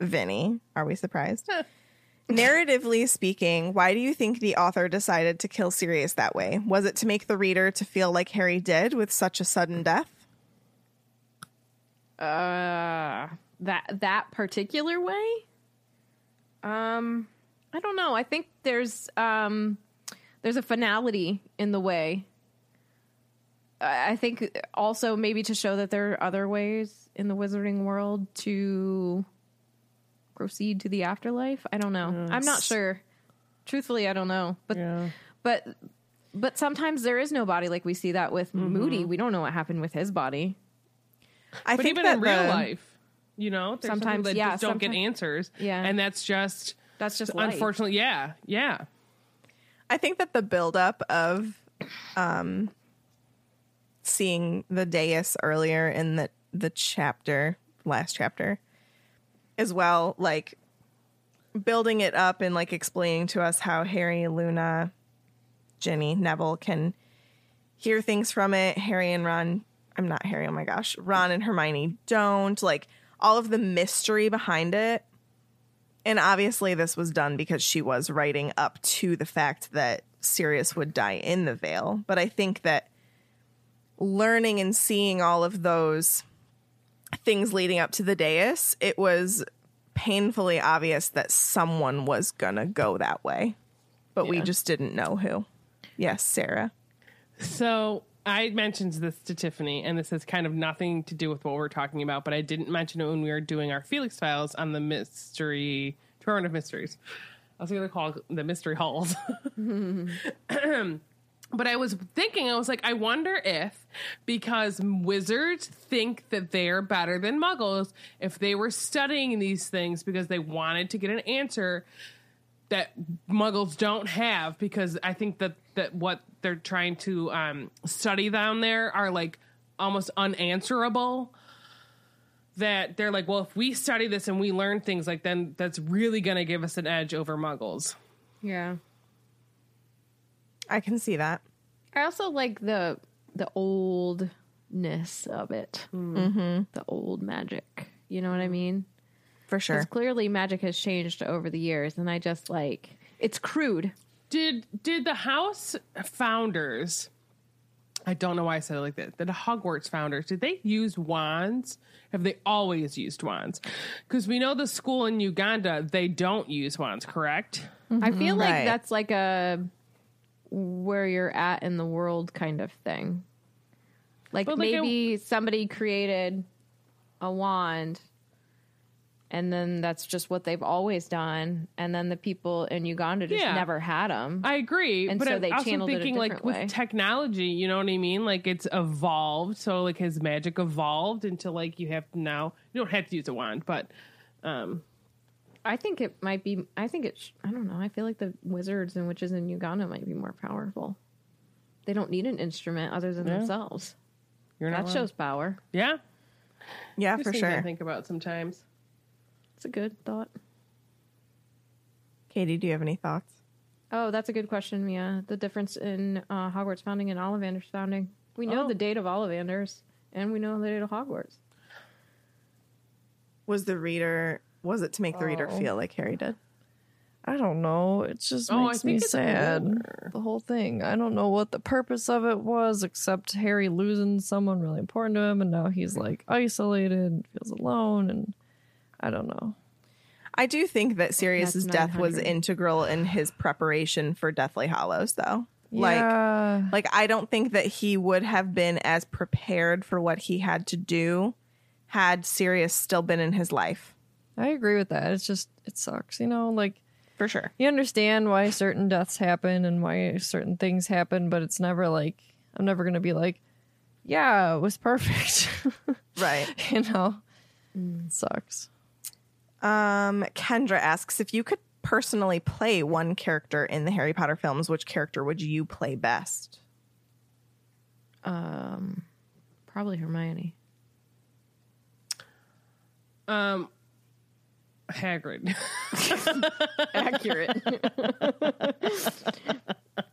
Vinny. Are we surprised? Narratively speaking, why do you think the author decided to kill Sirius that way? Was it to make the reader to feel like Harry did with such a sudden death? Uh that that particular way? Um I don't know. I think there's um there's a finality in the way. I I think also maybe to show that there are other ways in the wizarding world to proceed to the afterlife. I don't know. I'm not sure. Truthfully, I don't know. But Yeah. but but sometimes there is no body like we see that with Mm-hmm. Moody. We don't know what happened with his body. I But think even that in real the- life, you know, there's Sometimes, sometimes that yeah, just don't get answers. Yeah. and that's just That's just life. unfortunately, yeah, yeah. I think that the buildup of um, seeing the dais earlier in the the chapter, last chapter, as well, like building it up and like explaining to us how Harry, Luna, Ginny, Neville can hear things from it. Harry and Ron, I'm not Harry. Oh my gosh, Ron and Hermione don't like all of the mystery behind it. And obviously, this was done because she was writing up to the fact that Sirius would die in the veil. But I think that learning and seeing all of those things leading up to the dais, it was painfully obvious that someone was going to go that way. But we just didn't know who. Yes, Sarah. So I mentioned this to Tiffany, and this has kind of nothing to do with what we're talking about, but I didn't mention it when we were doing our Felix files on the mystery tournament of mysteries. I was going to call it the mystery halls. but I was thinking, I was like, I wonder if because wizards think that they're better than muggles, if they were studying these things because they wanted to get an answer that muggles don't have because I think that that what they're trying to um, study down there are like almost unanswerable. That they're like, well, if we study this and we learn things like then that's really going to give us an edge over muggles. Yeah. I can see that. I also like the the oldness of it. Mm-hmm. The old magic. You know what I mean? For Because sure. clearly magic has changed over the years, and I just like it's crude. Did did the house founders? I don't know why I said it like that. The Hogwarts founders did they use wands? Have they always used wands? Because we know the school in Uganda they don't use wands, correct? I feel like that's like a where you're at in the world kind of thing. Like like, maybe somebody created a wand and then that's just what they've always done. And then the people in Uganda just Yeah. never had them. I agree, And but so I'm they also channeled it a thinking like different with technology, you know what I mean? Like it's evolved, so like his magic evolved into like you have to now you don't have to use a wand, but um I think it might be. I think it. Sh- I don't know. I feel like the wizards and witches in Uganda might be more powerful. They don't need an instrument other than Yeah. themselves. you're not That shows power. yeah Yeah, Just for things I sure. think about sometimes. It's a good thought. Katie, do you have any thoughts? Oh, that's a good question, Mia. The difference in uh, Hogwarts founding and Ollivander's founding. We know Oh. the date of Ollivander's, and we know the date of Hogwarts. Was the reader was it to make the reader Oh. feel like Harry did? I don't know. It just Oh, makes me sad. older. The whole thing. I don't know what the purpose of it was, except Harry losing someone really important to him, and now he's like isolated, feels alone, and I don't know. I do think that Sirius's That's death was integral in his preparation for Deathly Hallows, though. Like, yeah, like I don't think that he would have been as prepared for what he had to do had Sirius still been in his life. I agree with that. It's just it sucks, you know. Like For sure. you understand why certain deaths happen and why certain things happen, but it's never like I'm never gonna be like, yeah, it was perfect. Right. you know, mm. it sucks. Um, Kendra asks if you could personally play one character in the Harry Potter films, which character would you play best? Um, probably Hermione. Um Hagrid. Accurate.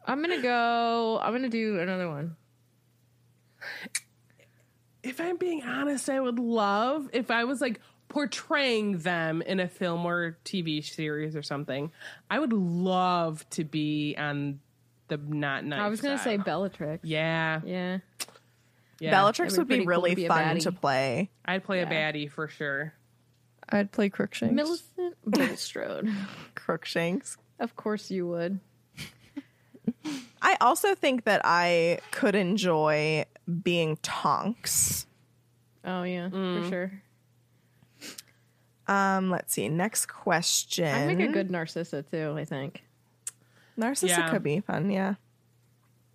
I'm gonna go. I'm gonna do another one. if I'm being honest, I would love if I was like portraying them in a film or TV series or something. I would love to be on the not nice. I was gonna say side. Bellatrix. yeah, Yeah. yeah. Bellatrix That'd be would be pretty cool to really be fun baddie. to play. I'd play Yeah. a baddie for sure. I'd play Crookshanks. Millicent Bulstrode. Crookshanks. of course you would. I also think that I could enjoy being Tonks. Oh yeah, Mm. for sure. Um, let's see. Next question. I make a good Narcissa too. I think. Narcissa Yeah. could be fun. Yeah.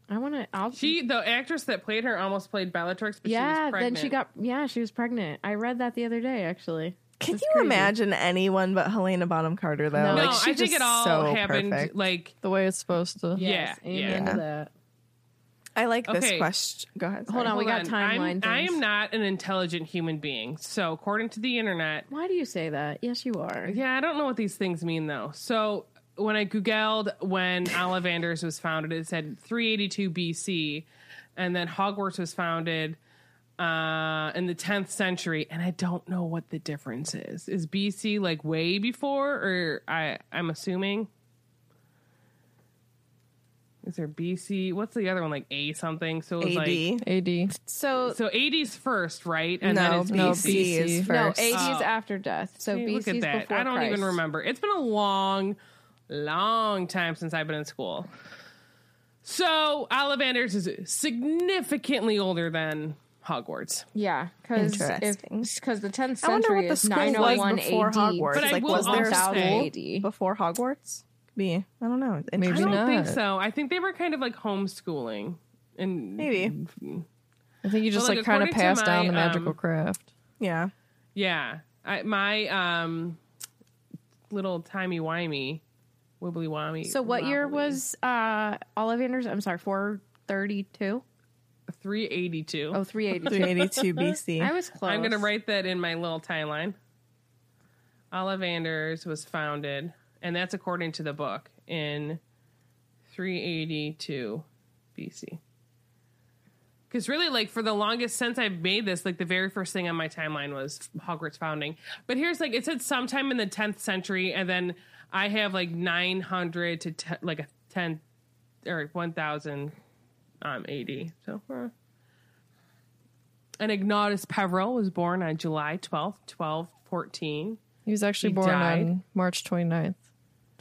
I want to. I'll. She, the actress that played her, almost played Bellatrix, but she yeah. was Then pregnant. she got. Yeah, she was pregnant. I read that the other day. Actually. Can That's you crazy. imagine anyone but Helena Bonham Carter though? No. No, like she I think just it all so happened perfect. like the way it's supposed to. Yes, Yeah, amen yeah. to that. I like this Okay. question. Go ahead. Hold sorry. on, we Hold got I'm- timeline I am not an intelligent human being. So, according to the internet, Why do you say that? Yes, you are. Yeah, I don't know what these things mean though. So when I googled when Ollivanders was founded, it said 382 BC, and then Hogwarts was founded uh, in the 10th century, and I don't know what the difference is. Is BC like way before, or I I'm assuming. Is there BC? What's the other one? Like A something. So it was AD. like AD. So so 80's first, right? And no, then it's no, BC, is BC. no, first. AD is Oh. after death. So See, BC look at that. before I don't even remember. It's been a long, long time since I've been in school. So Ollivanders is significantly older than Hogwarts. Yeah, because Interesting. because the 10th I wonder century what the is school was 901 before oh AD. Hogwarts. But I like, will was there a school AD. before Hogwarts? Be I don't know. Maybe I don't think so. I think they were kind of like homeschooling. And Maybe. I think you just Well, like, like, kind of passed to pass down the magical um, craft. Yeah. Yeah. I, my um little timey wimey wibbly wommy. So what year was uh Ollivander's? I'm sorry, 432? 382? Oh, 382. 382 BC. I was close. I'm going to write that in my little timeline. Ollivanders was founded, and that's according to the book, in 382 BC. Because really, like, for the longest since I've made this, like, the very first thing on my timeline was Hogwarts founding. But here's, like, it said sometime in the 10th century, and then I have, like, 900 to, te- like, a 10 or 1000 um, AD. So, uh, and Ignatius Peverell was born on July 12th, 1214. He was actually He born died. on March 29th,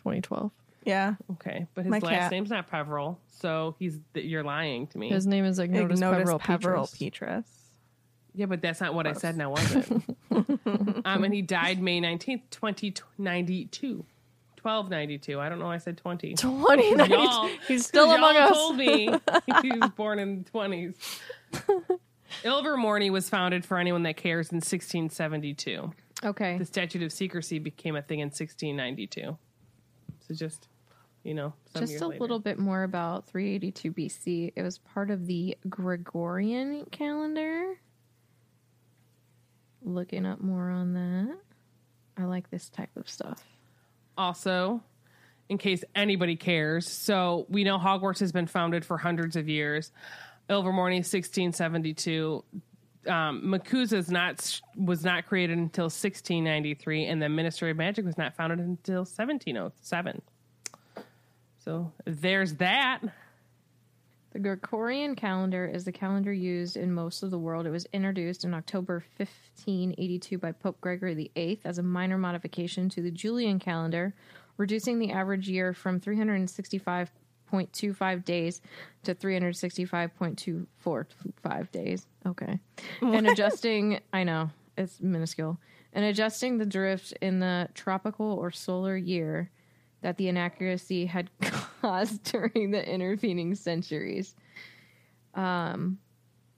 2012. yeah. Okay, but his My last cat. name's not Peverell, so he's th- you're lying to me. His name is Ignotus, Ignotus Peverell Peverell Petrus. Petrus. yeah, but that's not what I said now, was it? um, and he died May 19th, 2092. 1292. I don't know why I said 20. 2019. Y'all, He's still y'all among us. told me he was born in the 20s. Ilvermorny was founded for anyone that cares in 1672. Okay. The statute of secrecy became a thing in 1692. So just, you know, some Just a later. little bit more about 382 BC. It was part of the Gregorian calendar. Looking up more on that. I like this type of stuff. also, in case anybody cares. So we know Hogwarts has been founded for hundreds of years. Ilvermorny, 1672. Um, MACUSA is not was not created until 1693, and the Ministry of Magic was not founded until 1707. So there's that. The Gregorian calendar is the calendar used in most of the world. It was introduced in October 1582 by Pope Gregory VIII as a minor modification to the Julian calendar, reducing the average year from 365.25 days to 365.245 days. Okay. And adjusting, I know, it's minuscule. And adjusting the drift in the tropical or solar year that the inaccuracy had caused during the intervening centuries. Um,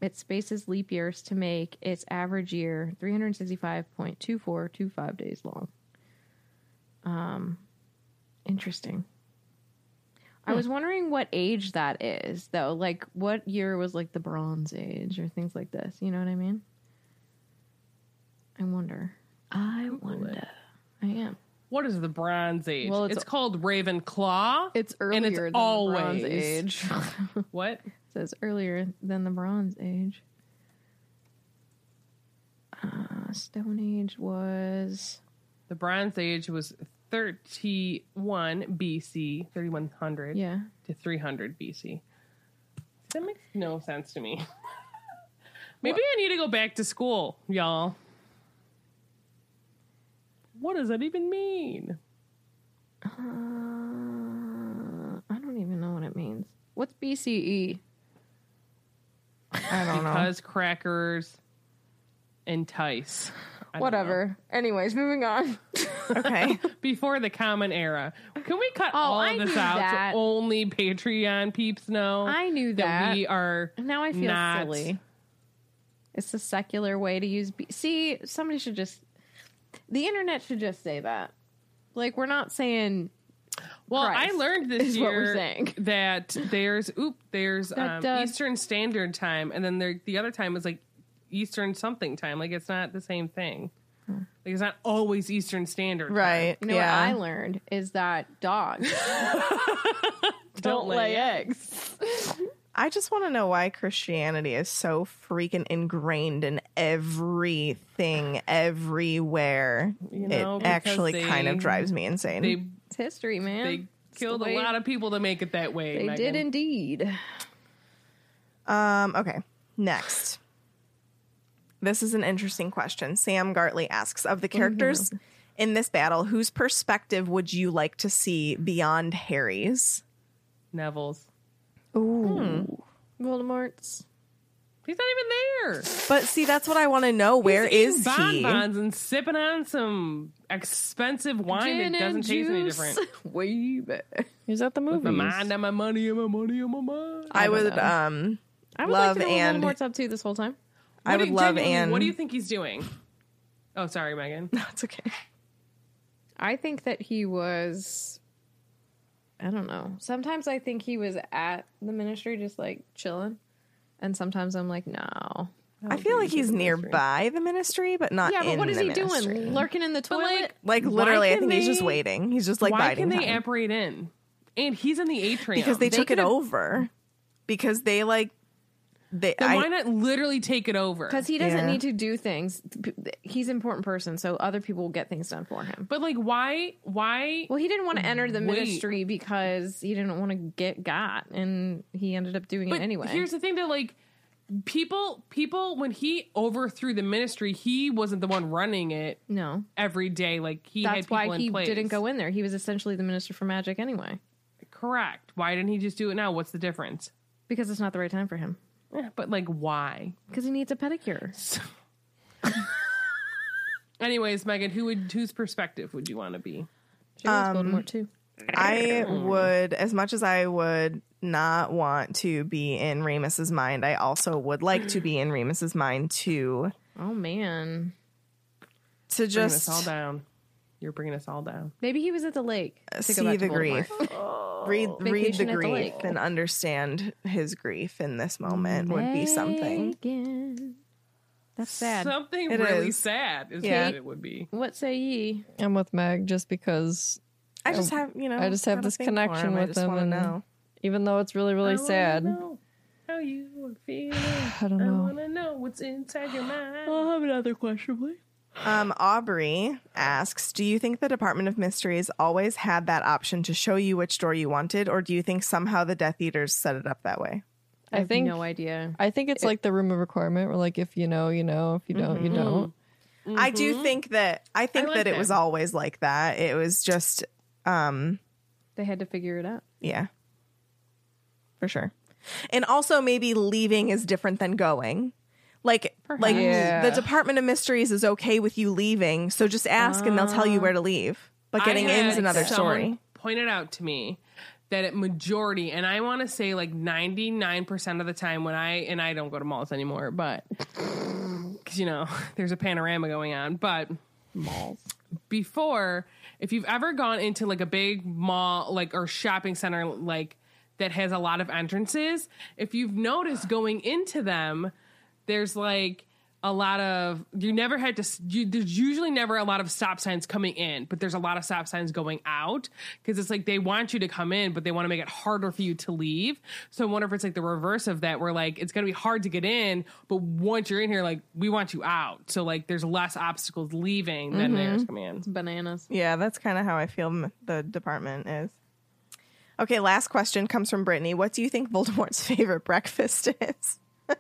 it spaces leap years to make its average year 365.2425 days long. Um, interesting. I was wondering what age that is, though. Like, what year was like the Bronze Age or things like this? You know what I mean? I wonder. I wonder. I am. What is the Bronze Age? Well, it's, it's- called Ravenclaw. It's and earlier it's than always the Bronze Age. What? It says earlier than the Bronze Age. Uh, Stone Age was The Bronze Age was 31 BC, 3100 yeah. to 300 BC. That makes no sense to me. Maybe I need to go back to school, y'all. What does that even mean? Uh, I don't even know what it means. What's? BCE? I don't know. Because crackers entice. I Whatever. Anyways, moving on. Okay. Before the Common Era. Can we cut Oh, all I of this knew out that. so only Patreon peeps know I knew that that. we are now I feel not- silly. It's a secular way to use. B- See, somebody should just. The internet should just say that. Like we're not saying Well, Christ I learned this is what we're year saying. that there's oop, there's That, um, Eastern Standard Time, and then there the other time is like Eastern something time. Like it's not the same thing. Hmm. Like it's not always Eastern Standard. Time. right. You know yeah. what I learned is that dogs don't, lay eggs. I just want to know why Christianity is so freaking ingrained in everything, everywhere. You know, it because actually kind of drives me insane. They It's history, man. they It's the killed a lot of people to make it that way. They Megan. did indeed. Um, okay. Next. This is an interesting question. Sam Gartley asks Of the characters in this battle, whose perspective would you like to see beyond Harry's? Neville's. Ooh. Voldemort's. He's not even there. But see, that's what I want to know. Where He's is eating he? bonbons and sipping on some expensive wine Gin that doesn't and taste any juice. different. Way back. He's at the With movies. my mind and my money and my money and my mind. I don't would know. um I would Love like to know and- what Voldemort's up to this whole time. I What do would you- love genuinely, and What do you think he's doing? Oh, sorry, Megan. That's okay. I think that he was. I don't know. Sometimes I think he was at the ministry just like chilling. And sometimes I'm like, no. I feel like he's nearby the ministry, but not Yeah, but in what is he ministry. doing? Lurking in the toilet? like, Like literally, I can think he's just waiting. He's just like Why biding can they time. apparate in? And he's in the atrium because they, took it could've- over. Because they like they. Then I, why not literally take it over? Because he doesn't Yeah. need to do things. He's an important person, so other people will get things done for him. But like, why? Why? Well, he didn't want to enter the Wait. ministry because he didn't want to get got, and he ended up doing But it anyway. here's the thing: that like people, people, when he overthrew the ministry, he wasn't the one running it no, every day. Like he had that's people why in he place. didn't go in there. He was essentially the minister for magic anyway, Correct. Why didn't he just do it now? What's the difference? because it's not the right time for him. But like, why? Because he needs a pedicure. Anyways, Megan, who would whose perspective would you want to be? She was um, Voldemort too. I would, as much as I would not want to be in Remus's mind, I also would like to be in Remus's mind too. Oh man. to Bringing us all just down. You're bringing us all down. Maybe he was at the lake. to go see back the to grief, Voldemort. Oh. read read the Vacation at the grief, lake. and understand his grief in this moment would be something. Megan. That's sad. Something It really is. sad is Yeah. what it would be. what say ye? I'm with Meg just because I just have you know I just have got a this thing for connection him. I with just him wanna and- know. even though it's really really wanna sad, know How you are feeling? I don't know. I know. want to know what's inside your mind. I'll have another question, please. Um, Aubrey asks, "Do you think the Department of Mysteries always had that option to show you which door you wanted, or do you think somehow the Death Eaters set it up that way?" I, I have think- no idea. I think it's like the room of requirement where like if you know, you know, if you don't, you don't. I do think that I think Mm-hmm. I like that it that. was always like that. It was just, um, They had to figure it out. yeah, for sure. And also, maybe leaving is different than going. Like, like Yeah. the Department of Mysteries is okay with you leaving, so just ask and they'll tell you where to ah. leave. But getting in is another story. Pointed out to me that at majority, and I want to say like ninety nine percent of the time when I and I don't go to malls anymore, but because you know there's a panorama going on, but malls before if you've ever gone into like a big mall like or shopping center like that has a lot of entrances if you've noticed going into them there's like a lot of you never had to you, there's usually never a lot of stop signs coming in but there's a lot of stop signs going out because it's like they want you to come in but they want to make it harder for you to leave so i wonder if it's like the reverse of that where like it's going to be hard to get in but once you're in here like we want you out so like there's less obstacles leaving than mm-hmm. there's coming in Bananas. Yeah, that's kind of how I feel the department is. Okay, last question comes from Brittany. What do you think Voldemort's favorite breakfast is?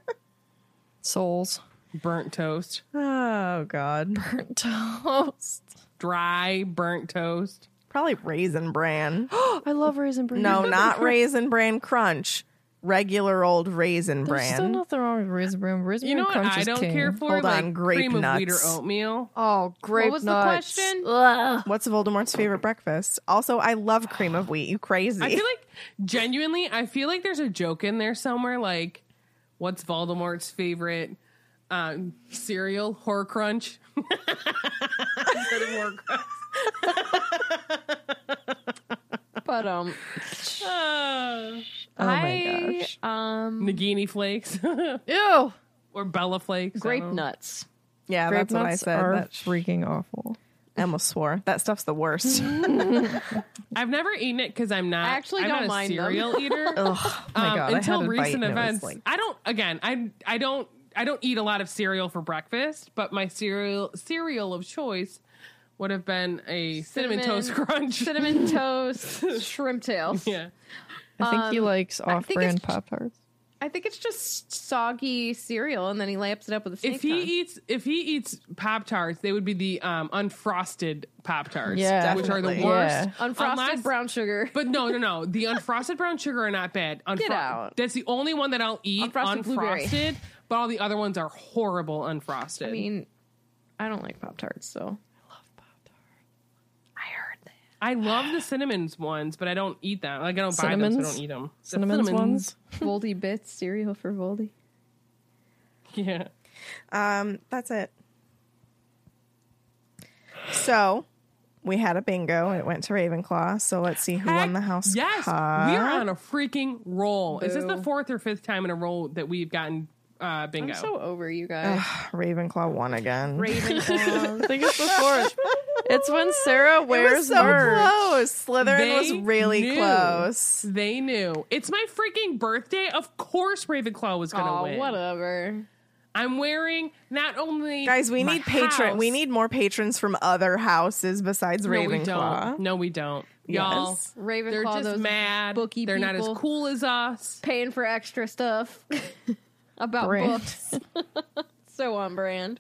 Souls. burnt toast Oh God, Burnt Toast. dry burnt toast probably raisin bran. I love raisin bran. no, not raisin bran crunch. Regular old raisin There's still bran. nothing wrong with raisin bran. Raisin you know bran what crunch i is don't king. care for Hold like on, grape cream of wheat or nuts. oatmeal Oh, grape what was nuts. the question? Ugh. What's Voldemort's favorite breakfast? Also, I love cream of wheat. You crazy? I feel like genuinely, I feel like there's a joke in there somewhere. Like, what's Voldemort's favorite um, cereal? Horcrunch. Instead of Horcrunch. But um, Uh, oh my I gosh. um Nagini flakes Ew. or Bella flakes. I grape nuts. Yeah, Grape that's what I nuts said. are That freaking awful. I almost swore. That stuff's the worst. I've never eaten it because I'm not. I actually I'm don't not a mind them. cereal eater. oh my um, god! I until a bite recent and it was events. like- I don't. Again, I I don't. I don't eat a lot of cereal for breakfast, but my cereal cereal of choice would have been a cinnamon, Cinnamon- toast crunch. Cinnamon toast, shrimp tails. yeah. I think he Um, likes off-brand it's- Pop Tarts. I think it's just soggy cereal, and then he laps it up with a snake If he tongue. eats if he eats Pop Tarts, they would be the um, unfrosted Pop Tarts, Yeah. which are the Definitely. worst. Yeah. Unfrosted Unless- brown sugar. But no, no, no. The unfrosted brown sugar are not bad. Unfro- Get out. That's the only one that I'll eat Unfrosted blueberry. unfrosted. But all the other ones are horrible unfrosted. I mean, I don't like Pop Tarts, so I love the cinnamons ones, but I don't eat them. Like I don't buy them, so I don't eat them. The Cinnamons ones. Voldy bits cereal for Voldy. Yeah. Um, that's it. So we had a bingo. And it went to Ravenclaw. So let's see who won the house. Yes, cup. we are on a freaking roll. Is this the fourth or fifth time in a row that we've gotten uh, bingo? I'm so over you guys. Ravenclaw won again. Ravenclaw. I think it's the fourth. It's when Sarah it wears was so merch. close. Slytherin They was really knew. close. They knew. It's my freaking birthday. Of course, Ravenclaw was going to oh, win. whatever. I'm wearing not only Guys, we my need patron. We need more patrons from other houses besides no, we Ravenclaw. don't. No, we don't. Y'all, Yes. Ravenclaw, they're just those mad. booky They're not as cool as us. paying for extra stuff about Brand. books. so on brand.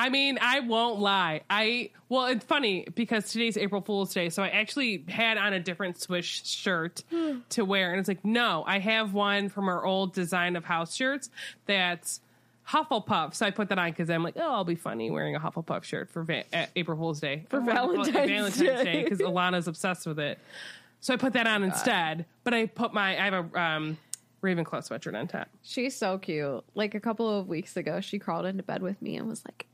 I mean, I won't lie. I well, it's funny because today's April Fool's Day, so I actually had on a different Swish shirt to wear, and it's like, no, I have one from our old design of house shirts that's Hufflepuff. So I put that on because I'm like, oh, I'll be funny wearing a Hufflepuff shirt for va- uh, April Fool's Day For I wanted to call it Valentine's Valentine's Day. because Alana's obsessed with it. So I put that on instead. But I put my I have a um, Ravenclaw sweatshirt on top. She's so cute. Like a couple of weeks ago, she crawled into bed with me and was like,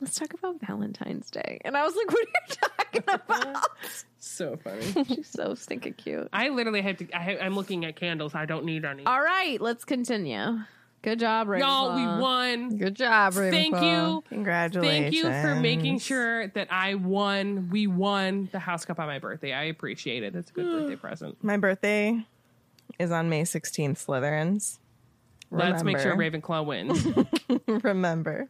"Let's talk about Valentine's Day." And I was like, "What are you talking about?" So funny. She's so stinking cute. I literally have to. I ha- I'm looking at candles. I don't need any. All right, let's continue. Good job, Ravenclaw. Y'all, we won. Good job, Ravenclaw. Thank you. Congratulations. Thank you for making sure that I won. We won the house cup on my birthday. I appreciate it. It's a good birthday present. My birthday is on May 16th, Slytherins. Let's make sure Ravenclaw wins. Remember.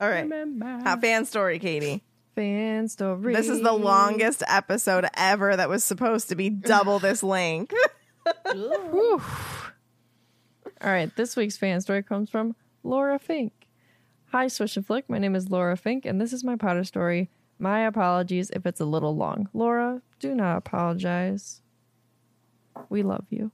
All right. Remember. Hot fan story, Katie. Fan story. This is the longest episode ever that was supposed to be double this length. All right, this week's fan story comes from Laura Fink. Hi, Swish and Flick. My name is Laura Fink, and this is my Potter story. My apologies if it's a little long. Laura, do not apologize. We love you.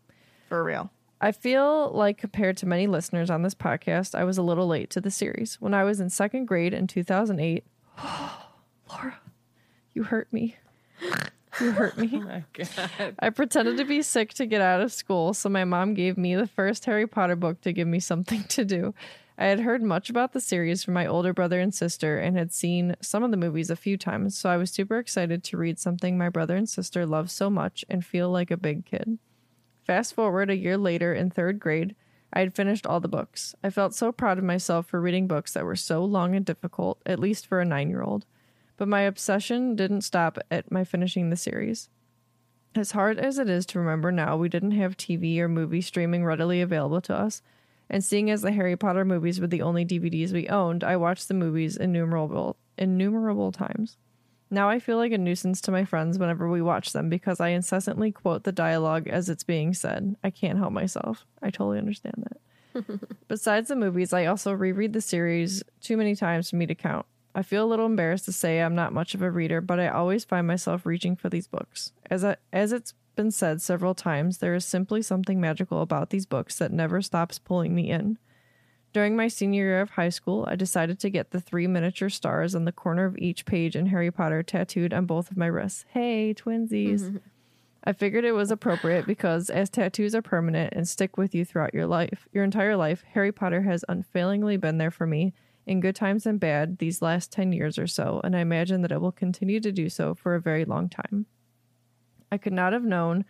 For real. I feel like, compared to many listeners on this podcast, I was a little late to the series. When I was in second grade in 2008, Laura, you hurt me. You hurt me. Oh my God. I pretended to be sick to get out of school, so my mom gave me the first Harry Potter book to give me something to do. I had heard much about the series from my older brother and sister and had seen some of the movies a few times, so I was super excited to read something my brother and sister love so much and feel like a big kid. Fast forward a year later in third grade, I had finished all the books. I felt so proud of myself for reading books that were so long and difficult, at least for a nine year old. But my obsession didn't stop at my finishing the series. As hard as it is to remember now, we didn't have TV or movie streaming readily available to us. And seeing as the Harry Potter movies were the only DVDs we owned, I watched the movies innumerable innumerable times. Now I feel like a nuisance to my friends whenever we watch them because I incessantly quote the dialogue as it's being said. I can't help myself. I totally understand that. Besides the movies, I also reread the series too many times for me to count. I feel a little embarrassed to say I'm not much of a reader, but I always find myself reaching for these books. As I, as it's been said several times, there is simply something magical about these books that never stops pulling me in. During my senior year of high school, I decided to get the three miniature stars on the corner of each page in Harry Potter tattooed on both of my wrists. Hey, twinsies. I figured it was appropriate because as tattoos are permanent and stick with you throughout your life, your entire life, Harry Potter has unfailingly been there for me in good times and bad these last 10 years or so, and I imagine that it will continue to do so for a very long time. I could not have known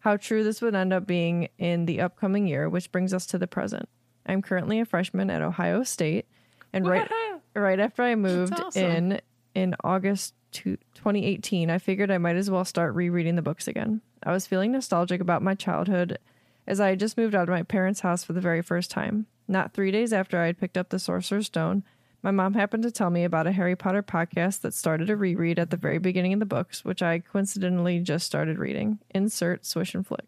how true this would end up being in the upcoming year, which brings us to the present. I'm currently a freshman at Ohio State, and right right after I moved awesome. in in August to 2018, I figured I might as well start rereading the books again. I was feeling nostalgic about my childhood as I had just moved out of my parents' house for the very first time. Not three days after I had picked up the Sorcerer's Stone, my mom happened to tell me about a Harry Potter podcast that started a reread at the very beginning of the books, which I coincidentally just started reading. Insert Swish and Flick.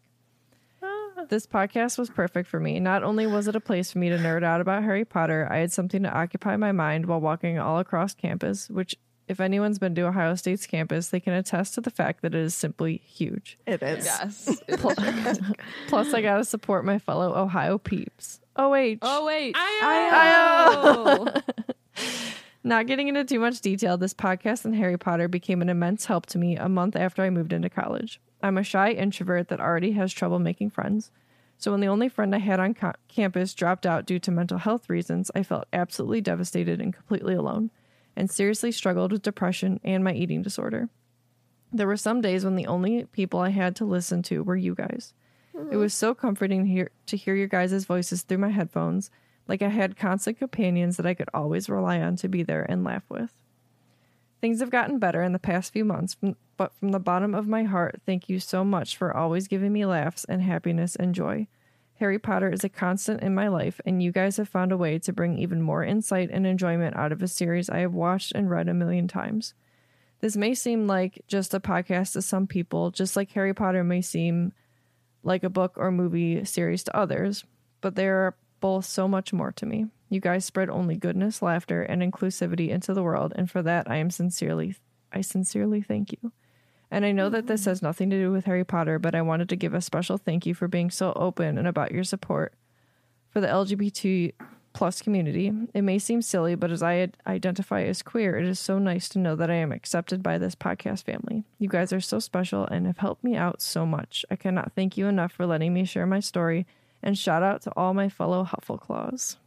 This podcast was perfect for me. Not only was it a place for me to nerd out about Harry Potter, I had something to occupy my mind while walking all across campus, which, if anyone's been to Ohio State's campus, they can attest to the fact that it is simply huge. It is. Yes. Plus, I got to support my fellow Ohio peeps. OH. oh wait. I, Not getting into too much detail, this podcast and Harry Potter became an immense help to me a month after I moved into college. I'm a shy introvert that already has trouble making friends. So when the only friend I had on ca- campus dropped out due to mental health reasons, I felt absolutely devastated and completely alone, and seriously struggled with depression and my eating disorder. There were some days when the only people I had to listen to were you guys. It was so comforting to hear, to hear your guys' voices through my headphones, like I had constant companions that I could always rely on to be there and laugh with. Things have gotten better in the past few months, but from the bottom of my heart, thank you so much for always giving me laughs and happiness and joy. Harry Potter is a constant in my life, and you guys have found a way to bring even more insight and enjoyment out of a series I have watched and read a million times. This may seem like just a podcast to some people, just like Harry Potter may seem like a book or movie series to others, but they are both so much more to me. You guys spread only goodness, laughter, and inclusivity into the world, and for that I am sincerely I sincerely thank you. And I know that this has nothing to do with Harry Potter, but I wanted to give a special thank you for being so open and about your support for the LGBT plus community. It may seem silly, but as I identify as queer, it is so nice to know that I am accepted by this podcast family. You guys are so special and have helped me out so much. I cannot thank you enough for letting me share my story. And shout out to all my fellow Huffleclaws.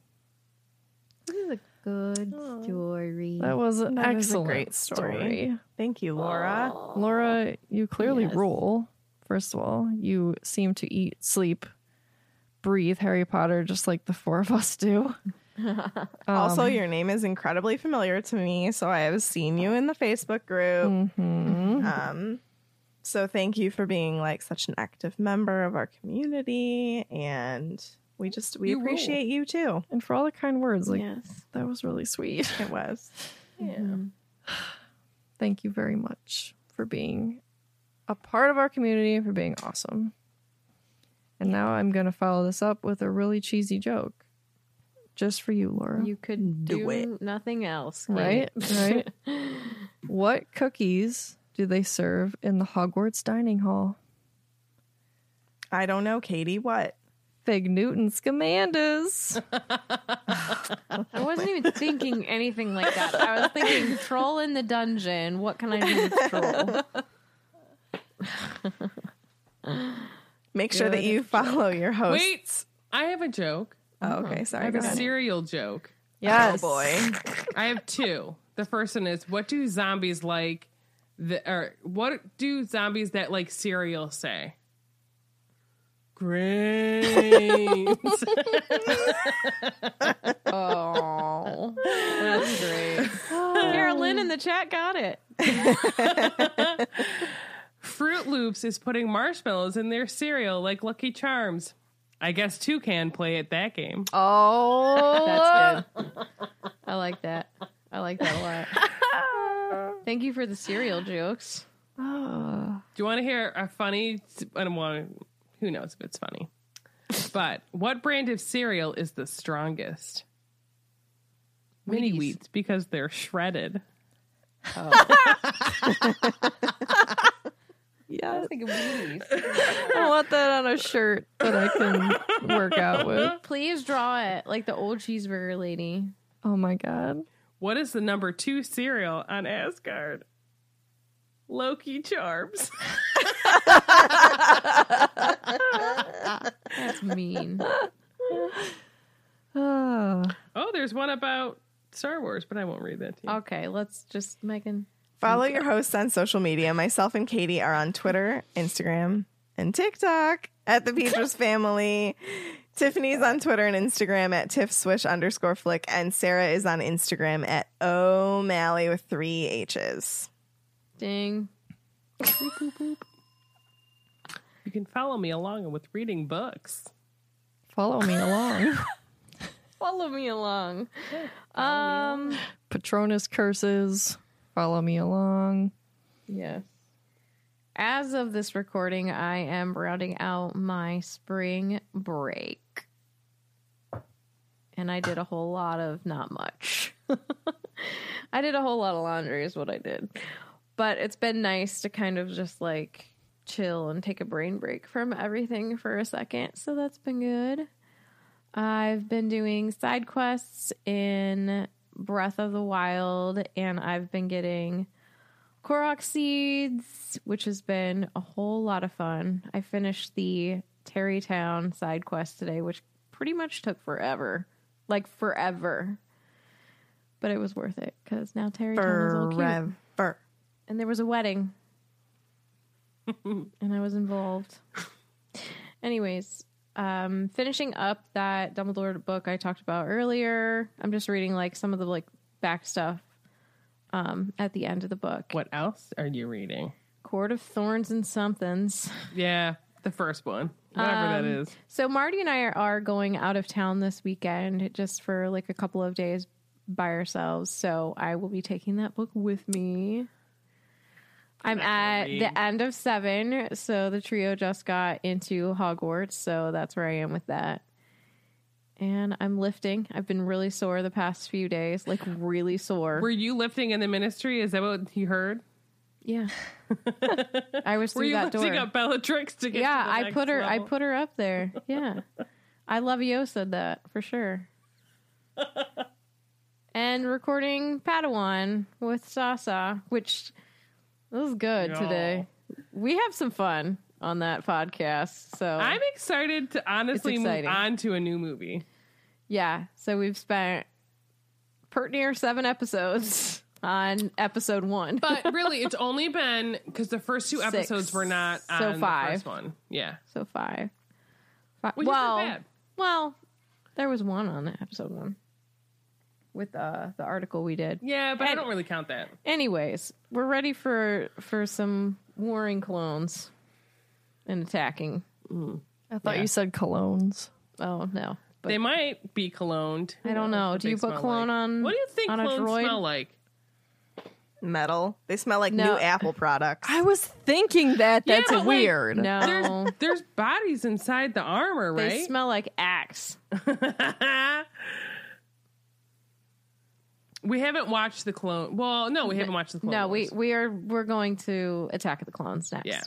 This is a good story. That was an That is a excellent great story. story. Thank you, Laura. Laura, you clearly Yes. rule. First of all, you seem to eat, sleep, breathe Harry Potter just like the four of us do. also, Um, your name is incredibly familiar to me, so I have seen you in the Facebook group. mhm. Um, so thank you for being like such an active member of our community, and we just we You rule. appreciate you too. and for all the kind words, like yes. that was really sweet. It was. Mhm. Thank you very much for being a part of our community, for being awesome. And now I'm going to follow this up with a really cheesy joke. Just for you, Laura. You could Do do, it. nothing else. right? Right? what cookies do they serve in the Hogwarts dining hall? I don't know, Katie. What? Fig Newton Scamanders. I wasn't even thinking anything like that. I was thinking troll in the dungeon. What can I do with troll? Make sure that Good you follow your host. Wait, I have a joke. Oh, okay. Sorry. I have a ahead. cereal joke. Yes. Oh boy. I have two. The first one is what do zombies like the or what do zombies that like cereal say? Grains. Oh, that's great. Carolyn in the chat got it. Froot Loops is putting marshmallows in their cereal like Lucky Charms. I guess two can play at that game. Oh, That's good. I like that. I like that a lot. Thank you for the cereal jokes. Ah. Do you want to hear a funny? I don't want. Who knows if it's funny? But what brand of cereal is the strongest? Mini Wheaties. wheats because they're shredded. yes. I want that on a shirt that I can work out with. Please draw it like the old cheeseburger lady. Oh my god. What is the number two cereal on Asgard? Loki Charms. That's mean. Ah. Oh, there's one about Star Wars, but I won't read that to you. Okay, let's just Megan. Follow your hosts on social media. Myself and Katie are on Twitter, Instagram, and TikTok at the Petras Family. Tiffany's on Twitter and Instagram at tiffswish underscore flick, and Sarah is on Instagram at O'Malley with three H's. Ding. You can follow me along with reading books. Follow me along. Follow me along. Um. Patronus curses. Follow me along. Yes. As of this recording, I am rounding out my spring break. And I did a whole lot of not much. I did a whole lot of laundry, is what I did. But it's been nice to kind of just like chill and take a brain break from everything for a second. So that's been good. I've been doing side quests in Breath of the Wild, and I've been getting Korok seeds, which has been a whole lot of fun. I finished the Tarrey Town side quest today, which pretty much took forever. Like forever. But it was worth it because now Tarrey Town is all cute. Forever. And there was a wedding. and I was involved. Anyways, um finishing up that Dumbledore book I talked about earlier. I'm just reading like some of the like back stuff um at the end of the book. What else are you reading? Court of Thorns and Somethings. Yeah, the first one. Whatever that Um, is. So Marty and I are, are going out of town this weekend just for like a couple of days by ourselves. So I will be taking that book with me. I'm at the end of seven, so the trio just got into Hogwarts, so that's where I am with that. And I'm lifting. I've been really sore the past few days, like really sore. Were you lifting in the ministry? Is that what you heard? yeah, I was Were you that door. lifting up Bellatrix to get? yeah, to the I put her. I put her up there. Yeah, I love Yo said that for sure. and recording Padawan with Sasa, which was good today. We have some fun on that podcast. So I'm excited to honestly move on to a new movie. Yeah, so we've spent pert near seven episodes on episode one. But really, it's only been because the first two Six. episodes were not on So the five. first one. Yeah. so five. Fi- Which is well, not bad. well, there was one on episode one with uh, the article we did. Yeah, but I don't really count that. Anyways, we're ready for for some warring clones and attacking. I thought Yeah. you said colognes. Oh no, but They might be cologned. I don't know. Do you put smell cologne like. on- What do you think on a clones smell like? Metal. They smell like No. new Apple products. I was thinking that. Yeah, That's but, like, weird. no, There's bodies inside the armor, they smell like axe. we haven't watched the clone. Well, no, we haven't watched the clone. No, we we are we're going to Attack of the Clones next. Yeah.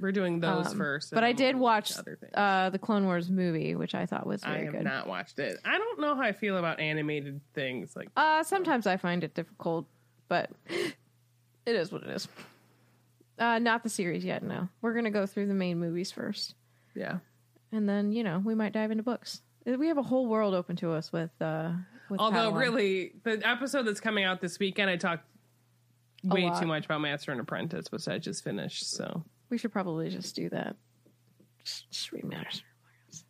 We're doing those Um, first. But I did watch uh, the Clone Wars movie, which I thought was very I have good. not watched it. I don't know how I feel about animated things. Like, Uh, sometimes I find it difficult, but it is what it is. Uh, not the series yet. No, we're gonna go through the main movies first, yeah. and then you know we might dive into books. Uh, We have a whole world open to us with. Uh, with Although, Padawan. really, the episode that's coming out this weekend, I talked way too much about Master and Apprentice, which I just finished. So, we should probably just do that. Just, just read Master. and Apprentice.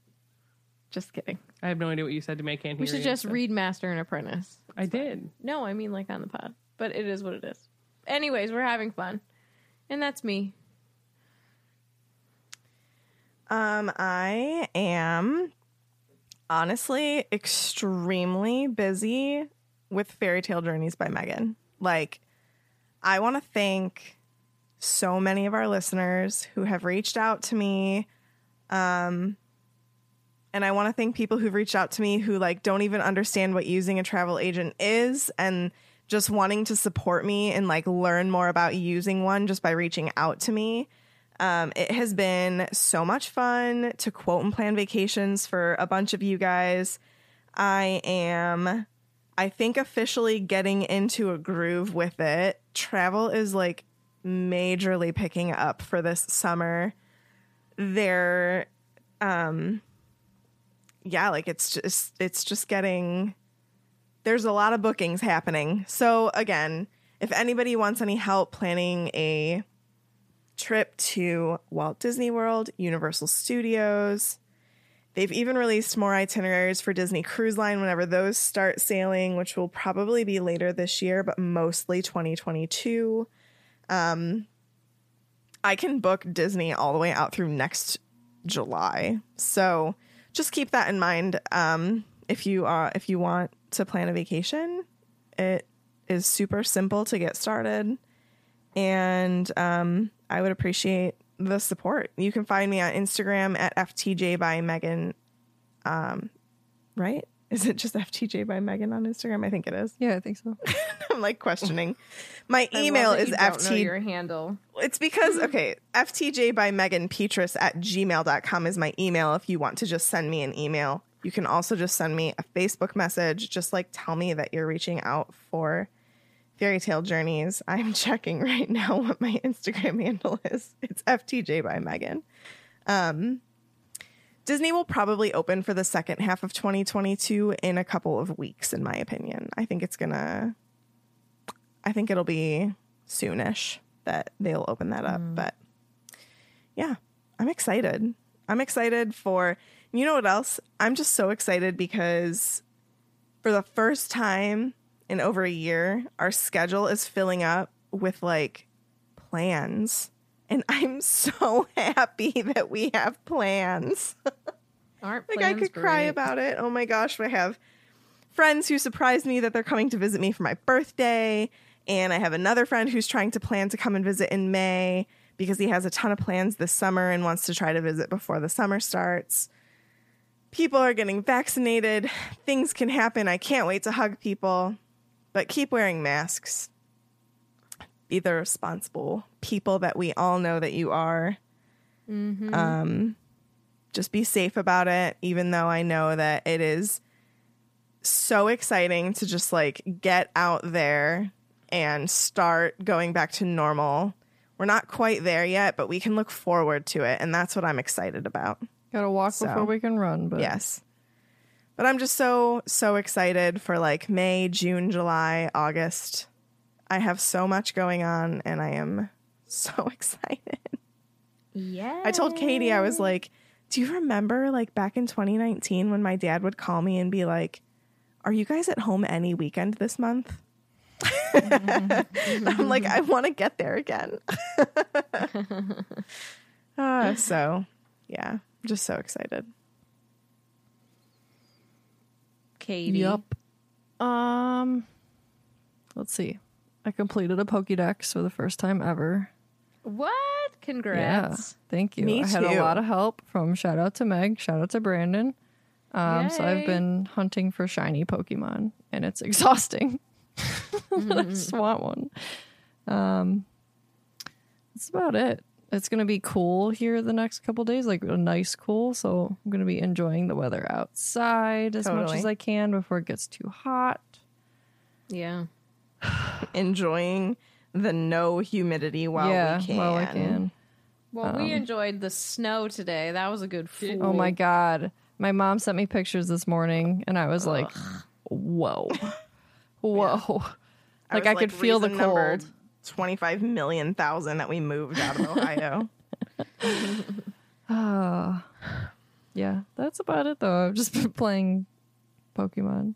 Just kidding. I have no idea what you said to me. I can't hear We should you, just so- read Master and Apprentice. I did. No, I mean like on the pod, but it is what it is. Anyways, we're having fun, and that's me. Um, I am honestly extremely busy with Fairy Tale Journeys by Megan. Like, I want to thank so many of our listeners who have reached out to me. Um, and I want to thank people who've reached out to me who like don't even understand what using a travel agent is and just wanting to support me and like learn more about using one just by reaching out to me. Um, it has been so much fun to quote and plan vacations for a bunch of you guys. I am, I think, officially getting into a groove with it. Travel is like majorly picking up for this summer. There, um, yeah, like it's just, it's just getting, there's a lot of bookings happening. So, again, if anybody wants any help planning a trip to Walt Disney World, Universal Studios. They've even released more itineraries for Disney Cruise Line whenever those start sailing, which will probably be later this year, but mostly 2022. Um, I can book Disney all the way out through next July. So just keep that in mind. Um, if you are if you want to plan a vacation, it is super simple to get started and um, I would appreciate the support. You can find me on Instagram at FTJ by Megan. Um, right? Is it just FTJ by Megan on Instagram? I think it is. Yeah, I think so. I'm like questioning. My email is you don't know FT. your handle. It's because, okay, FTJ by Megan Petrus at gmail.com is my email if you want to just send me an email. You can also just send me a Facebook message. Just like tell me that you're reaching out for fairy tale journeys. I'm checking right now what my Instagram handle is. It's FTJ by Megan. Um, Disney will probably open for the second half of 2022 in a couple of weeks, in my opinion. I think it's gonna, I think it'll be soonish that they'll open that up. Mm. But yeah, I'm excited. I'm excited for, you know what else? I'm just so excited because for the first time in over a year, our schedule is filling up with like plans. And I'm so happy that we have plans. Aren't like I plans could cry about it. Oh my gosh, I have friends who surprised me that they're coming to visit me for my birthday, and I have another friend who's trying to plan to come and visit in May because he has a ton of plans this summer and wants to try to visit before the summer starts. People are getting vaccinated. Things can happen. I can't wait to hug people. But keep wearing masks. Be the responsible people that we all know that you are. Um, just be safe about it, even though I know that it is so exciting to just like get out there and start going back to normal. We're not quite there yet, but we can look forward to it. And that's what I'm excited about. Gotta walk So, before we can run, but Yes. But I'm just so, so excited for like May, June, July, August. I have so much going on and I am so excited. Yeah. I told Katie, I was like, do you remember like back in 2019 when my dad would call me and be like, are you guys at home any weekend this month? I'm like, I want to get there again. uh, so, yeah, I'm just so excited. Katie. Yep. Um, let's see. I completed a Pokédex for the first time ever. What? Yeah, Congrats. thank you. Me I had too. a lot of help from shout out to Meg, shout out to Brandon. Um, so I've been hunting for shiny Pokemon, and it's exhausting. I just want one. Um, that's about it. It's gonna be cool here the next couple days, like a nice cool. So I'm gonna be enjoying the weather outside as much as I can before it gets too hot. Yeah. Enjoying the no humidity while yeah, we can. while I can. Well, we enjoyed the snow today. That was a good fool. Oh my god. My mom sent me pictures this morning and I was like, whoa. Whoa. Like I, was could feel the cold. 25 million thousand that we moved out of Ohio. Ah. yeah, that's about it though. I've just been playing Pokemon.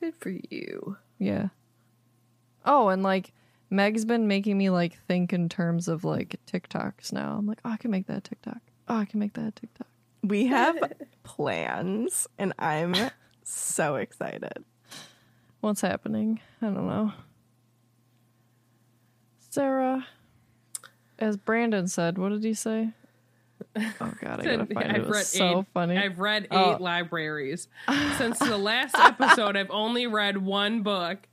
Good for you. Yeah. Oh, and like Meg's been making me like think in terms of like TikToks now. I'm like, oh, I can make that TikTok. Oh, I can make that TikTok. we have plans and I'm so excited. What's happening? I don't know. Sarah, as Brandon said, what did he say? Oh God, I gotta find it. It was so eight, funny. I've read oh. eight Oh. libraries since the last episode. I've only read one book.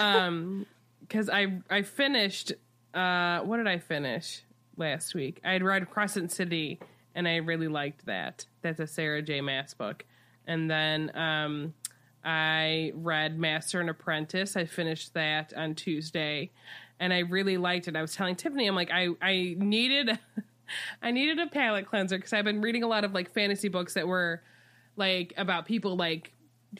Um, because I I finished. Uh, what did I finish last week? I had read Crescent City, and I really liked that. That's a Sarah J. Maas book. And then um, I read Master and Apprentice. I finished that on Tuesday, and I really liked it. I was telling Tiffany, I'm like, I I needed. I needed a palate cleanser because I've been reading a lot of like fantasy books that were like about people like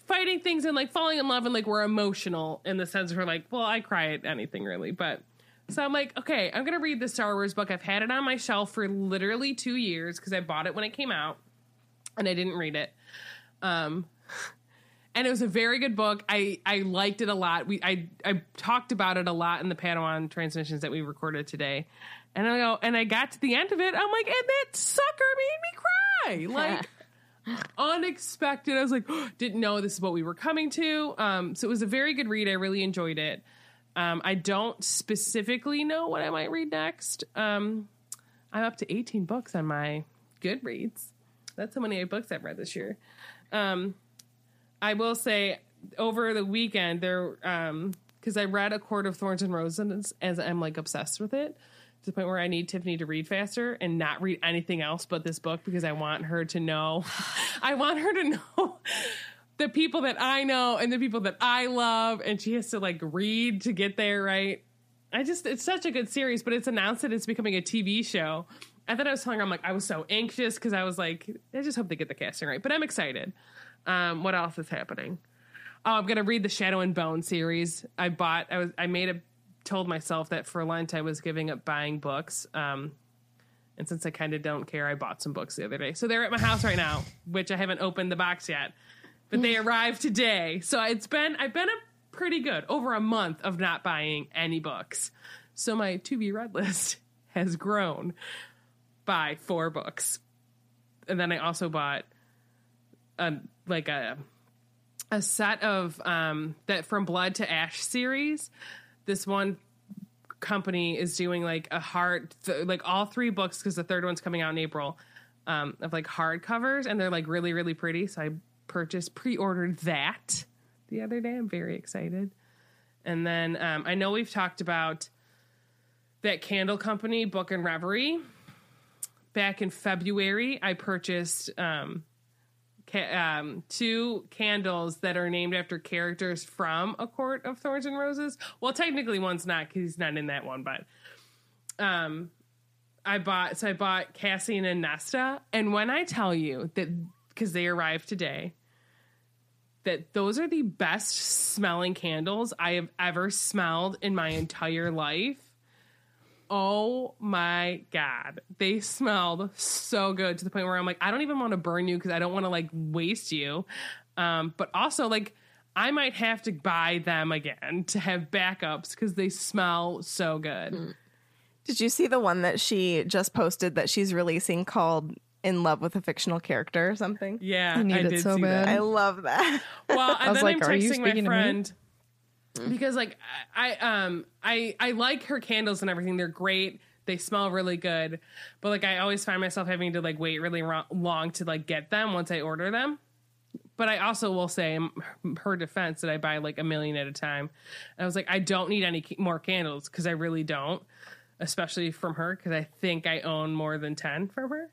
fighting things and like falling in love and like we're emotional in the sense where like, well, I cry at anything really, but so I'm like, okay, I'm gonna read the Star Wars book. I've had it on my shelf for literally two years because I bought it when it came out and I didn't read it. Um, and it was a very good book. I I liked it a lot. We I I talked about it a lot in the Padawan transmissions that we recorded today. And I go and I got to the end of it. I'm like, and that sucker made me cry. Like unexpected. I was like, didn't know this is what we were coming to. Um, so it was a very good read. I really enjoyed it. Um, I don't specifically know what I might read next. Um, I'm up to 18 books on my Goodreads. That's how many books I've read this year. Um, I will say over the weekend there, um, because I read A Court of Thorns and Roses as I'm like obsessed with it to the point where I need Tiffany to read faster and not read anything else but this book because I want her to know. I want her to know the people that I know and the people that I love, and she has to like read to get there, right? I just, it's such a good series, but it's announced that it's becoming a TV show. I thought I was telling her, I'm like, I was so anxious because I was like, I just hope they get the casting right, but I'm excited. Um, what else is happening? Oh, I'm gonna read the Shadow and Bone series. I bought. I was. I made a. Told myself that for Lent I was giving up buying books. Um, and since I kind of don't care, I bought some books the other day. So they're at my house right now, which I haven't opened the box yet. But they arrived today. So it's been. I've been a pretty good over a month of not buying any books. So my to be read list has grown by four books, and then I also bought a like a a set of um that from blood to ash series this one company is doing like a hard th- like all three books because the third one's coming out in april um of like hard covers and they're like really really pretty. So i purchased pre-ordered that the other day. I'm very excited. And then um i know we've talked about that candle company book and reverie. Back in february i purchased um um, two candles that are named after characters from A Court of Thorns and Roses. Well, technically, one's not because he's not in that one, but um, I bought so I bought Cassian and Nesta, and when I tell you that because they arrived today, that those are the best smelling candles I have ever smelled in my entire life. Oh my god, they smelled so good to the point where I'm like, I don't even want to burn you because I don't want to like waste you. Um, but also like I might have to buy them again to have backups because they smell so good. Did you see the one that she just posted that she's releasing called In Love with a Fictional Character or something? Yeah, I need it did so see bad. that. I love that. Well, and was then like, I'm "Are you texting my speaking to me?" friend because like I I, um I I like her candles and everything. They're great. They smell really good. But like I always find myself having to like wait really ro- long to like get them once I order them. But I also will say her defense that I buy like a million at a time. And I was like I don't need any more candles because I really don't, especially from her because I think I own more than 10 from her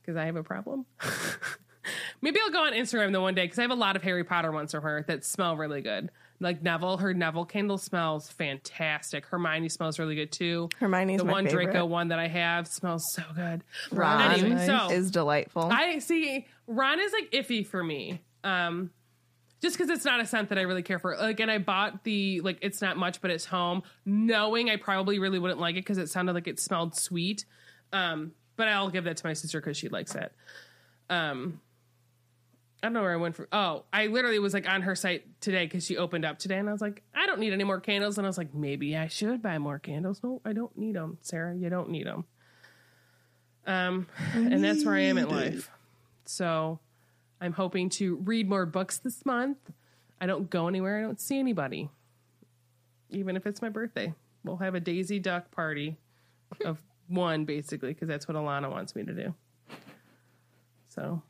because I have a problem. Maybe I'll go on Instagram the one day because I have a lot of Harry Potter ones from her that smell really good. Like Neville, her Neville candle smells fantastic. Hermione smells really good too. Hermione's the my one favorite. Draco one that I have smells so good. Ron Anyway, so is delightful. I see Ron is like iffy for me. Um just because it's not a scent that I really care for. Like, and I bought the like it's not much, but it's home, knowing I probably really wouldn't like it because it sounded like it smelled sweet. Um, but I'll give that to my sister because she likes it. Um, I don't know where I went from. Oh, I literally was like on her site today because she opened up today, and I was like, I don't need any more candles. And I was like, maybe I should buy more candles. No, I don't need them, Sarah. You don't need them. Um, and that's where I am in life. So I'm hoping to read more books this month. I don't go anywhere. I don't see anybody. Even if it's my birthday, we'll have a Daisy Duck party of one, basically, because that's what Alana wants me to do. So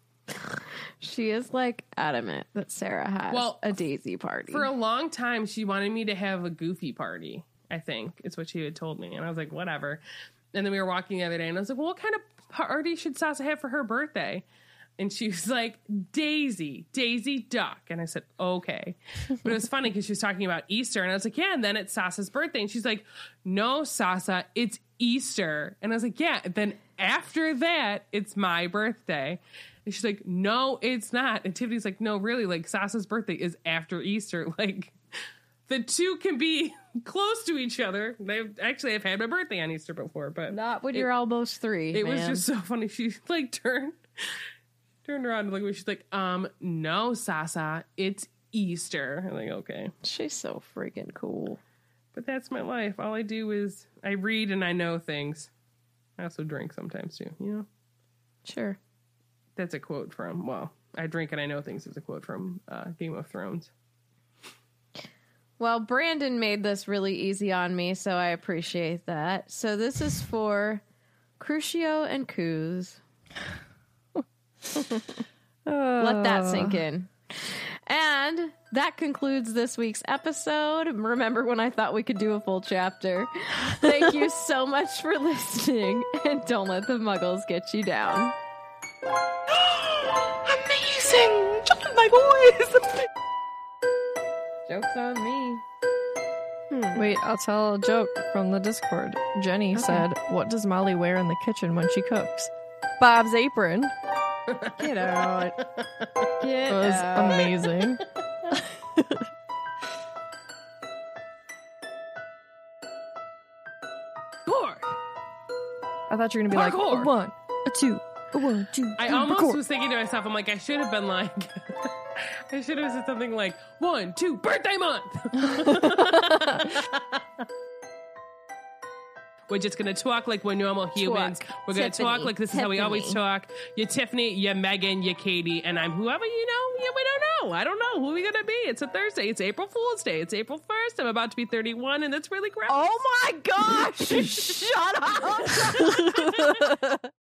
She is like adamant that Sarah has Well, a Daisy party. for a long time, she wanted me to have a goofy party. I think is what she had told me, and I was like, whatever. And then we were walking the other day, and I was like, well, what kind of party should Sasa have for her birthday? And she was like, Daisy, Daisy Duck. And I said, okay. But it was funny because she was talking about Easter. And I was like, yeah. And then it's Sasa's birthday. And she's like, no, Sasa, it's Easter. And I was like, yeah. Then after that, it's my birthday. And she's like, no, it's not. And Tiffany's like, no, really. Like, Sasa's birthday is after Easter. Like, the two can be close to each other. They actually have had my birthday on Easter before, but Not when you're almost three. it was just so funny. She like turned turned around and looked at me. She's like, um, no, Sasa, it's Easter. I'm like, okay. She's so freaking cool. But that's my life. All I do is I read and I know things. I also drink sometimes too, you know? Sure. That's a quote from well, I drink and I know things is a quote from uh, Game of Thrones. Well, Brandon made this really easy on me, so I appreciate that. So this is for Crucio and Coos. Let that sink in. And that concludes this week's episode. Remember when I thought we could do a full chapter? Thank you so much for listening, and don't let the muggles get you down. Amazing! Just my voice! Joke's on me. Hmm. Wait, I'll tell a joke from the Discord. Jenny said, What does Molly wear in the kitchen when she cooks? Bob's apron. Get out. Get It was out. amazing. Gore! I thought you were gonna be like Parkour. a one, a two, one, two. I almost record." was thinking to myself, I'm like, I should have been like, I should have said something like, one, two, birthday month. We're just gonna talk like we're normal humans. Talk. We're gonna Tiffany. talk like this is how we always talk. You're Tiffany, you're Megan, you're Katie, and I'm whoever you know. Yeah, we don't know. I don't know who we gonna be. It's a Thursday. It's April Fool's Day. It's April 1st. I'm about to be 31, and that's really gross. Oh my gosh! Shut up!